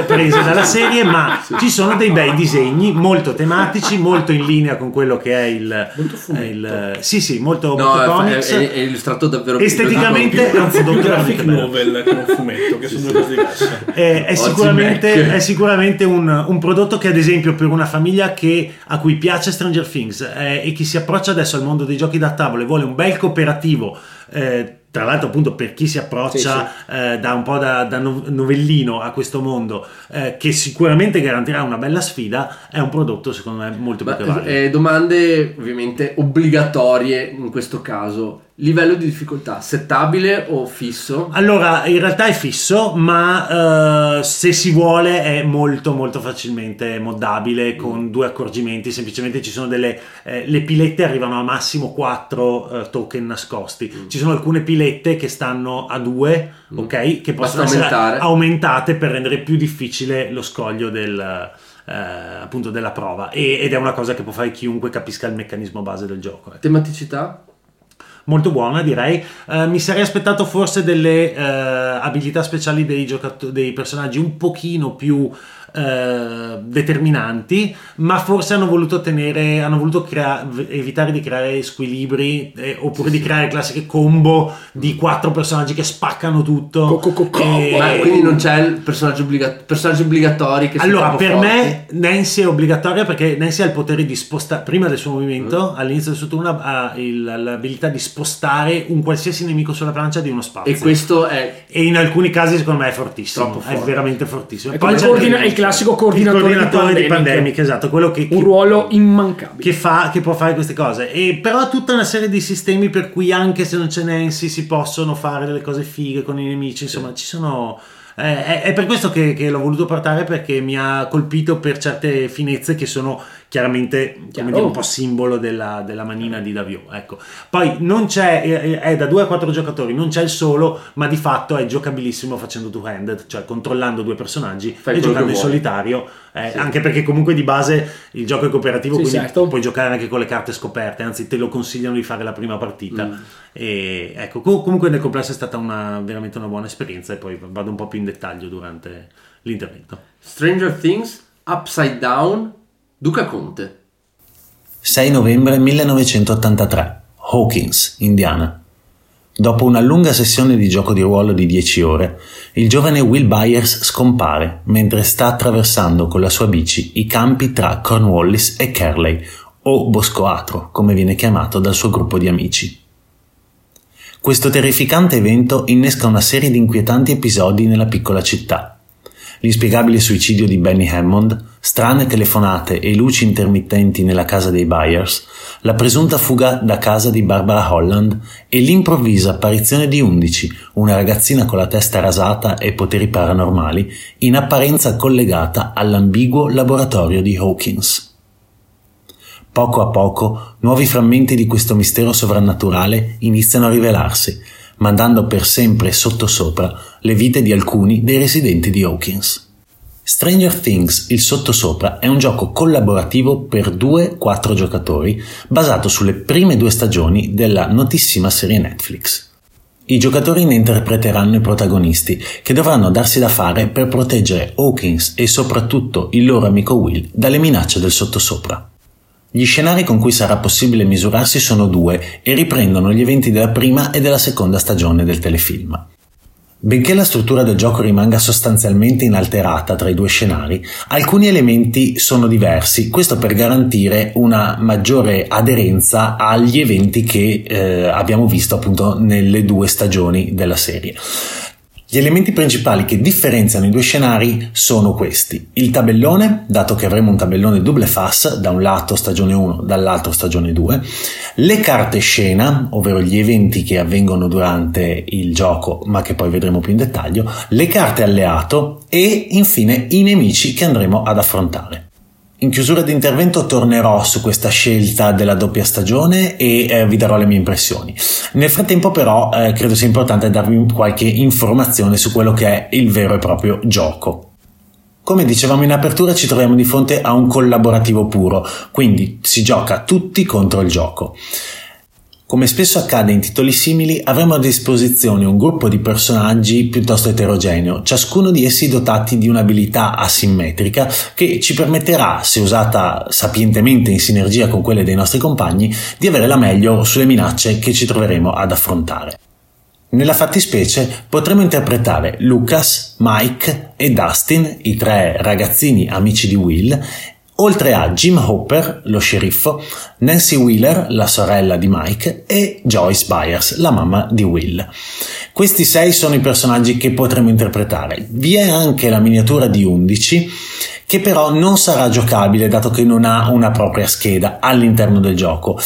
prese dalla serie, ma ci sono dei bei disegni molto tematici, molto in linea con quello che è il... Molto è fumetto. il sì, sì, molto, No, molto è, comics. è- è illustrato davvero Esteticamente più- è un graphic novel che un fumetto, che sono due cose diverse. È, è sicuramente, è sicuramente un, un prodotto che, ad esempio, per una famiglia che- a cui piace Stranger Things eh, e chi si approccia adesso al mondo dei giochi da tavolo e vuole un bel cooperativo. eh, tra l'altro, appunto, per chi si approccia eh, da un po' da, da no- novellino a questo mondo, eh, che sicuramente garantirà una bella sfida, è un prodotto, secondo me, molto più che valido. eh, domande ovviamente obbligatorie in questo caso. Livello di difficoltà, settabile o fisso? Allora, in realtà è fisso, ma eh, se si vuole è molto molto facilmente moddabile con due accorgimenti. Semplicemente ci sono delle. eh, le pilette arrivano a massimo 4 token nascosti. Ci sono alcune pilette che stanno a 2, ok? Che possono essere aumentare. aumentate per rendere più difficile lo scoglio del. eh, appunto della prova E- ed è una cosa che può fare chiunque capisca il meccanismo base del gioco ecco Tematicità? Molto buona direi. Eh, mi sarei aspettato forse delle eh, abilità speciali dei, giocato- dei personaggi un pochino più eh, determinanti ma forse hanno voluto tenere hanno voluto crea- evitare di creare squilibri eh, oppure di creare classiche combo di quattro personaggi che spaccano tutto Co- co- co- co- E- Ma quindi non c'è il personaggio obbliga- personaggi obbligatori che allora, per forti? me Nancy è obbligatoria perché Nancy ha il potere di spostare, prima del suo movimento, all'inizio del suo turno, ha il- l'abilità di spostare un qualsiasi nemico sulla plancia di uno spazio. E questo è E in alcuni casi, secondo me, è fortissimo. È veramente fortissimo. È Poi come il, c'è è il classico il coordinatore, coordinatore di di Pandemic. Pandemic, esatto, quello che, Un ruolo immancabile. che fa che può fare queste cose e però ha tutta una serie di sistemi per cui anche se non c'è Nancy si possono fare delle cose fighe con i nemici insomma ci sono eh, è, è per questo che, che l'ho voluto portare perché mi ha colpito per certe finezze che sono chiaramente come Chiaro. dire, un po' simbolo della, della manina di Davio ecco. poi non c'è è, è da 2 a 4 giocatori non c'è il solo ma di fatto è giocabilissimo facendo two handed cioè controllando due personaggi Fai e giocando in solitario eh, Sì. anche perché comunque di base il gioco è cooperativo Sì, quindi certo. puoi giocare anche con le carte scoperte anzi te lo consigliano di fare la prima partita Mm. e ecco co- comunque nel complesso è stata una, veramente una buona esperienza e poi vado un po' più in dettaglio durante l'intervento Stranger Things Upside Down Duca Conte 6 novembre 1983, Hawkins, Indiana. Dopo una lunga sessione di gioco di ruolo di 10 ore, il giovane Will Byers scompare mentre sta attraversando con la sua bici i campi tra Cornwallis e Kerley, o Bosco Atro, come viene chiamato dal suo gruppo di amici. Questo terrificante evento innesca una serie di inquietanti episodi nella piccola città. L'inspiegabile suicidio di Benny Hammond, strane telefonate e luci intermittenti nella casa dei Byers, la presunta fuga da casa di Barbara Holland e l'improvvisa apparizione di Undici, una ragazzina con la testa rasata e poteri paranormali, in apparenza collegata all'ambiguo laboratorio di Hawkins. Poco a poco, nuovi frammenti di questo mistero sovrannaturale iniziano a rivelarsi, mandando per sempre sottosopra le vite di alcuni dei residenti di Hawkins. Stranger Things, il sottosopra, è un gioco collaborativo per 2-4 giocatori basato sulle prime due stagioni della notissima serie Netflix. I giocatori ne interpreteranno i protagonisti, che dovranno darsi da fare per proteggere Hawkins e soprattutto il loro amico Will dalle minacce del sottosopra. Gli scenari con cui sarà possibile misurarsi sono due e riprendono gli eventi della prima e della seconda stagione del telefilm. Benché la struttura del gioco rimanga sostanzialmente inalterata tra i due scenari, alcuni elementi sono diversi, questo per garantire una maggiore aderenza agli eventi che eh, abbiamo visto appunto nelle due stagioni della serie. Gli elementi principali che differenziano i due scenari sono questi. Il tabellone, dato che avremo un tabellone double face, da un lato stagione 1, dall'altro stagione 2, le carte scena, ovvero gli eventi che avvengono durante il gioco, ma che poi vedremo più in dettaglio, le carte alleato e infine i nemici che andremo ad affrontare. In chiusura di intervento tornerò su questa scelta della doppia stagione e eh, vi darò le mie impressioni. Nel frattempo però eh, credo sia importante darvi qualche informazione su quello che è il vero e proprio gioco. Come dicevamo in apertura ci troviamo di fronte a un collaborativo puro, quindi si gioca tutti contro il gioco. Come spesso accade in titoli simili, avremo a disposizione un gruppo di personaggi piuttosto eterogeneo, ciascuno di essi dotati di un'abilità asimmetrica che ci permetterà, se usata sapientemente in sinergia con quelle dei nostri compagni, di avere la meglio sulle minacce che ci troveremo ad affrontare. Nella fattispecie potremo interpretare Lucas, Mike e Dustin, i tre ragazzini amici di Will, oltre a Jim Hopper, lo sceriffo, Nancy Wheeler, la sorella di Mike, e Joyce Byers, la mamma di Will. Questi sei sono i personaggi che potremo interpretare. Vi è anche la miniatura di 11 che però non sarà giocabile dato che non ha una propria scheda all'interno del gioco.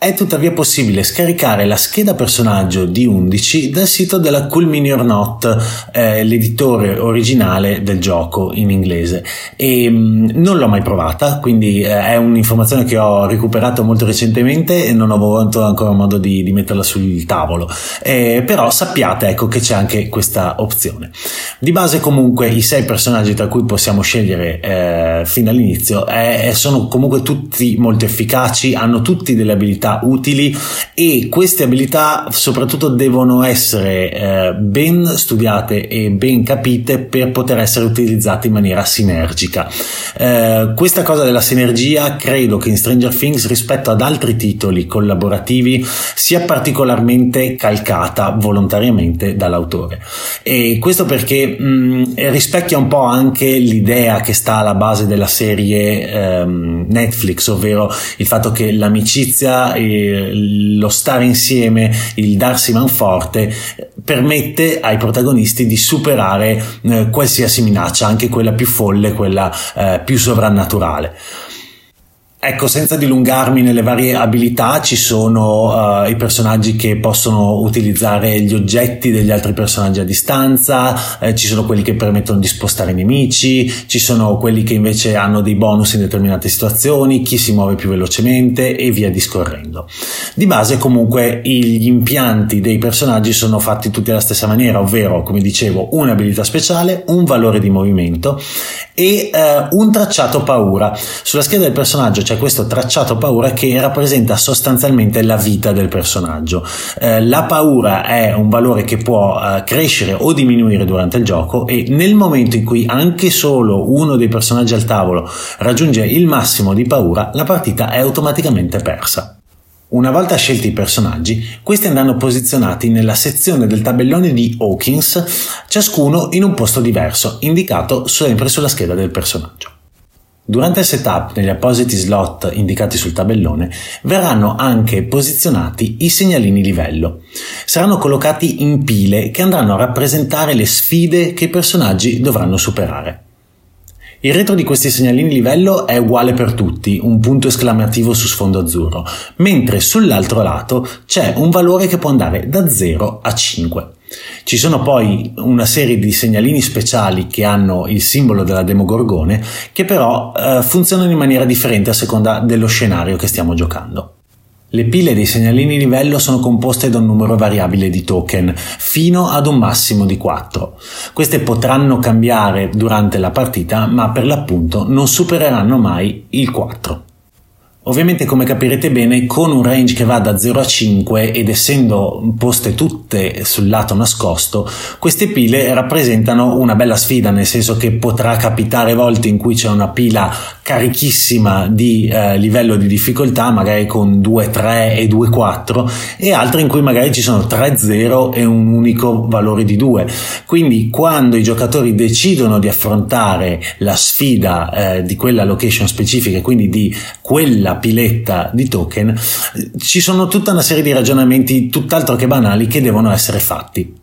È tuttavia possibile scaricare la scheda personaggio di 11 dal sito della Cool Mini or Not, eh, l'editore originale del gioco in inglese. E mh, mm, non l'ho mai provata, quindi eh, è un'informazione che ho recuperato molto recentemente e non ho avuto ancora modo di, di metterla sul tavolo. Eh, però sappiate ecco che c'è anche questa opzione. Di base comunque i sei personaggi tra cui possiamo scegliere eh, fin dall'inizio eh, sono comunque tutti molto efficaci, hanno tutti delle abilità abilità utili e queste abilità soprattutto devono essere eh, ben studiate e ben capite per poter essere utilizzate in maniera sinergica. Eh, questa cosa della sinergia credo che in Stranger Things rispetto ad altri titoli collaborativi sia particolarmente calcata volontariamente dall'autore e questo perché mh, rispecchia un po' anche l'idea che sta alla base della serie ehm, Netflix ovvero il fatto che l'amicizia lo stare insieme, il darsi manforte permette ai protagonisti di superare eh, qualsiasi minaccia, anche quella più folle, quella eh, più sovrannaturale. Ecco, senza dilungarmi nelle varie abilità, ci sono uh, i personaggi che possono utilizzare gli oggetti degli altri personaggi a distanza, eh, ci sono quelli che permettono di spostare i nemici, ci sono quelli che invece hanno dei bonus in determinate situazioni, chi si muove più velocemente e via discorrendo. Di base comunque gli impianti dei personaggi sono fatti tutti alla stessa maniera, ovvero, come dicevo, un'abilità speciale, un valore di movimento e uh, un tracciato paura. Sulla scheda del personaggio c'è questo tracciato paura che rappresenta sostanzialmente la vita del personaggio. Eh, la paura è un valore che può eh, crescere o diminuire durante il gioco e nel momento in cui anche solo uno dei personaggi al tavolo raggiunge il massimo di paura, la partita è automaticamente persa. Una volta scelti i personaggi, questi andranno posizionati nella sezione del tabellone di Hawkins, ciascuno in un posto diverso, indicato sempre sulla scheda del personaggio. Durante il setup negli appositi slot indicati sul tabellone verranno anche posizionati i segnalini livello. Saranno collocati in pile che andranno a rappresentare le sfide che i personaggi dovranno superare. Il retro di questi segnalini livello è uguale per tutti, un punto esclamativo su sfondo azzurro, mentre sull'altro lato c'è un valore che può andare da 0 a 5. Ci sono poi una serie di segnalini speciali che hanno il simbolo della Demogorgone che però eh, funzionano in maniera differente a seconda dello scenario che stiamo giocando. Le pile dei segnalini livello sono composte da un numero variabile di token, fino ad un massimo di 4. Queste potranno cambiare durante la partita, ma per l'appunto non supereranno mai il 4. Ovviamente come capirete bene con un range che va da 0 a 5 ed essendo poste tutte sul lato nascosto, queste pile rappresentano una bella sfida, nel senso che potrà capitare volte in cui c'è una pila carichissima di eh, livello di difficoltà, magari con 2 3 e 2 4 e altre in cui magari ci sono 3 0 e un unico valore di 2. Quindi quando i giocatori decidono di affrontare la sfida eh, di quella location specifica, quindi di quella piletta di token, ci sono tutta una serie di ragionamenti tutt'altro che banali che devono essere fatti.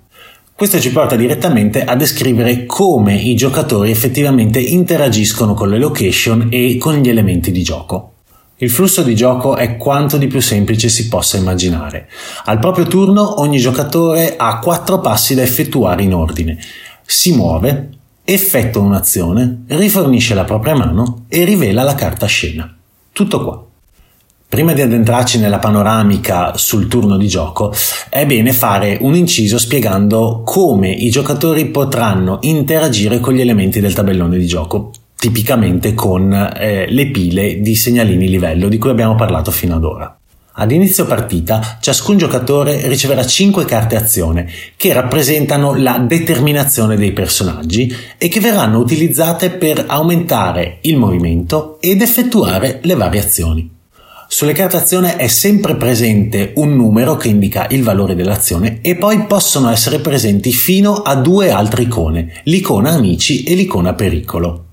Questo ci porta direttamente a descrivere come i giocatori effettivamente interagiscono con le location e con gli elementi di gioco. Il flusso di gioco è quanto di più semplice si possa immaginare. Al proprio turno ogni giocatore ha quattro passi da effettuare in ordine. Si muove, effettua un'azione, rifornisce la propria mano e rivela la carta scena. Tutto qua. Prima di addentrarci nella panoramica sul turno di gioco, è bene fare un inciso spiegando come i giocatori potranno interagire con gli elementi del tabellone di gioco, tipicamente con eh, le pile di segnalini livello di cui abbiamo parlato fino ad ora. Ad inizio partita ciascun giocatore riceverà 5 carte azione che rappresentano la determinazione dei personaggi e che verranno utilizzate per aumentare il movimento ed effettuare le varie azioni. Sulle carte azione è sempre presente un numero che indica il valore dell'azione e poi possono essere presenti fino a due altre icone, l'icona amici e l'icona pericolo.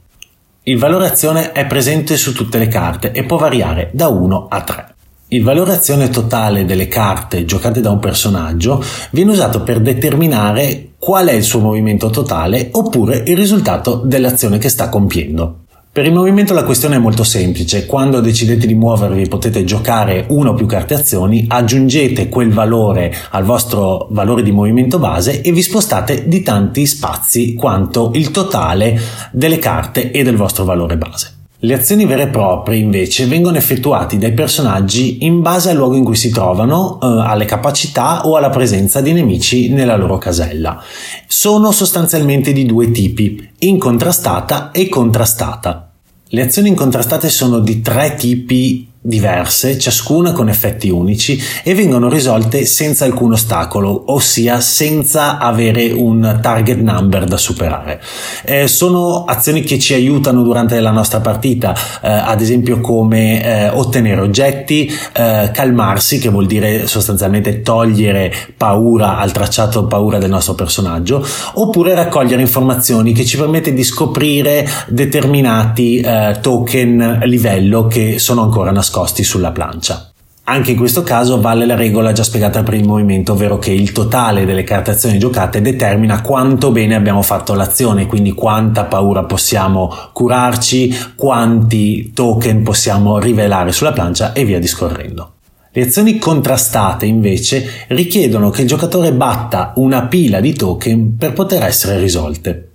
Il valore azione è presente su tutte le carte e può variare da 1 a 3. Il valore totale delle carte giocate da un personaggio viene usato per determinare qual è il suo movimento totale oppure il risultato dell'azione che sta compiendo. Per il movimento la questione è molto semplice, quando decidete di muovervi potete giocare una o più carte azioni, aggiungete quel valore al vostro valore di movimento base e vi spostate di tanti spazi quanto il totale delle carte e del vostro valore base. Le azioni vere e proprie invece vengono effettuate dai personaggi in base al luogo in cui si trovano, eh, alle capacità o alla presenza di nemici nella loro casella. Sono sostanzialmente di due tipi, incontrastata e contrastata. Le azioni incontrastate sono di tre tipi diverse, ciascuna con effetti unici e vengono risolte senza alcun ostacolo, ossia senza avere un target number da superare. Eh, sono azioni che ci aiutano durante la nostra partita, eh, ad esempio come eh, ottenere oggetti, eh, calmarsi, che vuol dire sostanzialmente togliere paura al tracciato paura del nostro personaggio, oppure raccogliere informazioni che ci permette di scoprire determinati eh, token livello che sono ancora nascosti nascosti sulla plancia. Anche in questo caso vale la regola già spiegata per il movimento, ovvero che il totale delle carte azioni giocate determina quanto bene abbiamo fatto l'azione, quindi quanta paura possiamo curarci, quanti token possiamo rivelare sulla plancia e via discorrendo. Le azioni contrastate invece richiedono che il giocatore batta una pila di token per poter essere risolte.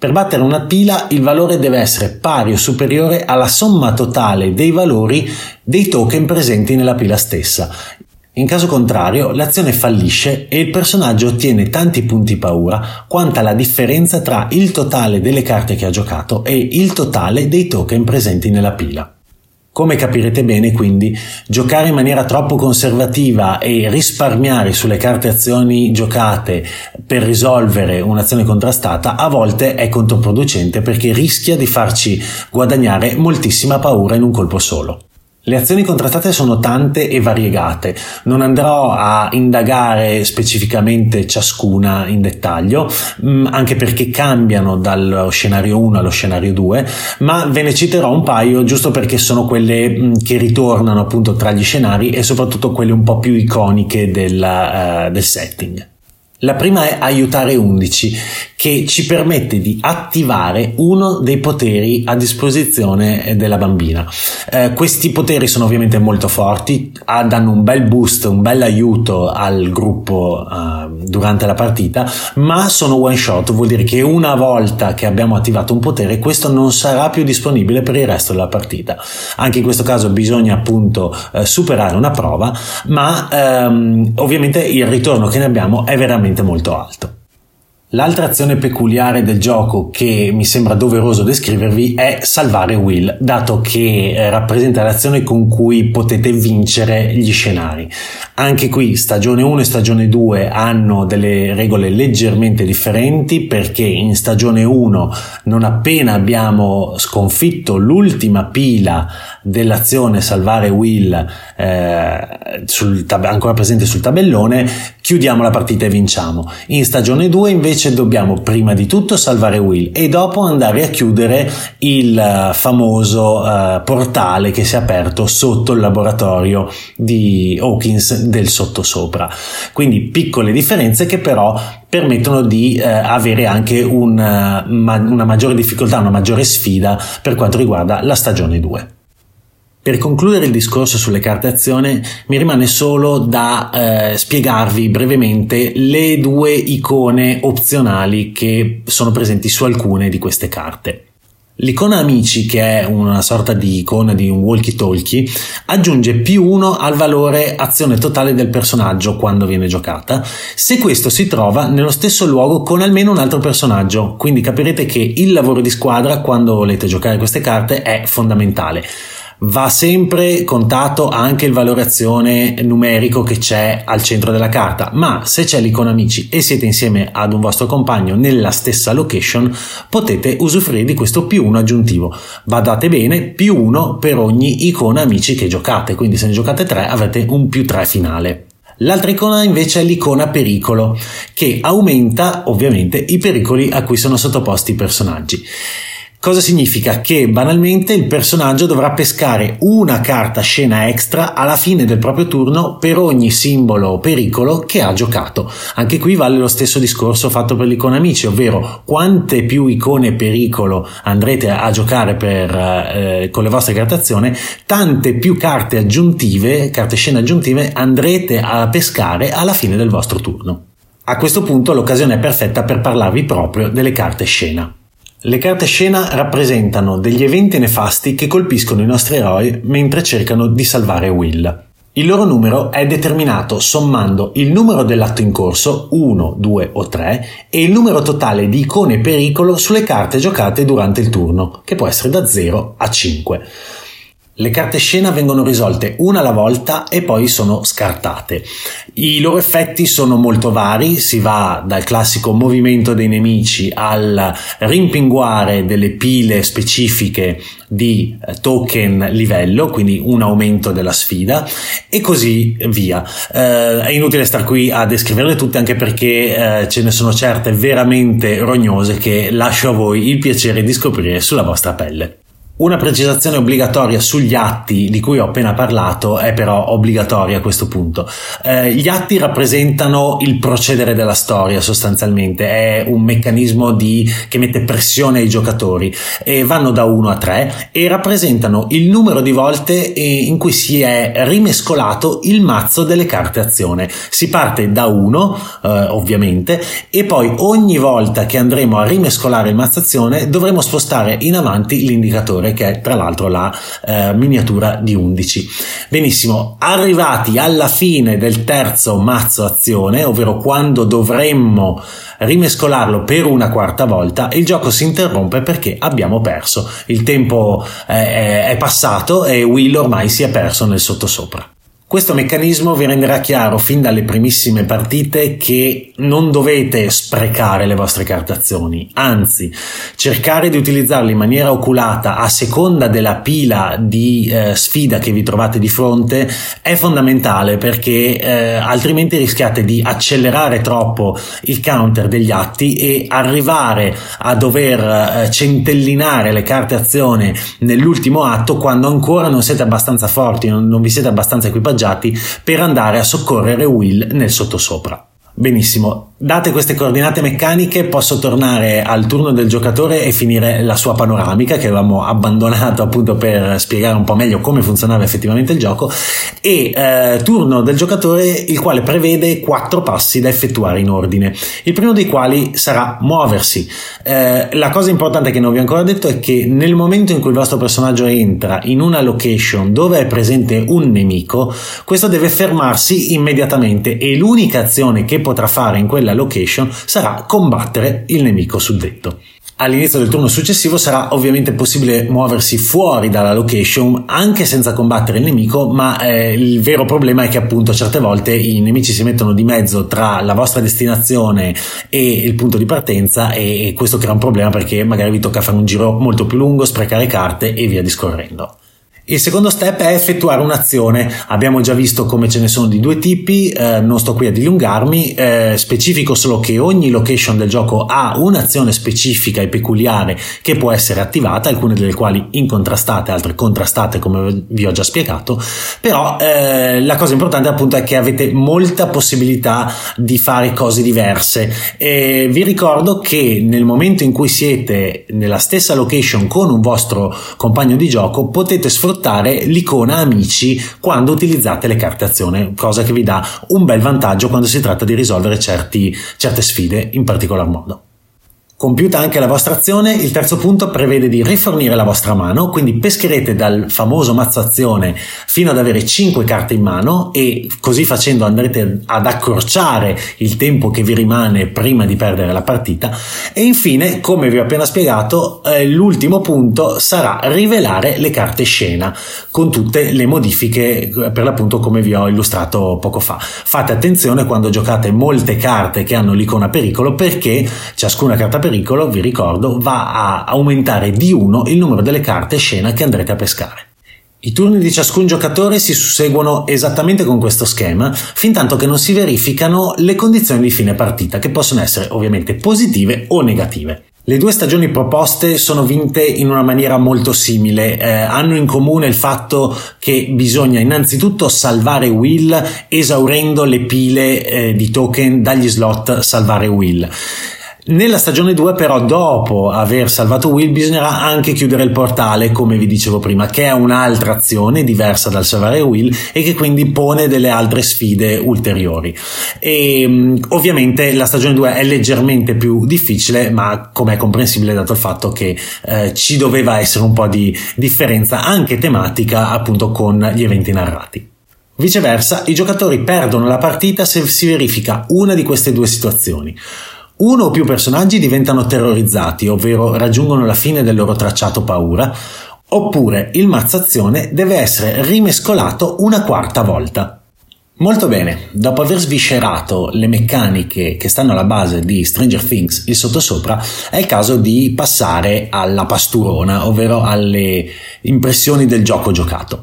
Per battere una pila il valore deve essere pari o superiore alla somma totale dei valori dei token presenti nella pila stessa. In caso contrario, l'azione fallisce e il personaggio ottiene tanti punti paura quanta la differenza tra il totale delle carte che ha giocato e il totale dei token presenti nella pila. Come capirete bene, quindi, giocare in maniera troppo conservativa e risparmiare sulle carte azioni giocate per risolvere un'azione contrastata a volte è controproducente perché rischia di farci guadagnare moltissima paura in un colpo solo. Le azioni contrastate sono tante e variegate, non andrò a indagare specificamente ciascuna in dettaglio, mm, anche perché cambiano dallo scenario 1 allo scenario 2, ma ve ne citerò un paio giusto perché sono quelle mm, che ritornano appunto tra gli scenari e soprattutto quelle un po' più iconiche del, uh, del setting. La prima è aiutare 11, che ci permette di attivare uno dei poteri a disposizione della bambina. Eh, questi poteri sono ovviamente molto forti, ah, danno un bel boost, un bel aiuto al gruppo uh, durante la partita, ma sono one shot, vuol dire che una volta che abbiamo attivato un potere, questo non sarà più disponibile per il resto della partita. Anche in questo caso bisogna appunto uh, superare una prova, ma um, ovviamente il ritorno che ne abbiamo è veramente molto alto. L'altra azione peculiare del gioco che mi sembra doveroso descrivervi è salvare Will, dato che eh, rappresenta l'azione con cui potete vincere gli scenari. Anche qui stagione 1 e stagione 2 hanno delle regole leggermente differenti perché in stagione 1 non appena abbiamo sconfitto l'ultima pila dell'azione salvare Will eh, tab- ancora presente sul tabellone chiudiamo la partita e vinciamo. In stagione 2 invece invece dobbiamo prima di tutto salvare Will e dopo andare a chiudere il eh, famoso uh, portale che si è aperto sotto il laboratorio di Hawkins del sottosopra. Quindi piccole differenze che però permettono di uh, avere anche un, uh, ma- una maggiore difficoltà, una maggiore sfida per quanto riguarda la stagione 2. Per concludere il discorso sulle carte azione mi rimane solo da eh, spiegarvi brevemente le due icone opzionali che sono presenti su alcune di queste carte. L'icona amici, che è una sorta di icona di un walkie talkie, aggiunge più uno al valore azione totale del personaggio quando viene giocata, se questo si trova nello stesso luogo con almeno un altro personaggio. Quindi capirete che il lavoro di squadra quando volete giocare queste carte è fondamentale va sempre contato anche il valore azione numerico che c'è al centro della carta, ma se c'è l'icona amici e siete insieme ad un vostro compagno nella stessa location, potete usufruire di questo più uno aggiuntivo. Badate bene, più uno per ogni icona amici che giocate, quindi se ne giocate tre avrete un più tre finale. L'altra icona invece è l'icona pericolo, che aumenta ovviamente i pericoli a cui sono sottoposti i personaggi. Cosa significa? Che banalmente il personaggio dovrà pescare una carta scena extra alla fine del proprio turno per ogni simbolo o pericolo che ha giocato. Anche qui vale lo stesso discorso fatto per l'icona amici, ovvero quante più icone pericolo andrete a giocare per, eh, con le vostre carte azione, tante più carte aggiuntive, carte scena aggiuntive andrete a pescare alla fine del vostro turno. A questo punto l'occasione è perfetta per parlarvi proprio delle carte scena. Le carte scena rappresentano degli eventi nefasti che colpiscono i nostri eroi mentre cercano di salvare Will. Il loro numero è determinato sommando il numero dell'atto in corso, 1, 2 o 3, e il numero totale di icone pericolo sulle carte giocate durante il turno, che può essere da 0 a 5. Le carte scena vengono risolte una alla volta e poi sono scartate. I loro effetti sono molto vari, si va dal classico movimento dei nemici al rimpinguare delle pile specifiche di eh, token livello, quindi un aumento della sfida e così via. Eh, è inutile star qui a descriverle tutte anche perché eh, ce ne sono certe veramente rognose che lascio a voi il piacere di scoprire sulla vostra pelle. Una precisazione obbligatoria sugli atti di cui ho appena parlato è però obbligatoria a questo punto. Eh, gli atti rappresentano il procedere della storia sostanzialmente, è un meccanismo di, che mette pressione ai giocatori e vanno da 1 a 3 e rappresentano il numero di volte in cui si è rimescolato il mazzo delle carte azione. Si parte da 1 eh, ovviamente e poi ogni volta che andremo a rimescolare il mazzo azione dovremo spostare in avanti l'indicatore che è tra l'altro la eh, miniatura di 11. Benissimo, arrivati alla fine del terzo mazzo azione, ovvero quando dovremmo rimescolarlo per una quarta volta, il gioco si interrompe perché abbiamo perso. Il tempo eh, è passato e Will ormai si è perso nel sottosopra. Questo meccanismo vi renderà chiaro fin dalle primissime partite che non dovete sprecare le vostre carte azioni, anzi cercare di utilizzarle in maniera oculata a seconda della pila di eh, sfida che vi trovate di fronte è fondamentale perché eh, altrimenti rischiate di accelerare troppo il counter degli atti e arrivare a dover eh, centellinare le carte azione nell'ultimo atto quando ancora non siete abbastanza forti, non, non vi siete abbastanza equipaggiati equipaggiati per andare a soccorrere Will nel sottosopra. Benissimo, date queste coordinate meccaniche posso tornare al turno del giocatore e finire la sua panoramica che avevamo abbandonato appunto per spiegare un po' meglio come funzionava effettivamente il gioco e eh, turno del giocatore il quale prevede quattro passi da effettuare in ordine, il primo dei quali sarà muoversi. Eh, la cosa importante che non vi ho ancora detto è che nel momento in cui il vostro personaggio entra in una location dove è presente un nemico, questo deve fermarsi immediatamente e l'unica azione che potrà fare in quella location sarà combattere il nemico suddetto. All'inizio del turno successivo sarà ovviamente possibile muoversi fuori dalla location anche senza combattere il nemico, ma eh, il vero problema è che appunto certe volte i nemici si mettono di mezzo tra la vostra destinazione e il punto di partenza e questo crea un problema perché magari vi tocca fare un giro molto più lungo, sprecare carte e via discorrendo. Il secondo step è effettuare un'azione. Abbiamo già visto come ce ne sono di due tipi, eh, non sto qui a dilungarmi, eh, specifico solo che ogni location del gioco ha un'azione specifica e peculiare che può essere attivata, alcune delle quali incontrastate, altre contrastate come vi ho già spiegato, però eh, la cosa importante appunto è che avete molta possibilità di fare cose diverse. E vi ricordo che nel momento in cui siete nella stessa location con un vostro compagno di gioco potete sfruttare sfruttare l'icona amici quando utilizzate le carte azione, cosa che vi dà un bel vantaggio quando si tratta di risolvere certi, certe sfide in particolar modo. Compiuta anche la vostra azione, il terzo punto prevede di rifornire la vostra mano, quindi pescherete dal famoso mazzo azione fino ad avere 5 carte in mano e così facendo andrete ad accorciare il tempo che vi rimane prima di perdere la partita. E infine, come vi ho appena spiegato, eh, l'ultimo punto sarà rivelare le carte scena con tutte le modifiche eh, per l'appunto come vi ho illustrato poco fa. Fate attenzione quando giocate molte carte che hanno l'icona pericolo perché ciascuna carta pericolo pericolo, vi ricordo, va a aumentare di 1 il numero delle carte scena che andrete a pescare. I turni di ciascun giocatore si susseguono esattamente con questo schema, fin tanto che non si verificano le condizioni di fine partita, che possono essere ovviamente positive o negative. Le due stagioni proposte sono vinte in una maniera molto simile, eh, hanno in comune il fatto che bisogna innanzitutto salvare Will esaurendo le pile eh, di token dagli slot salvare Will. Nella stagione 2 però dopo aver salvato Will bisognerà anche chiudere il portale come vi dicevo prima che è un'altra azione diversa dal salvare Will e che quindi pone delle altre sfide ulteriori. E mm, ovviamente la stagione 2 è leggermente più difficile ma come è comprensibile dato il fatto che eh, ci doveva essere un po' di differenza anche tematica appunto con gli eventi narrati. Viceversa, i giocatori perdono la partita se si verifica una di queste due situazioni uno o più personaggi diventano terrorizzati, ovvero raggiungono la fine del loro tracciato paura, oppure il mazzazione deve essere rimescolato una quarta volta. Molto bene, dopo aver sviscerato le meccaniche che stanno alla base di Stranger Things il sottosopra, è il caso di passare alla pasturona, ovvero alle impressioni del gioco giocato.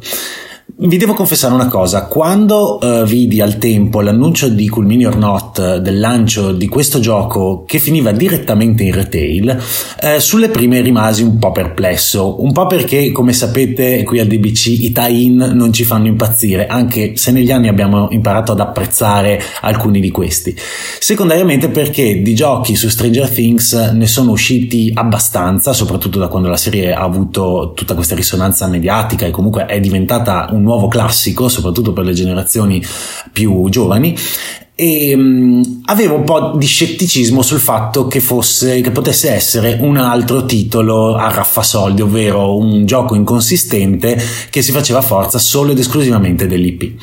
Vi devo confessare una cosa, quando uh, vidi al tempo l'annuncio di Cool Mini or Not del lancio di questo gioco che finiva direttamente in retail, uh, sulle prime rimasi un po' perplesso, un po' perché come sapete qui al DBC i tie-in non ci fanno impazzire, anche se negli anni abbiamo imparato ad apprezzare alcuni di questi. Secondariamente perché di giochi su Stranger Things ne sono usciti abbastanza, soprattutto da quando la serie ha avuto tutta questa risonanza mediatica e comunque è diventata un nuovo classico, soprattutto per le generazioni più giovani, e um, avevo un po' di scetticismo sul fatto che fosse che potesse essere un altro titolo a raffasoldi, ovvero un gioco inconsistente che si faceva forza solo ed esclusivamente dell'IP.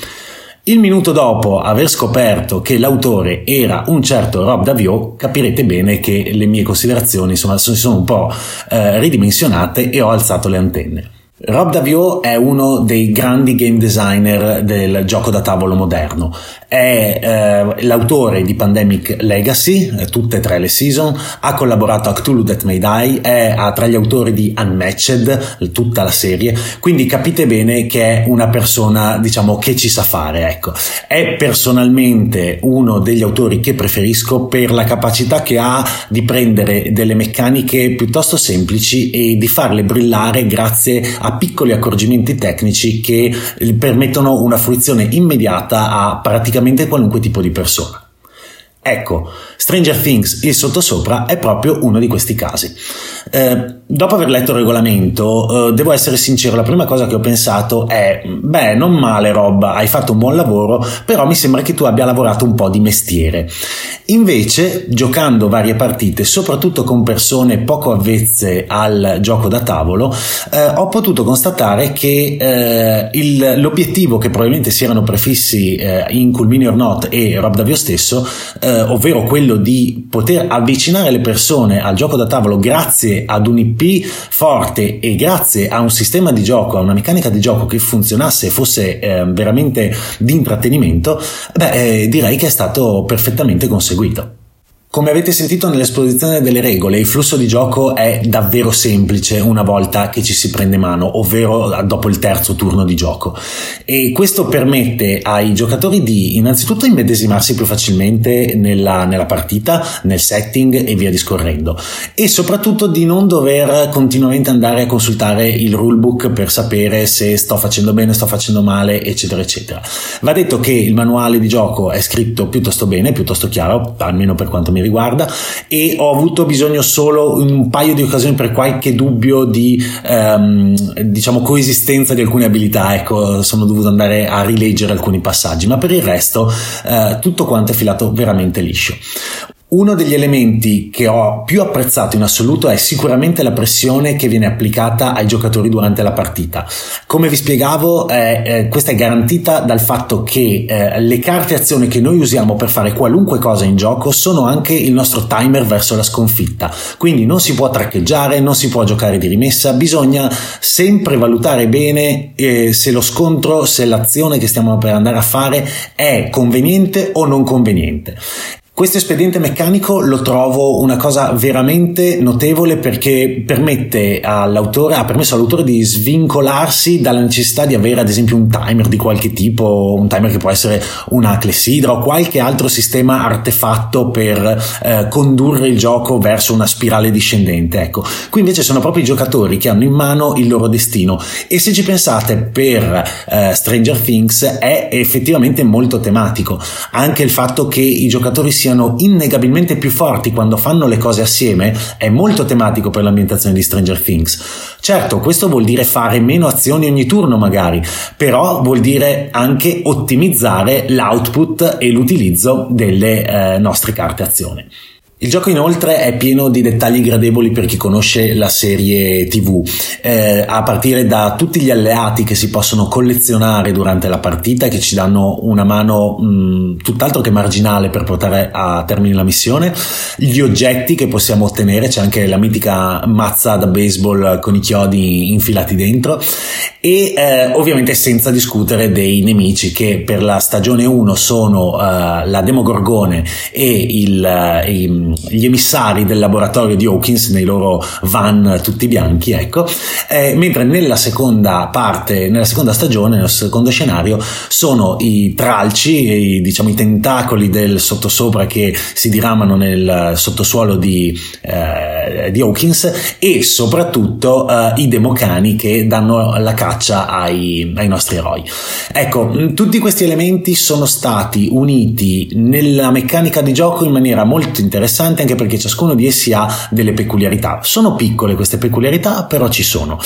Il minuto dopo aver scoperto che l'autore era un certo Rob Davio, capirete bene che le mie considerazioni insomma, si sono un po' eh, ridimensionate e ho alzato le antenne. Rob Davio è uno dei grandi game designer del gioco da tavolo moderno. È eh, l'autore di Pandemic Legacy, eh, tutte e tre le season, ha collaborato a Cthulhu That May Die, è tra gli autori di Unmatched, tutta la serie, quindi capite bene che è una persona, diciamo, che ci sa fare, ecco. È personalmente uno degli autori che preferisco per la capacità che ha di prendere delle meccaniche piuttosto semplici e di farle brillare grazie a piccoli accorgimenti tecnici che permettono una fruizione immediata a praticamente qualunque tipo di persona. Ecco, Stranger Things, il sottosopra, è proprio uno di questi casi. Eh, dopo aver letto il regolamento, eh, devo essere sincero, la prima cosa che ho pensato è, beh, non male Rob, hai fatto un buon lavoro, però mi sembra che tu abbia lavorato un po' di mestiere. Invece, giocando varie partite, soprattutto con persone poco avvezze al gioco da tavolo, eh, ho potuto constatare che eh, il, l'obiettivo che probabilmente si erano prefissi eh, in Culmini or Not e Rob Davio stesso, eh, ovvero quello di poter avvicinare le persone al gioco da tavolo grazie ad un IP forte e grazie a un sistema di gioco, a una meccanica di gioco che funzionasse e fosse eh, veramente di intrattenimento, beh, eh, direi che è stato perfettamente conseguito. Come avete sentito nell'esposizione delle regole, il flusso di gioco è davvero semplice una volta che ci si prende mano, ovvero dopo il terzo turno di gioco. E questo permette ai giocatori di innanzitutto immedesimarsi più facilmente nella, nella partita, nel setting e via discorrendo. E soprattutto di non dover continuamente andare a consultare il rulebook per sapere se sto facendo bene, sto facendo male, eccetera, eccetera. Va detto che il manuale di gioco è scritto piuttosto bene, piuttosto chiaro, almeno per quanto mi riguarda e ho avuto bisogno solo in un paio di occasioni per qualche dubbio di ehm, diciamo coesistenza di alcune abilità. Ecco sono dovuto andare a rileggere alcuni passaggi ma per il resto eh, tutto quanto è filato veramente liscio uno degli elementi che ho più apprezzato in assoluto è sicuramente la pressione che viene applicata ai giocatori durante la partita. Come vi spiegavo, eh, eh, questa è garantita dal fatto che eh, le carte azione che noi usiamo per fare qualunque cosa in gioco sono anche il nostro timer verso la sconfitta. Quindi non si può traccheggiare, non si può giocare di rimessa, bisogna sempre valutare bene eh, se lo scontro, se l'azione che stiamo per andare a fare è conveniente o non conveniente. Questo espediente meccanico lo trovo una cosa veramente notevole perché permette all'autore, ha permesso all'autore di svincolarsi dalla necessità di avere ad esempio un timer di qualche tipo, un timer che può essere una clessidra o qualche altro sistema artefatto per eh, condurre il gioco verso una spirale discendente. Ecco, qui invece sono proprio i giocatori che hanno in mano il loro destino e se ci pensate per eh, Stranger Things è effettivamente molto tematico. Anche il fatto che i giocatori siano innegabilmente più forti quando fanno le cose assieme è molto tematico per l'ambientazione di Stranger Things. Certo, questo vuol dire fare meno azioni ogni turno magari, però vuol dire anche ottimizzare l'output e l'utilizzo delle eh, nostre carte azione. Il gioco inoltre è pieno di dettagli gradevoli per chi conosce la serie TV, eh, a partire da tutti gli alleati che si possono collezionare durante la partita e che ci danno una mano mh, tutt'altro che marginale per portare a termine la missione, gli oggetti che possiamo ottenere, c'è anche la mitica mazza da baseball con i chiodi infilati dentro e eh, ovviamente senza discutere dei nemici che per la stagione 1 sono uh, la Demogorgone e il, uh, gli emissari del laboratorio di Hawkins nei loro van tutti bianchi, ecco, eh, mentre nella seconda parte, nella seconda stagione, nel secondo scenario, sono i tralci, i, diciamo i tentacoli del sottosopra che si diramano nel sottosuolo di, eh, di Hawkins e soprattutto eh, i democani che danno la caccia ai, ai nostri eroi. Ecco, tutti questi elementi sono stati uniti nella meccanica di gioco in maniera molto interessante interessanti anche perché ciascuno di essi ha delle peculiarità. Sono piccole queste peculiarità, però ci sono.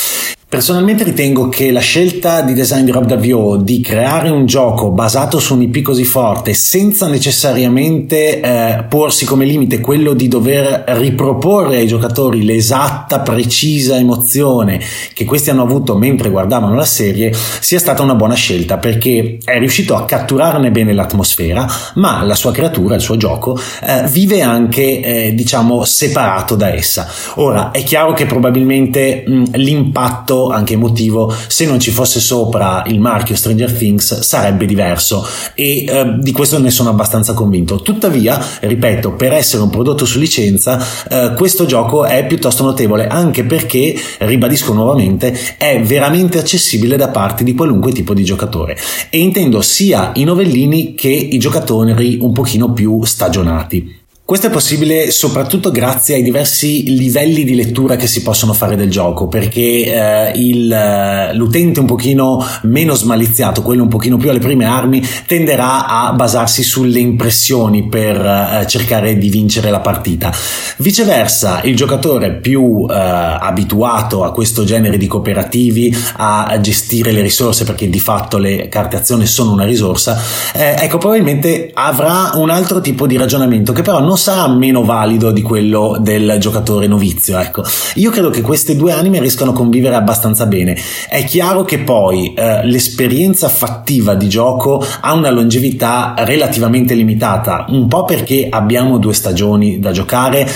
Personalmente ritengo che la scelta di design di Rob Davio di creare un gioco basato su un IP così forte senza necessariamente eh, porsi come limite quello di dover riproporre ai giocatori l'esatta, precisa emozione che questi hanno avuto mentre guardavano la serie sia stata una buona scelta perché è riuscito a catturarne bene l'atmosfera ma la sua creatura, il suo gioco eh, vive anche eh, diciamo separato da essa. Ora è chiaro che probabilmente mh, l'impatto anche emotivo, se non ci fosse sopra il marchio Stranger Things sarebbe diverso e eh, di questo ne sono abbastanza convinto. Tuttavia, ripeto, per essere un prodotto su licenza, eh, questo gioco è piuttosto notevole anche perché, ribadisco nuovamente, è veramente accessibile da parte di qualunque tipo di giocatore e intendo sia i novellini che i giocatori un pochino più stagionati. Questo è possibile soprattutto grazie ai diversi livelli di lettura che si possono fare del gioco, perché eh, il, eh, l'utente un pochino meno smaliziato, quello un pochino più alle prime armi, tenderà a basarsi sulle impressioni per eh, cercare di vincere la partita. Viceversa, il giocatore più eh, abituato a questo genere di cooperativi, a gestire le risorse, perché di fatto le carte azione sono una risorsa, eh, ecco, probabilmente avrà un altro tipo di ragionamento che però non non meno valido di quello del giocatore novizio. Ecco. Io credo che queste due anime riescano a convivere abbastanza bene. È chiaro che poi eh, l'esperienza fattiva di gioco ha una longevità relativamente limitata, un po' perché abbiamo due stagioni da giocare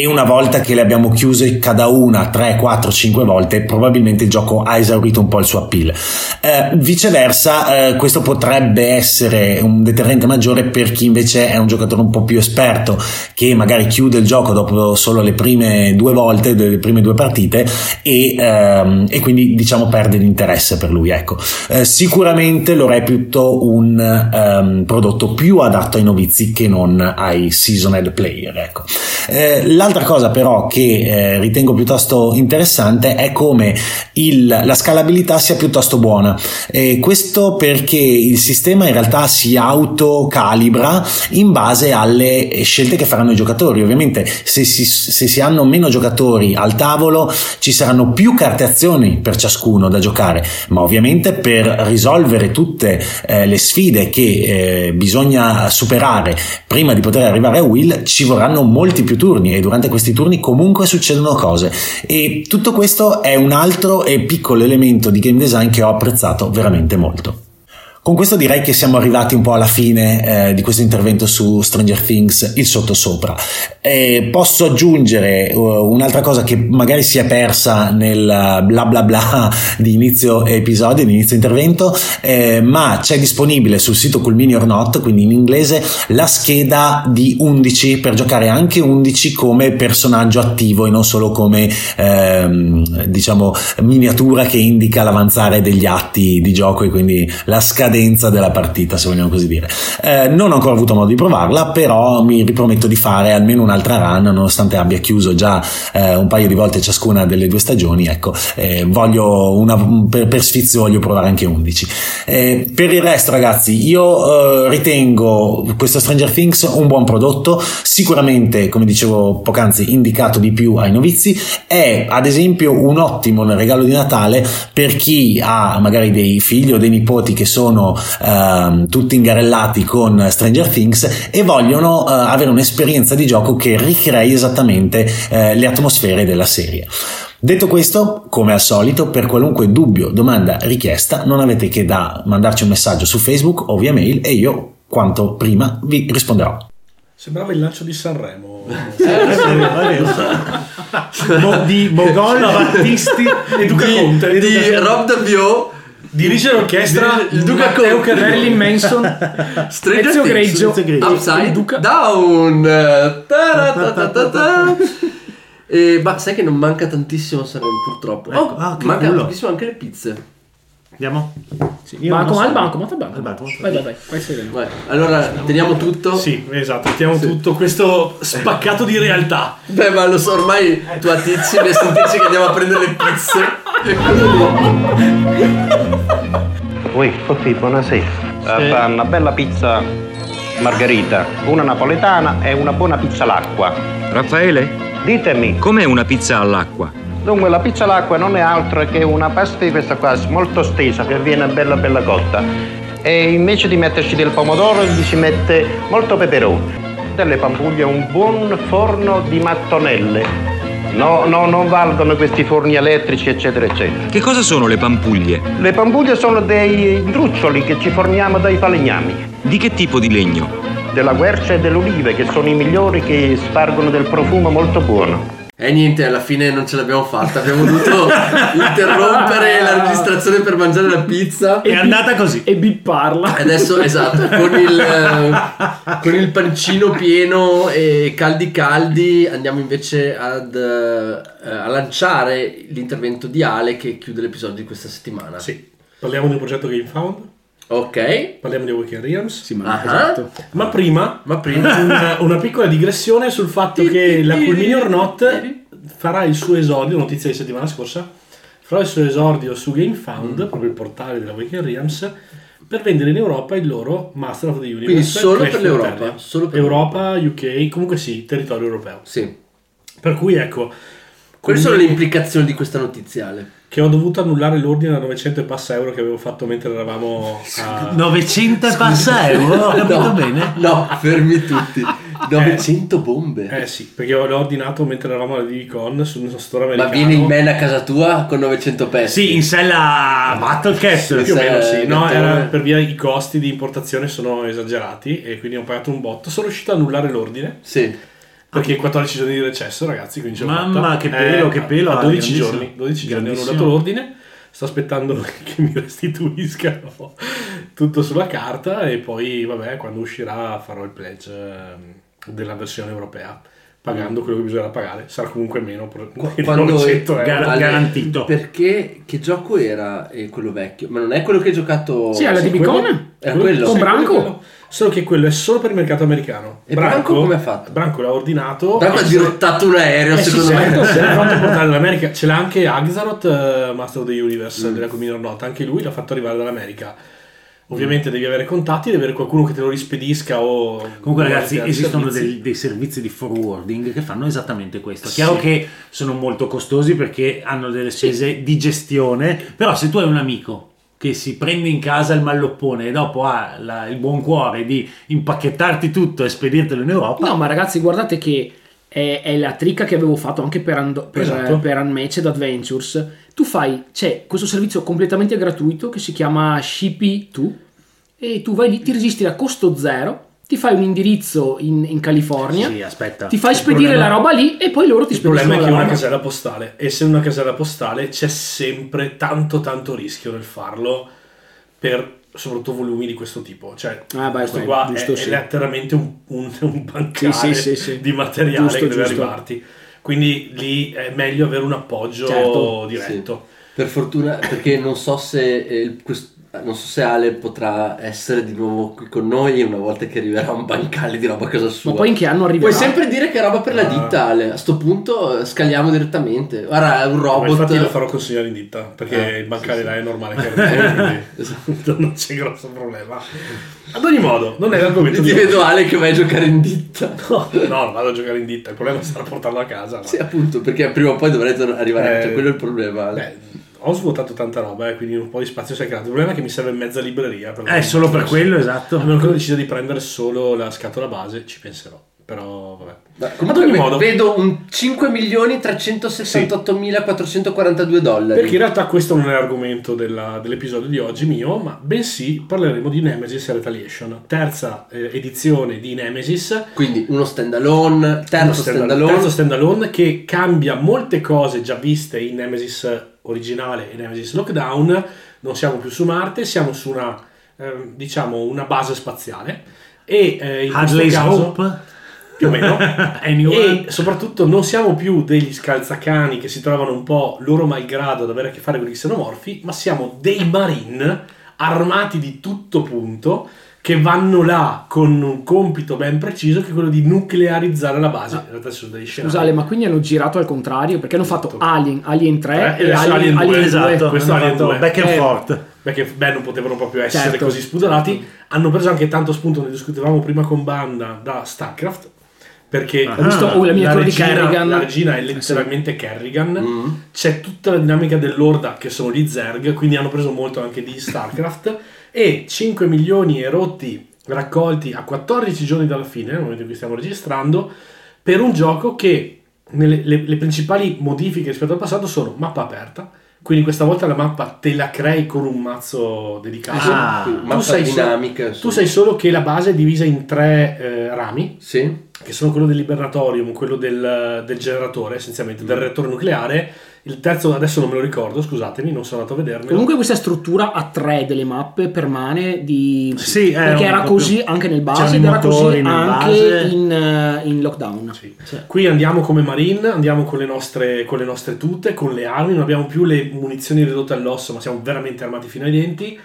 e una volta che le abbiamo chiuse cada una 3, 4, 5 volte probabilmente il gioco ha esaurito un po' il suo appeal. Eh, viceversa eh, questo potrebbe essere un deterrente maggiore per chi invece è un giocatore un po' più esperto che magari chiude il gioco dopo solo le prime due volte, le prime due partite e, ehm, e quindi diciamo perde l'interesse per lui. Ecco. Eh, sicuramente lo reputo un ehm, prodotto più adatto ai novizi che non ai seasoned player. Ecco. Eh, l'altra cosa però che eh, ritengo piuttosto interessante è come il, la scalabilità sia piuttosto buona. questo perché il sistema in realtà si autocalibra in base alle scelte che faranno i giocatori. Ovviamente se si, se si hanno meno giocatori al tavolo ci saranno più carte azioni per ciascuno da giocare, ma ovviamente per risolvere tutte eh, le sfide che eh, bisogna superare prima di poter arrivare a Will ci vorranno molti più turni e durante questi turni comunque succedono cose e tutto questo è un altro e piccolo elemento di game design che ho apprezzato veramente molto. Con questo direi che siamo arrivati un po' alla fine eh, di questo intervento su Stranger Things, il sottosopra. Eh, posso aggiungere uh, un'altra cosa che magari si è persa nel bla bla bla di inizio episodio, di inizio intervento, eh, ma c'è disponibile sul sito Culmini or Not, quindi in inglese, la scheda di 11 per giocare anche 11 come personaggio attivo e non solo come ehm, diciamo miniatura che indica l'avanzare degli atti di gioco e quindi la scadenza cadenza della partita, se vogliamo così dire. Eh, non ho ancora avuto modo di provarla, però mi riprometto di fare almeno un'altra run, nonostante abbia chiuso già eh, un paio di volte ciascuna delle due stagioni. Ecco, eh, voglio una, per, per, sfizio voglio provare anche 11. Eh, per il resto, ragazzi, io eh, ritengo questo Stranger Things un buon prodotto, sicuramente, come dicevo poc'anzi, indicato di più ai novizi. È ad esempio un ottimo regalo di Natale per chi ha magari dei figli o dei nipoti che sono ehm, tutti ingarellati con Stranger Things e vogliono eh, avere un'esperienza di gioco che ricrei esattamente eh, le atmosfere della serie. Detto questo, come al solito, per qualunque dubbio, domanda, richiesta, non avete che da mandarci un messaggio su Facebook o via mail e io, quanto prima, vi risponderò. Sembrava il lancio di Sanremo. Mo, di Mogol, Battisti e Duca Conte. Di Rob Davio Dirige l'orchestra il Duca Matteo Marilyn Manson Ezio Greggio Upside Duca. Down e, ma sai che non manca tantissimo Sanremo purtroppo ecco. oh, ah, manca pochissimo anche le pizze Andiamo? Sì, banco, so. al banco, al banco. Al banco. Vai, vai, vai. vai, Allora, teniamo tutto. Sì, esatto, teniamo sì. tutto questo spaccato di realtà. Beh, ma lo so, ormai tu a tizi mi sentirci che andiamo a prendere le pizze. Ui, Fotti, buonasera. Sì. Uh, una bella pizza margherita, una napoletana e una buona pizza all'acqua. Raffaele? Ditemi. Com'è una pizza all'acqua? Dunque la pizza all'acqua non è altro che una pasta di questa qua molto stesa che viene bella bella cotta e invece di metterci del pomodoro gli si mette molto peperone. Delle pampuglie un buon forno di mattonelle. No, no, non valgono questi forni elettrici, eccetera, eccetera. Che cosa sono le pampuglie? Le pampuglie sono dei druzzoli che ci forniamo dai falegnami. Di che tipo di legno? Della quercia e dell'olive, che sono i migliori che spargono del profumo molto buono. E niente, alla fine non ce l'abbiamo fatta. Abbiamo dovuto interrompere la registrazione per mangiare la pizza. È andata così. E bipparla. Adesso, esatto, con il, eh, con il pancino pieno e caldi caldi andiamo invece ad, uh, a lanciare l'intervento di Ale che chiude l'episodio di questa settimana. Sì. Parliamo di un progetto GameFound. Ok. Parliamo di Awaken Realms. Sì, ma, uh-huh. esatto. ma prima, ma prima una, una, piccola digressione sul fatto che la Culmini or Not farà il suo esordio, notizia di settimana scorsa, farà il suo esordio su GameFound, mm. proprio il portale della Awaken Realms, per vendere in Europa il loro Master of the Universe. Quindi solo per l'Europa. Solo per Europa, UK, comunque sì, territorio europeo. Sì. Per cui ecco... Quali sono le implicazioni di questa notiziale? Che ho dovuto annullare l'ordine da 900 e passa euro che avevo fatto mentre eravamo a... 900 e passa euro? Ho capito no, bene? No, fermi tutti. 900 eh, bombe. Eh sì, perché l'ho ordinato mentre eravamo alla DVCon su uno store americano. Ma viene in man a casa tua con 900 pezzi? Sì, in sella Battlecast. Più o meno sì, no, era per via i costi di importazione sono esagerati e quindi ho pagato un botto. Sono riuscito a annullare l'ordine. Sì Perché 14 giorni di recesso, ragazzi, quindi Mamma, fatta. che pelo, che pelo, A 12 grandissimo. giorni, 12 giorni hanno dato l'ordine. Sto aspettando che mi restituiscano tutto sulla carta e poi, vabbè, quando uscirà farò il pledge ehm, della versione europea, pagando quello che bisognerà pagare. Sarà comunque meno, quando 900 euro. Gar- garantito. Perché che gioco era eh, quello vecchio? Ma non è quello che hai giocato Sì, alla Sì, di quello- Bicone. Era quello. Con Sì, Branco? quello- Solo che quello è solo per il mercato americano. E Branco come ha fatto? Branco l'ha ordinato. Branco ha dirottato un aereo, Eh sì, secondo certo, me. se l'ha fatto portare dall'America. Ce l'ha anche Axaroth, eh, Master of the Universe della Cominor Not. Anche lui l'ha fatto arrivare dall'America. Ovviamente devi avere contatti, devi avere qualcuno che te lo rispedisca o... Comunque, ragazzi, esistono servizi. dei, dei servizi di forwarding che fanno esattamente questo. Chiaro che sono molto costosi perché hanno delle spese di gestione, però se tu hai un amico che si prende in casa il malloppone e dopo ha la- il buon cuore di impacchettarti tutto e spedirtelo in Europa, No, ma ragazzi, guardate che è, è la tricca che avevo fatto anche per, Ando- per, Esatto. per Unmatched Adventures. Tu fai, c'è questo servizio completamente gratuito che si chiama Shippy2 e tu vai lì, ti registri a costo zero, ti fai un indirizzo in, in California, sì, aspetta. ti fai Il spedire problema- la roba lì e poi loro ti Il problema è spediscono che è una casella postale e se è una casella postale c'è sempre tanto tanto rischio nel farlo per soprattutto volumi di questo tipo. Cioè, Ah, beh, questo beh, qua giusto, è, sì. è letteralmente un, un, un bancale Sì, sì, sì, sì. di materiale Giusto, che deve giusto. arrivarti. Quindi lì è meglio avere un appoggio Certo, diretto. Per fortuna, perché non so se eh, il- quest- non so se Ale potrà essere di nuovo qui con noi una volta che arriverà un bancale di roba a casa sua. Ma poi in che anno arriverà? Puoi sempre dire che è roba per la Ah. ditta, Ale. A sto punto eh, scaliamo direttamente. Guarda, è un Ma robot. infatti lo farò consegnare in ditta perché Ah, il bancale sì, là è normale che arrivi, quindi non c'è grosso problema. Ad ogni modo, non è l'argomento Ti di vedo. Ale che vai a giocare in ditta. No, no, vado a giocare in ditta, il problema sarà portarlo a casa. ma- Sì, appunto, perché prima o poi dovrete arrivare. Eh, cioè, quello è il problema. Ale. Beh, ho svuotato tanta roba, eh, quindi un po' di spazio si è creato. Il problema è che mi serve mezza libreria. Per Eh, solo per quello, esatto. A meno che non decido di prendere solo la scatola base, ci penserò. Però, vabbè. Ma Ad ogni modo, vedo un 5.368.442 dollari. perché in realtà questo non è l'argomento della- dell'episodio di oggi mio, ma bensì parleremo di Nemesis Retaliation, terza eh, edizione di Nemesis. Quindi uno standalone, terzo Uno stand- standalone. terzo standalone che cambia molte cose già viste in Nemesis originale e Nemesis Lockdown. Non siamo più su Marte, siamo su una, ehm, diciamo, una base spaziale. E eh, in Hadley's caso, Hope. più o meno. Anyway. E soprattutto non siamo più degli scalzacani che si trovano un po' loro malgrado ad avere a che fare con gli xenomorfi, ma siamo dei marine armati di tutto punto che vanno là con un compito ben preciso che è quello di nuclearizzare la base. In realtà sono degli scenari. Scusate, ma quindi hanno girato al contrario perché hanno fatto Tutto. Alien, Alien 3 Eh, e adesso Alien, Alien 2, Alien 2. esatto. Questo hanno Alien fatto 2. back and Eh, forth. Perché beh, non potevano proprio essere Certo. così spudorati. Hanno preso anche tanto spunto, ne discutevamo prima con Banda, da StarCraft. Perché Ho visto, oh, la miniatura di Kerrigan. la regina è letteralmente Kerrigan. Mm. C'è tutta la dinamica dell'Orda che sono gli Zerg, quindi hanno preso molto anche di StarCraft. e 5 milioni e rotti raccolti a 14 giorni dalla fine, nel momento in cui stiamo registrando, per un gioco che nelle, le, le principali modifiche rispetto al passato sono mappa aperta. Quindi questa volta la mappa te la crei con un mazzo dedicato. Ah, Sì, mappa sai dinamica. tu insomma. sai solo che la base è divisa in tre eh, rami, Sì. che sono quello dell'Ibernatorium, quello del, del generatore, essenzialmente, del reattore nucleare. Il terzo adesso non me lo ricordo, scusatemi, non sono andato a vedermelo. Comunque questa struttura a tre delle mappe permane di... Sì, è perché era proprio- così anche nel base ed era così anche in, eh, in lockdown. Sì. Qui andiamo come marine, andiamo con le, nostre, con le nostre tute, con le armi, non abbiamo più le munizioni ridotte all'osso, ma siamo veramente armati fino ai denti.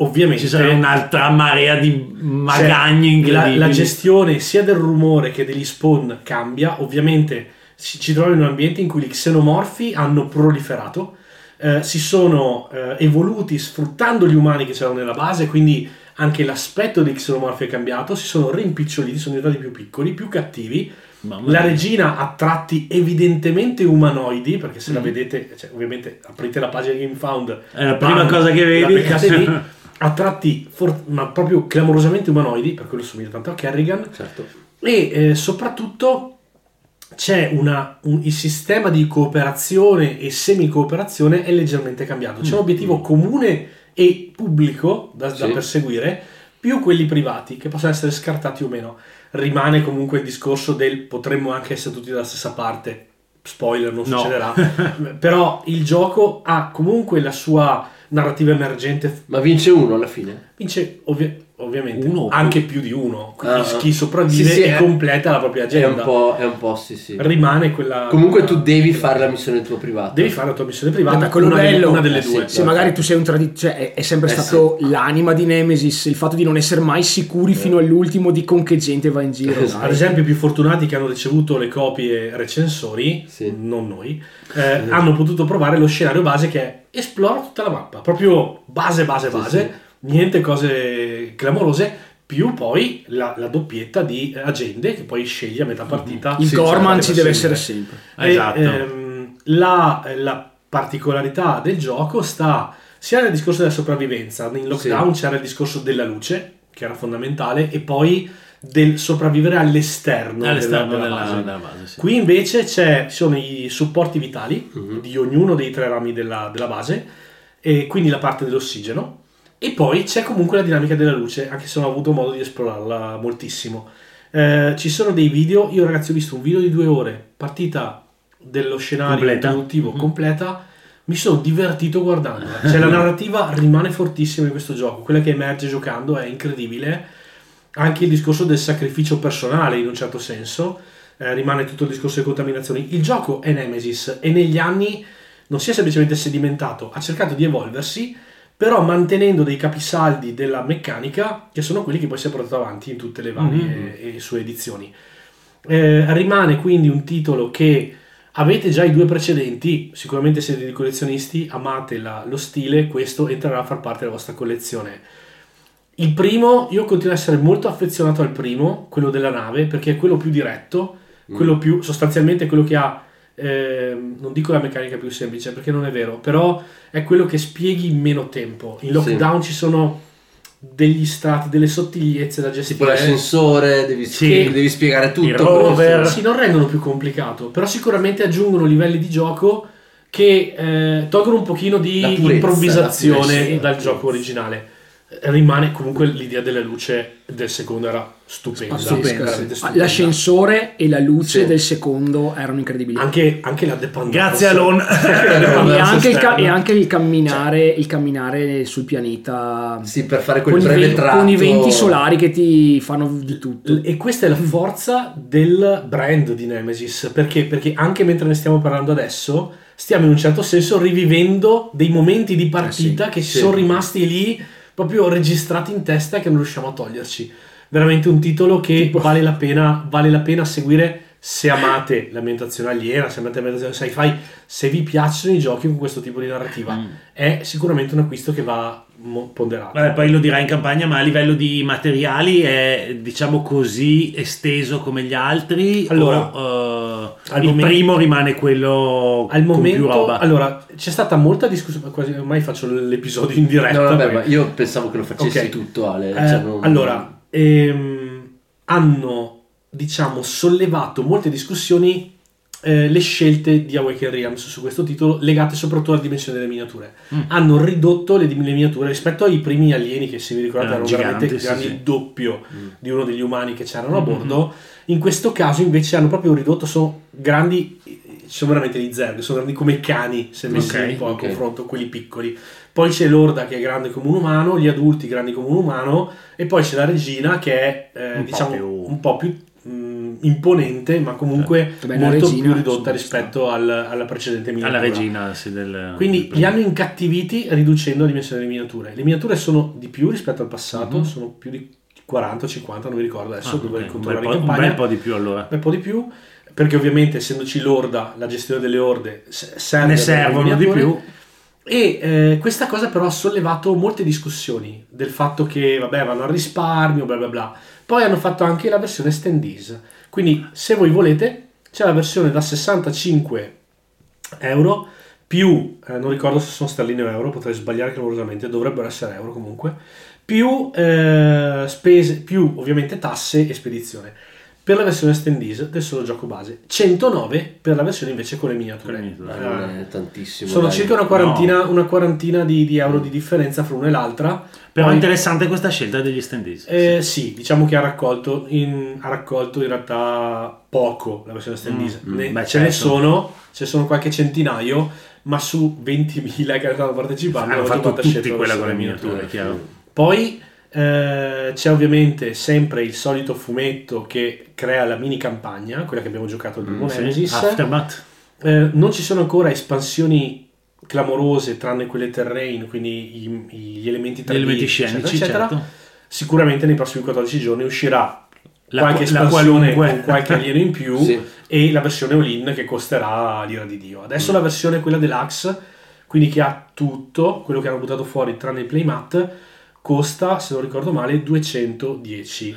Ovviamente Ci sarà un'altra marea di magagni Cioè, la, incredibili. la gestione sia del rumore che degli spawn cambia. Ovviamente ci, ci troviamo in un ambiente in cui gli xenomorfi hanno proliferato, eh, si sono eh, evoluti sfruttando gli umani che c'erano nella base, quindi anche l'aspetto dei xenomorfi è cambiato, si sono rimpiccioliti, sono diventati più piccoli, più cattivi. La regina ha tratti evidentemente umanoidi, perché Mm. se la vedete, cioè, ovviamente aprite la pagina GameFound, È la prima bam, cosa che vedi. lì, ha tratti for- ma proprio clamorosamente umanoidi, per quello somiglia tanto a Kerrigan, Certo. e eh, soprattutto c'è una, un- il sistema di cooperazione e semi-cooperazione è leggermente cambiato. C'è un obiettivo comune e pubblico da, da Sì. perseguire, più quelli privati che possono essere scartati o meno. rimane comunque il discorso del potremmo anche essere tutti dalla stessa parte. Spoiler, non No. succederà. Però il gioco ha comunque la sua narrativa emergente. Ma vince uno alla fine? Vince ovvi- ovviamente Uno anche più di uno. Quindi Ah. chi sopravvive Sì, sì, e è- completa la propria È agenda. un po', è un po' sì, sì. Rimane quella. Comunque tu devi fare la missione tua privata. Devi fare la tua missione privata. Quello una, bello, una delle eh sì, due. Se magari tu sei un traditore, cioè è, è sempre Eh stato l'anima di Nemesis, il fatto di non essere mai sicuri fino all'ultimo di con che gente va in giro. Esatto. Ad esempio, i più fortunati che hanno ricevuto le copie recensori, Sì. non noi, eh, hanno potuto provare lo scenario base che è esplora tutta la mappa, proprio base, base, Sì, base, niente cose clamorose, più poi la, la doppietta di agende che poi scegli a metà partita. Il Sì, Gorman cioè, ci deve sempre. essere sempre. E, Esatto. ehm, la, la particolarità del gioco sta sia nel discorso della sopravvivenza, in lockdown c'era il discorso della luce, che era fondamentale, e poi del sopravvivere all'esterno, All'esterno della, della, della base. della base. sì. Qui invece c'è, ci sono i supporti vitali Mhm. di ognuno dei tre rami della, della base, e quindi la parte dell'ossigeno, e poi c'è comunque la dinamica della luce, anche se non ho avuto modo di esplorarla moltissimo. Eh, ci sono dei video, io ragazzi ho visto un video di due ore, partita dello scenario Completa. introduttivo Mhm. completa, mi sono divertito guardandola. Cioè la narrativa rimane fortissima in questo gioco, quella che emerge giocando è incredibile. Anche il discorso del sacrificio personale in un certo senso, eh, rimane tutto il discorso delle contaminazioni. Il gioco è Nemesis e negli anni non si è semplicemente sedimentato, ha cercato di evolversi, però mantenendo dei capisaldi della meccanica che sono quelli che poi si è portato avanti in tutte le varie e sue edizioni. Eh, rimane quindi un titolo che avete già i due precedenti, sicuramente siete dei collezionisti, amate la- lo stile, questo entrerà a far parte della vostra collezione. Il primo, io continuo ad essere molto affezionato al primo, quello della nave, perché è quello più diretto, quello più sostanzialmente quello che ha, ehm, non dico la meccanica più semplice perché non è vero, però è quello che spieghi in meno tempo. In lockdown ci sono degli strati, delle sottigliezze da Tipo gestire. l'ascensore, devi, Sì. devi spiegare tutto. Il rover. Sì, non rendono più complicato, però sicuramente aggiungono livelli di gioco che eh, tolgono un pochino di purezza, improvvisazione purezza. dal gioco originale. Eh, Rimane comunque l'idea della luce del secondo era stupenda, Pazzesca, veramente sì. stupenda. L'ascensore e la luce Sì. del secondo erano incredibili. Anche, anche la dependance. Grazie Alon. e, anche il e anche il camminare, il camminare sul pianeta Sì, per fare quel con, i breve tratto. con i venti solari che ti fanno di tutto. E questa è la forza del brand di Nemesis. Perché? Perché anche mentre ne stiamo parlando adesso, stiamo in un certo senso rivivendo dei momenti di partita che sì. sono rimasti lì proprio registrati in testa che non riusciamo a toglierci. Veramente un titolo che vale, la pena, vale la pena seguire se amate l'ambientazione aliena, se amate l'ambientazione sci-fi, se vi piacciono i giochi con questo tipo di narrativa. È sicuramente un acquisto che va ponderato. Vabbè, poi lo dirai in campagna, ma a livello di materiali è diciamo così esteso come gli altri. Allora, o, eh, al il momento- primo rimane quello Al con più momento, roba. allora, c'è stata molta discussione, quasi ormai faccio l'episodio in diretta. No, vabbè, perché- ma io pensavo che lo facessi Ok. tutto, Ale. Eh, cioè, non- Allora, ehm, hanno diciamo sollevato molte discussioni eh, le scelte di Awaken Realms su questo titolo legate soprattutto alla dimensione delle miniature. Mm. Hanno ridotto le, le miniature rispetto ai primi alieni che se vi ricordate Erano erano veramente sì, grandi sì. il doppio Mm. di uno degli umani che c'erano a Mm, bordo. In questo caso invece hanno proprio ridotto, sono grandi, sono veramente di zerg, sono grandi come i cani se messi Ok, un po' a ok. confronto quelli piccoli. Poi c'è l'orda che è grande come un umano, gli adulti grandi come un umano e poi c'è la regina che è eh, Un po' diciamo più- un po' più imponente ma comunque Vabbè, la molto regina, più ridotta rispetto al- alla precedente miniatura. alla regina sì, del, Quindi del li hanno incattiviti riducendo la dimensione delle miniature. Le miniature sono di più rispetto al passato, Mhm. sono più di 40-50, non mi ricordo adesso, Ah, dovrei ok, un, bel controllare po', un bel po' di più allora. Un bel po' di più, perché ovviamente essendoci l'orda, la gestione delle orde serve Ne servono di più. E eh, questa cosa però ha sollevato molte discussioni del fatto che vabbè vanno al risparmio, bla bla bla. Poi hanno fatto anche la versione standees. Quindi se voi volete c'è la versione da 65 euro più, eh, non ricordo se sono sterline o euro, potrei sbagliare clamorosamente, dovrebbero essere euro comunque, più eh, spese, più ovviamente tasse e spedizione. Per la versione stand del solo gioco base, 109 per la versione invece con le miniature. Eh, tantissimo. sono dai. circa una quarantina, una quarantina di, di euro di differenza fra una e l'altra. Però è interessante questa scelta degli standees. eh, sì, diciamo che ha raccolto in, ha raccolto in realtà poco la versione standees. Mm, Ne- beh, ce ne certo. sono, ce ne sono qualche centinaio, ma su 20.000 che stanno partecipando Hanno fatto tutti quella la con le miniature, chiaro. Poi eh, c'è ovviamente sempre il solito fumetto che crea la mini campagna, quella che abbiamo giocato al primo Mm, sì. Nemesis. Aftermath. Eh, non ci sono ancora espansioni clamorose tranne quelle terrain, quindi i- i- gli elementi 3D, Gli elementi eccetera, scenici, eccetera. certo. Sicuramente nei prossimi 14 giorni uscirà La- qualche espansione qualunque. con qualche alieno in più Sì. e la versione all-in che costerà l'ira di Dio. Adesso la versione quella deluxe, quindi che ha tutto, quello che hanno buttato fuori tranne il playmat, costa, se non ricordo male, 210.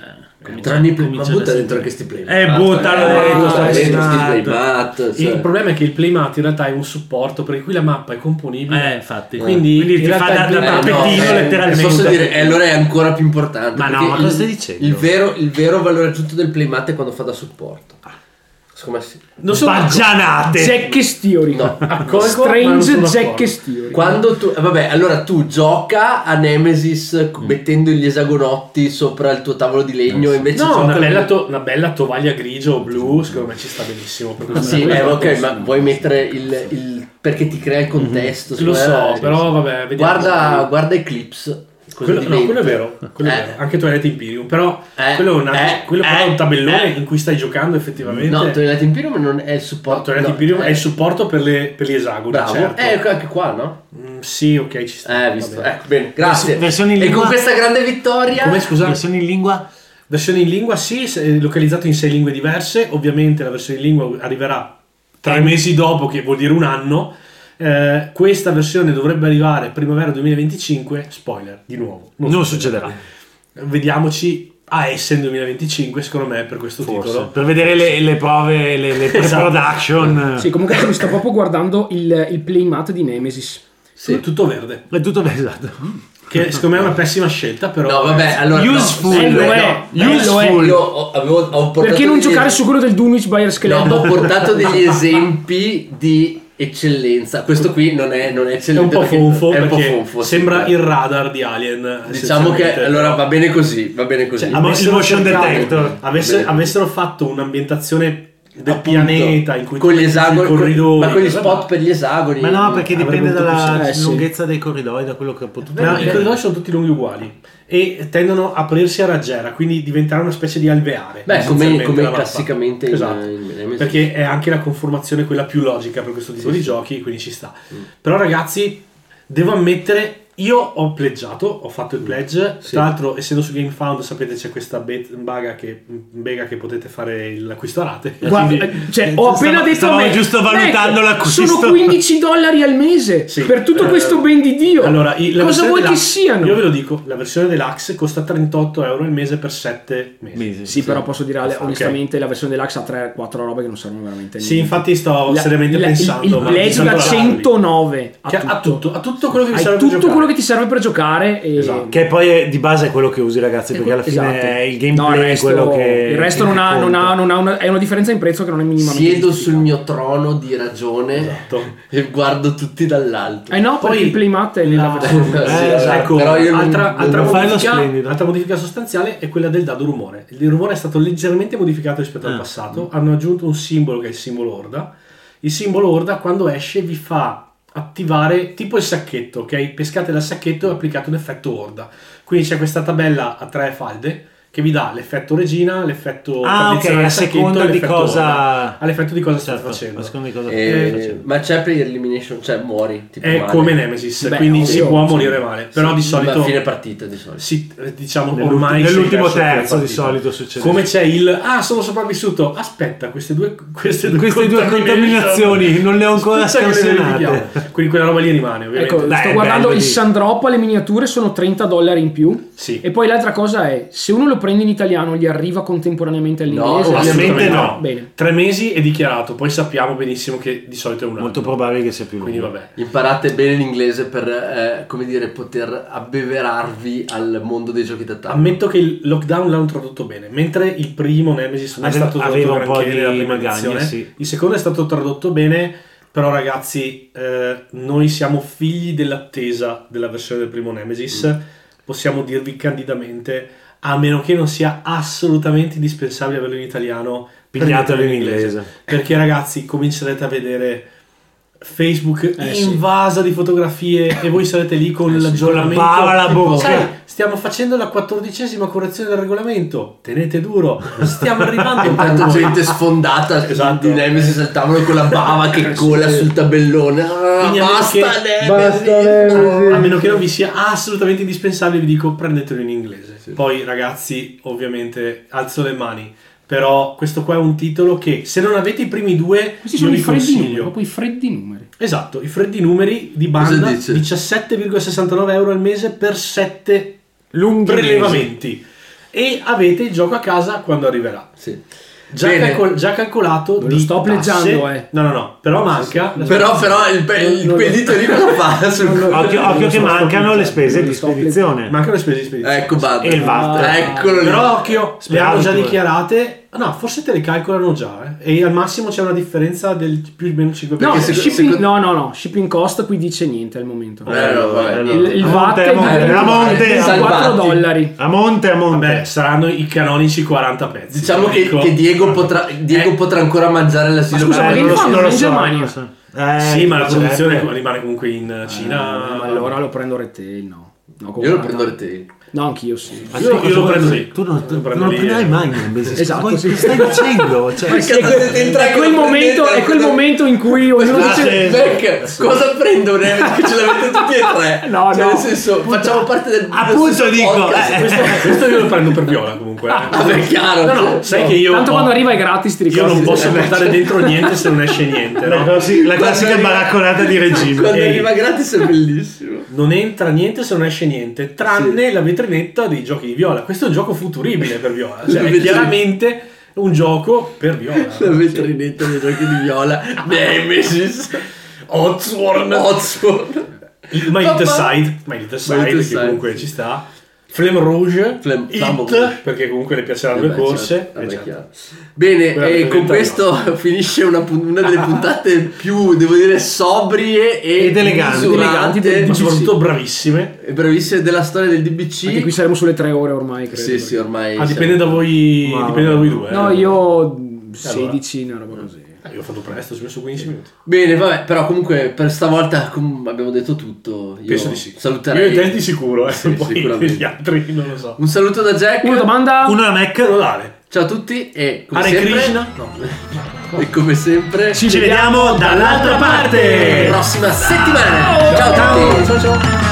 Tranne i play- ma butta dentro anche sti play. Eh, buttalo eh, dentro, butta sti playmat. playmat, Il cioè. problema è che il playmat in realtà è un supporto per cui la mappa è componibile. Eh, infatti. Quindi, Quindi in ti realtà fa da, playmat- Eh, no, tappetino eh, letteralmente. Posso dire, e allora è ancora più importante. Ma no, perché ma cosa il- stai dicendo? Il vero, il vero valore aggiunto del playmat è quando fa da supporto. Secondo me sì. Non sono Baggianate. Zack Theory. No. accorgo, ma non Strange Zack d'accordo. Theory. Quando tu, eh, vabbè, allora tu gioca a Nemesis Mm. mettendo gli esagonotti sopra il tuo tavolo di legno, invece No, una bella, to- una bella tovaglia grigio o blu, secondo me ci sta benissimo. questo Sì, eh, ok, ma vuoi mettere il, il- perché ti crea il contesto? Lo secondo me, so, però vabbè, vediamo. Guarda, guarda Eclipse. Quello, no, quello è vero, quello è Eh. vero. anche Twilight Imperium, però Eh, quello è, un, eh, quello però è un eh, tabellone eh. in cui stai giocando effettivamente. No, Twilight Imperium non è il No, supporto. Twilight no, Imperium eh, è il supporto per, le- per gli esagoni, Bravo. certo. Eh, anche qua, no? Mm, sì, ok, ci sta. Eh, visto. Ecco, bene, grazie. versione in e lingua? con questa grande vittoria. Come scusa? Versione in lingua? Versione in lingua, sì, è localizzato in sei lingue diverse. Ovviamente la versione in lingua arriverà tre mesi dopo, che vuol dire un anno. Eh, questa versione dovrebbe arrivare primavera 2025. Spoiler, di nuovo. Non succederà. Vediamoci a Essen 2025, secondo me, per questo Forse. titolo. Per vedere le, le prove, le, le Esatto. pre-production. Sì, comunque mi sto proprio guardando il, il playmat di Nemesis. Sì. Tutto verde. È tutto esatto. Che secondo me è una pessima scelta, però. No, vabbè, allora. no, Useful. è, no, bello è. Io ho, avevo, ho portato Perché non giocare su quello del Dunwich Buyers No, Club? ho portato degli esempi di eccellenza. Questo qui non è, non è È eccellente. un po' fonfo È un po' perché fonfo. sì. sembra il radar di Alien. Diciamo che allora va bene così. Va bene così. Cioè, avessero motion cercato- detector. avesse- Bene. avessero fatto un'ambientazione del Appunto, pianeta in cui con gli esagoni, corridoi, ma con gli vabbè. spot per gli esagoni. Ma no, perché dipende dalla eh, sì. lunghezza dei corridoi, da quello che ho potuto Ma i vedere. corridoi sono tutti lunghi uguali e tendono a aprirsi a raggiera, quindi diventerà una specie di alveare. Beh, come, come classicamente in- Esatto. in, perché è anche la conformazione quella più logica per questo tipo di giochi, quindi ci sta. Però ragazzi, devo ammettere, io ho pleggiato, ho fatto il pledge, Sì. tra l'altro essendo su GameFound sapete c'è questa bet- baga che, bega che potete fare l'acquisto a rate. Guarda, Quindi- eh, cioè, ho appena Stavo- detto a stavo me, giusto valutando "Ecco, l'acquisto." Sono 15 dollari al mese Sì, per tutto eh, questo ben di Dio. Allora, cosa vuoi che siano? Io ve lo dico, la versione deluxe costa 38 euro al mese per 7 mesi. Mesi. Sì, però posso dire Ale, Ok. onestamente la versione deluxe ha 3-4 robe che non servono veramente Sì, niente. infatti sto La- seriamente la- pensando. il, il ma pledge da cosa dargli. 109 a Che tutto. ha tutto, ha tutto quello che Hai serve tutto. Quello che ti serve per giocare e Esatto. Che poi è, di base è quello che usi, ragazzi, perché alla fine Esatto. è il No, gameplay il è resto, quello che. il resto non, ha, non, ha, non ha una, è una differenza in prezzo che non è minimamente Siedo sul mio trono di ragione Esatto. e guardo tutti dall'alto. Eh no, Poi perché il playmat è nella la- versione Eh, esatto, Ecco, però io non- altra, non- altra non fai lo modifica, altra modifica sostanziale è quella del dado rumore. Il rumore è stato leggermente modificato rispetto al Ah. passato. Hanno aggiunto un simbolo che è il simbolo Orda. Il simbolo Orda, quando esce, vi fa attivare tipo il sacchetto, ok? Pescate dal sacchetto e applicate un effetto Orda. Quindi c'è questa tabella a tre falde che vi dà l'effetto regina, l'effetto Ah, ok, tradizionale a sacchetto seconda di cosa-. All'effetto di cosa state Certo, facendo. a seconda di cosa Eh, stai facendo. ma c'è per elimination, cioè muori. Tipo È male. come Nemesis, Beh, quindi si ovvio, può sì. morire male. Però di Sì, solito ma a fine partita di solito. sì, eh, diciamo Nell'ultimo- ormai nell'ultimo terzo di solito succede. Come c'è il ah, sono sopravvissuto. Aspetta, queste due queste due, Queste due contaminazioni non le ho ancora scansionate. Quindi quella roba lì rimane, ovviamente. Ecco, Dai, sto guardando bello il di- Sandrop, le miniature sono 30 dollari in più. Sì. E poi l'altra cosa è, se uno lo prende in italiano gli arriva contemporaneamente all'inglese? No, Ovviamente no. Bene. Tre mesi è dichiarato, poi sappiamo benissimo che di solito è un anno. Molto probabile che sia più lungo. Quindi vabbè. Imparate bene l'inglese per, eh, come dire, poter abbeverarvi al mondo dei giochi da tavolo. Ammetto che il lockdown l'hanno tradotto bene, mentre il primo Nemesis non è Aveva- stato tradotto un po' di magagne, sì. Il secondo è stato tradotto bene, però ragazzi, eh, noi siamo figli dell'attesa della versione del primo Nemesis. Mm. Possiamo dirvi candidamente, a meno che non sia assolutamente indispensabile averlo in italiano, Pigliatelo in inglese. Perché ragazzi, comincerete a vedere Facebook Eh, sì. invasa di fotografie e voi sarete lì con l'aggiornamento. con la bocca. Sai, stiamo facendo la quattordicesima correzione del regolamento. Tenete duro, stiamo arrivando. Intanto gente sfondata Esatto. di Nemesis al tavolo con la bava che cola sul tabellone. Ah, Quindi basta che- Nemesis! A meno che non vi sia assolutamente indispensabile, vi dico prendetelo in inglese. Poi, ragazzi, ovviamente alzo le mani. Però questo qua è un titolo che se non avete i primi due, Questi sono i vi freddi numeri, consiglio. proprio i freddi numeri. Esatto, i freddi numeri di banda dice? 17,69 euro al mese per 7 Lunghi prelevamenti. E avete il gioco a casa quando arriverà. Sì. Già, calcol- già calcolato lo di sto tasse- pleggiando, eh. No, no, no, però manca. Però, però il, pe- il Non- pedito lì cosa fa? Occhio, occhio che mancano le spese di spedizione. Mancano le spese di spedizione. Ecco Bad. E il VAT. Eccolo lì. Però occhio, speriamo già altre. dichiarate. No, forse te le calcolano già, eh. E al massimo c'è una differenza del più o meno 5%. No, seco- shipping, secondo- no, no, no, shipping cost qui dice niente al momento. Eh, no, vabbè. Eh, no. Il, il A VAT monte, è a monte, di a monte, 24 salvati. dollari. A monte, a monte. Vabbè, saranno i canonici 40 pezzi. Diciamo che, Ecco. che Diego, potrà, Diego Eh. potrà ancora mangiare l'asilo. Ma scusa, Eh, non lo so, in Germania? so. Eh, Sì, ma la produzione rimane comunque in Cina. Eh, ma allora lo prendo retail, no. no Io lo prendo retail. No, anch'io sì. Ma Io- io cosa lo prendo lì. Tu non, Lo tu non lo prenderai mai in Nemesis. Esatto, Cosa sì. stai dicendo? Cioè, Perché È quel, momento, è quel momento in cui ognuno Ah, dice... Beck, cosa prendo? Che ce l'avete tutti e tre. No, cioè, no. nel senso, facciamo parte del. Appunto dico, eh. Questo, questo io lo prendo per viola comunque. eh. Vabbè, è chiaro. No, no, sai che io. Tanto ho- quando arriva è gratis, ti Io ricordi? non posso portare dentro niente se non esce niente, la, no? la classica arriva- baracconata di regime. Quando arriva gratis è bellissimo. Non entra niente se non esce niente, tranne la vetrinetta dei giochi di viola. Questo è un gioco futuribile per viola. Cioè, è chiaramente un gioco per viola. La vetrinetta dei giochi di viola. Nemesis. Odsworn. Oxford. Il My Little Side, My Little Side, che comunque ci sta. Flame Rouge, Flame- Rouge. perché comunque le piaceranno le corse. certo, eh, certo. chiaro. Bene, Quella e con 30 questo finisce una, una delle puntate più, devo dire, sobrie e Ed eleganti. Eleganti del- Ma soprattutto bravissime. e bravissime della storia del DBC. Anche qui saremo sulle tre ore ormai, credo. sì, sì, ormai. Ah, dipende da voi, dipende da voi due. No, eh. io 16, una roba così. Eh, io ho fatto presto, ci ho messo 15 minuti. Bene, vabbè, però comunque per stavolta com- abbiamo detto tutto. Io Penso di sì. Saluterei. Io e te di sicuro, eh. Sì, Poi gli altri non lo so. Un saluto da Jack. Una domanda? Una Mac. Nodale. Ciao a tutti e come Hare sempre, Krishna. e come sempre Ci vediamo dall'altra parte. prossima settimana. Ciao a tutti. Ciao ciao.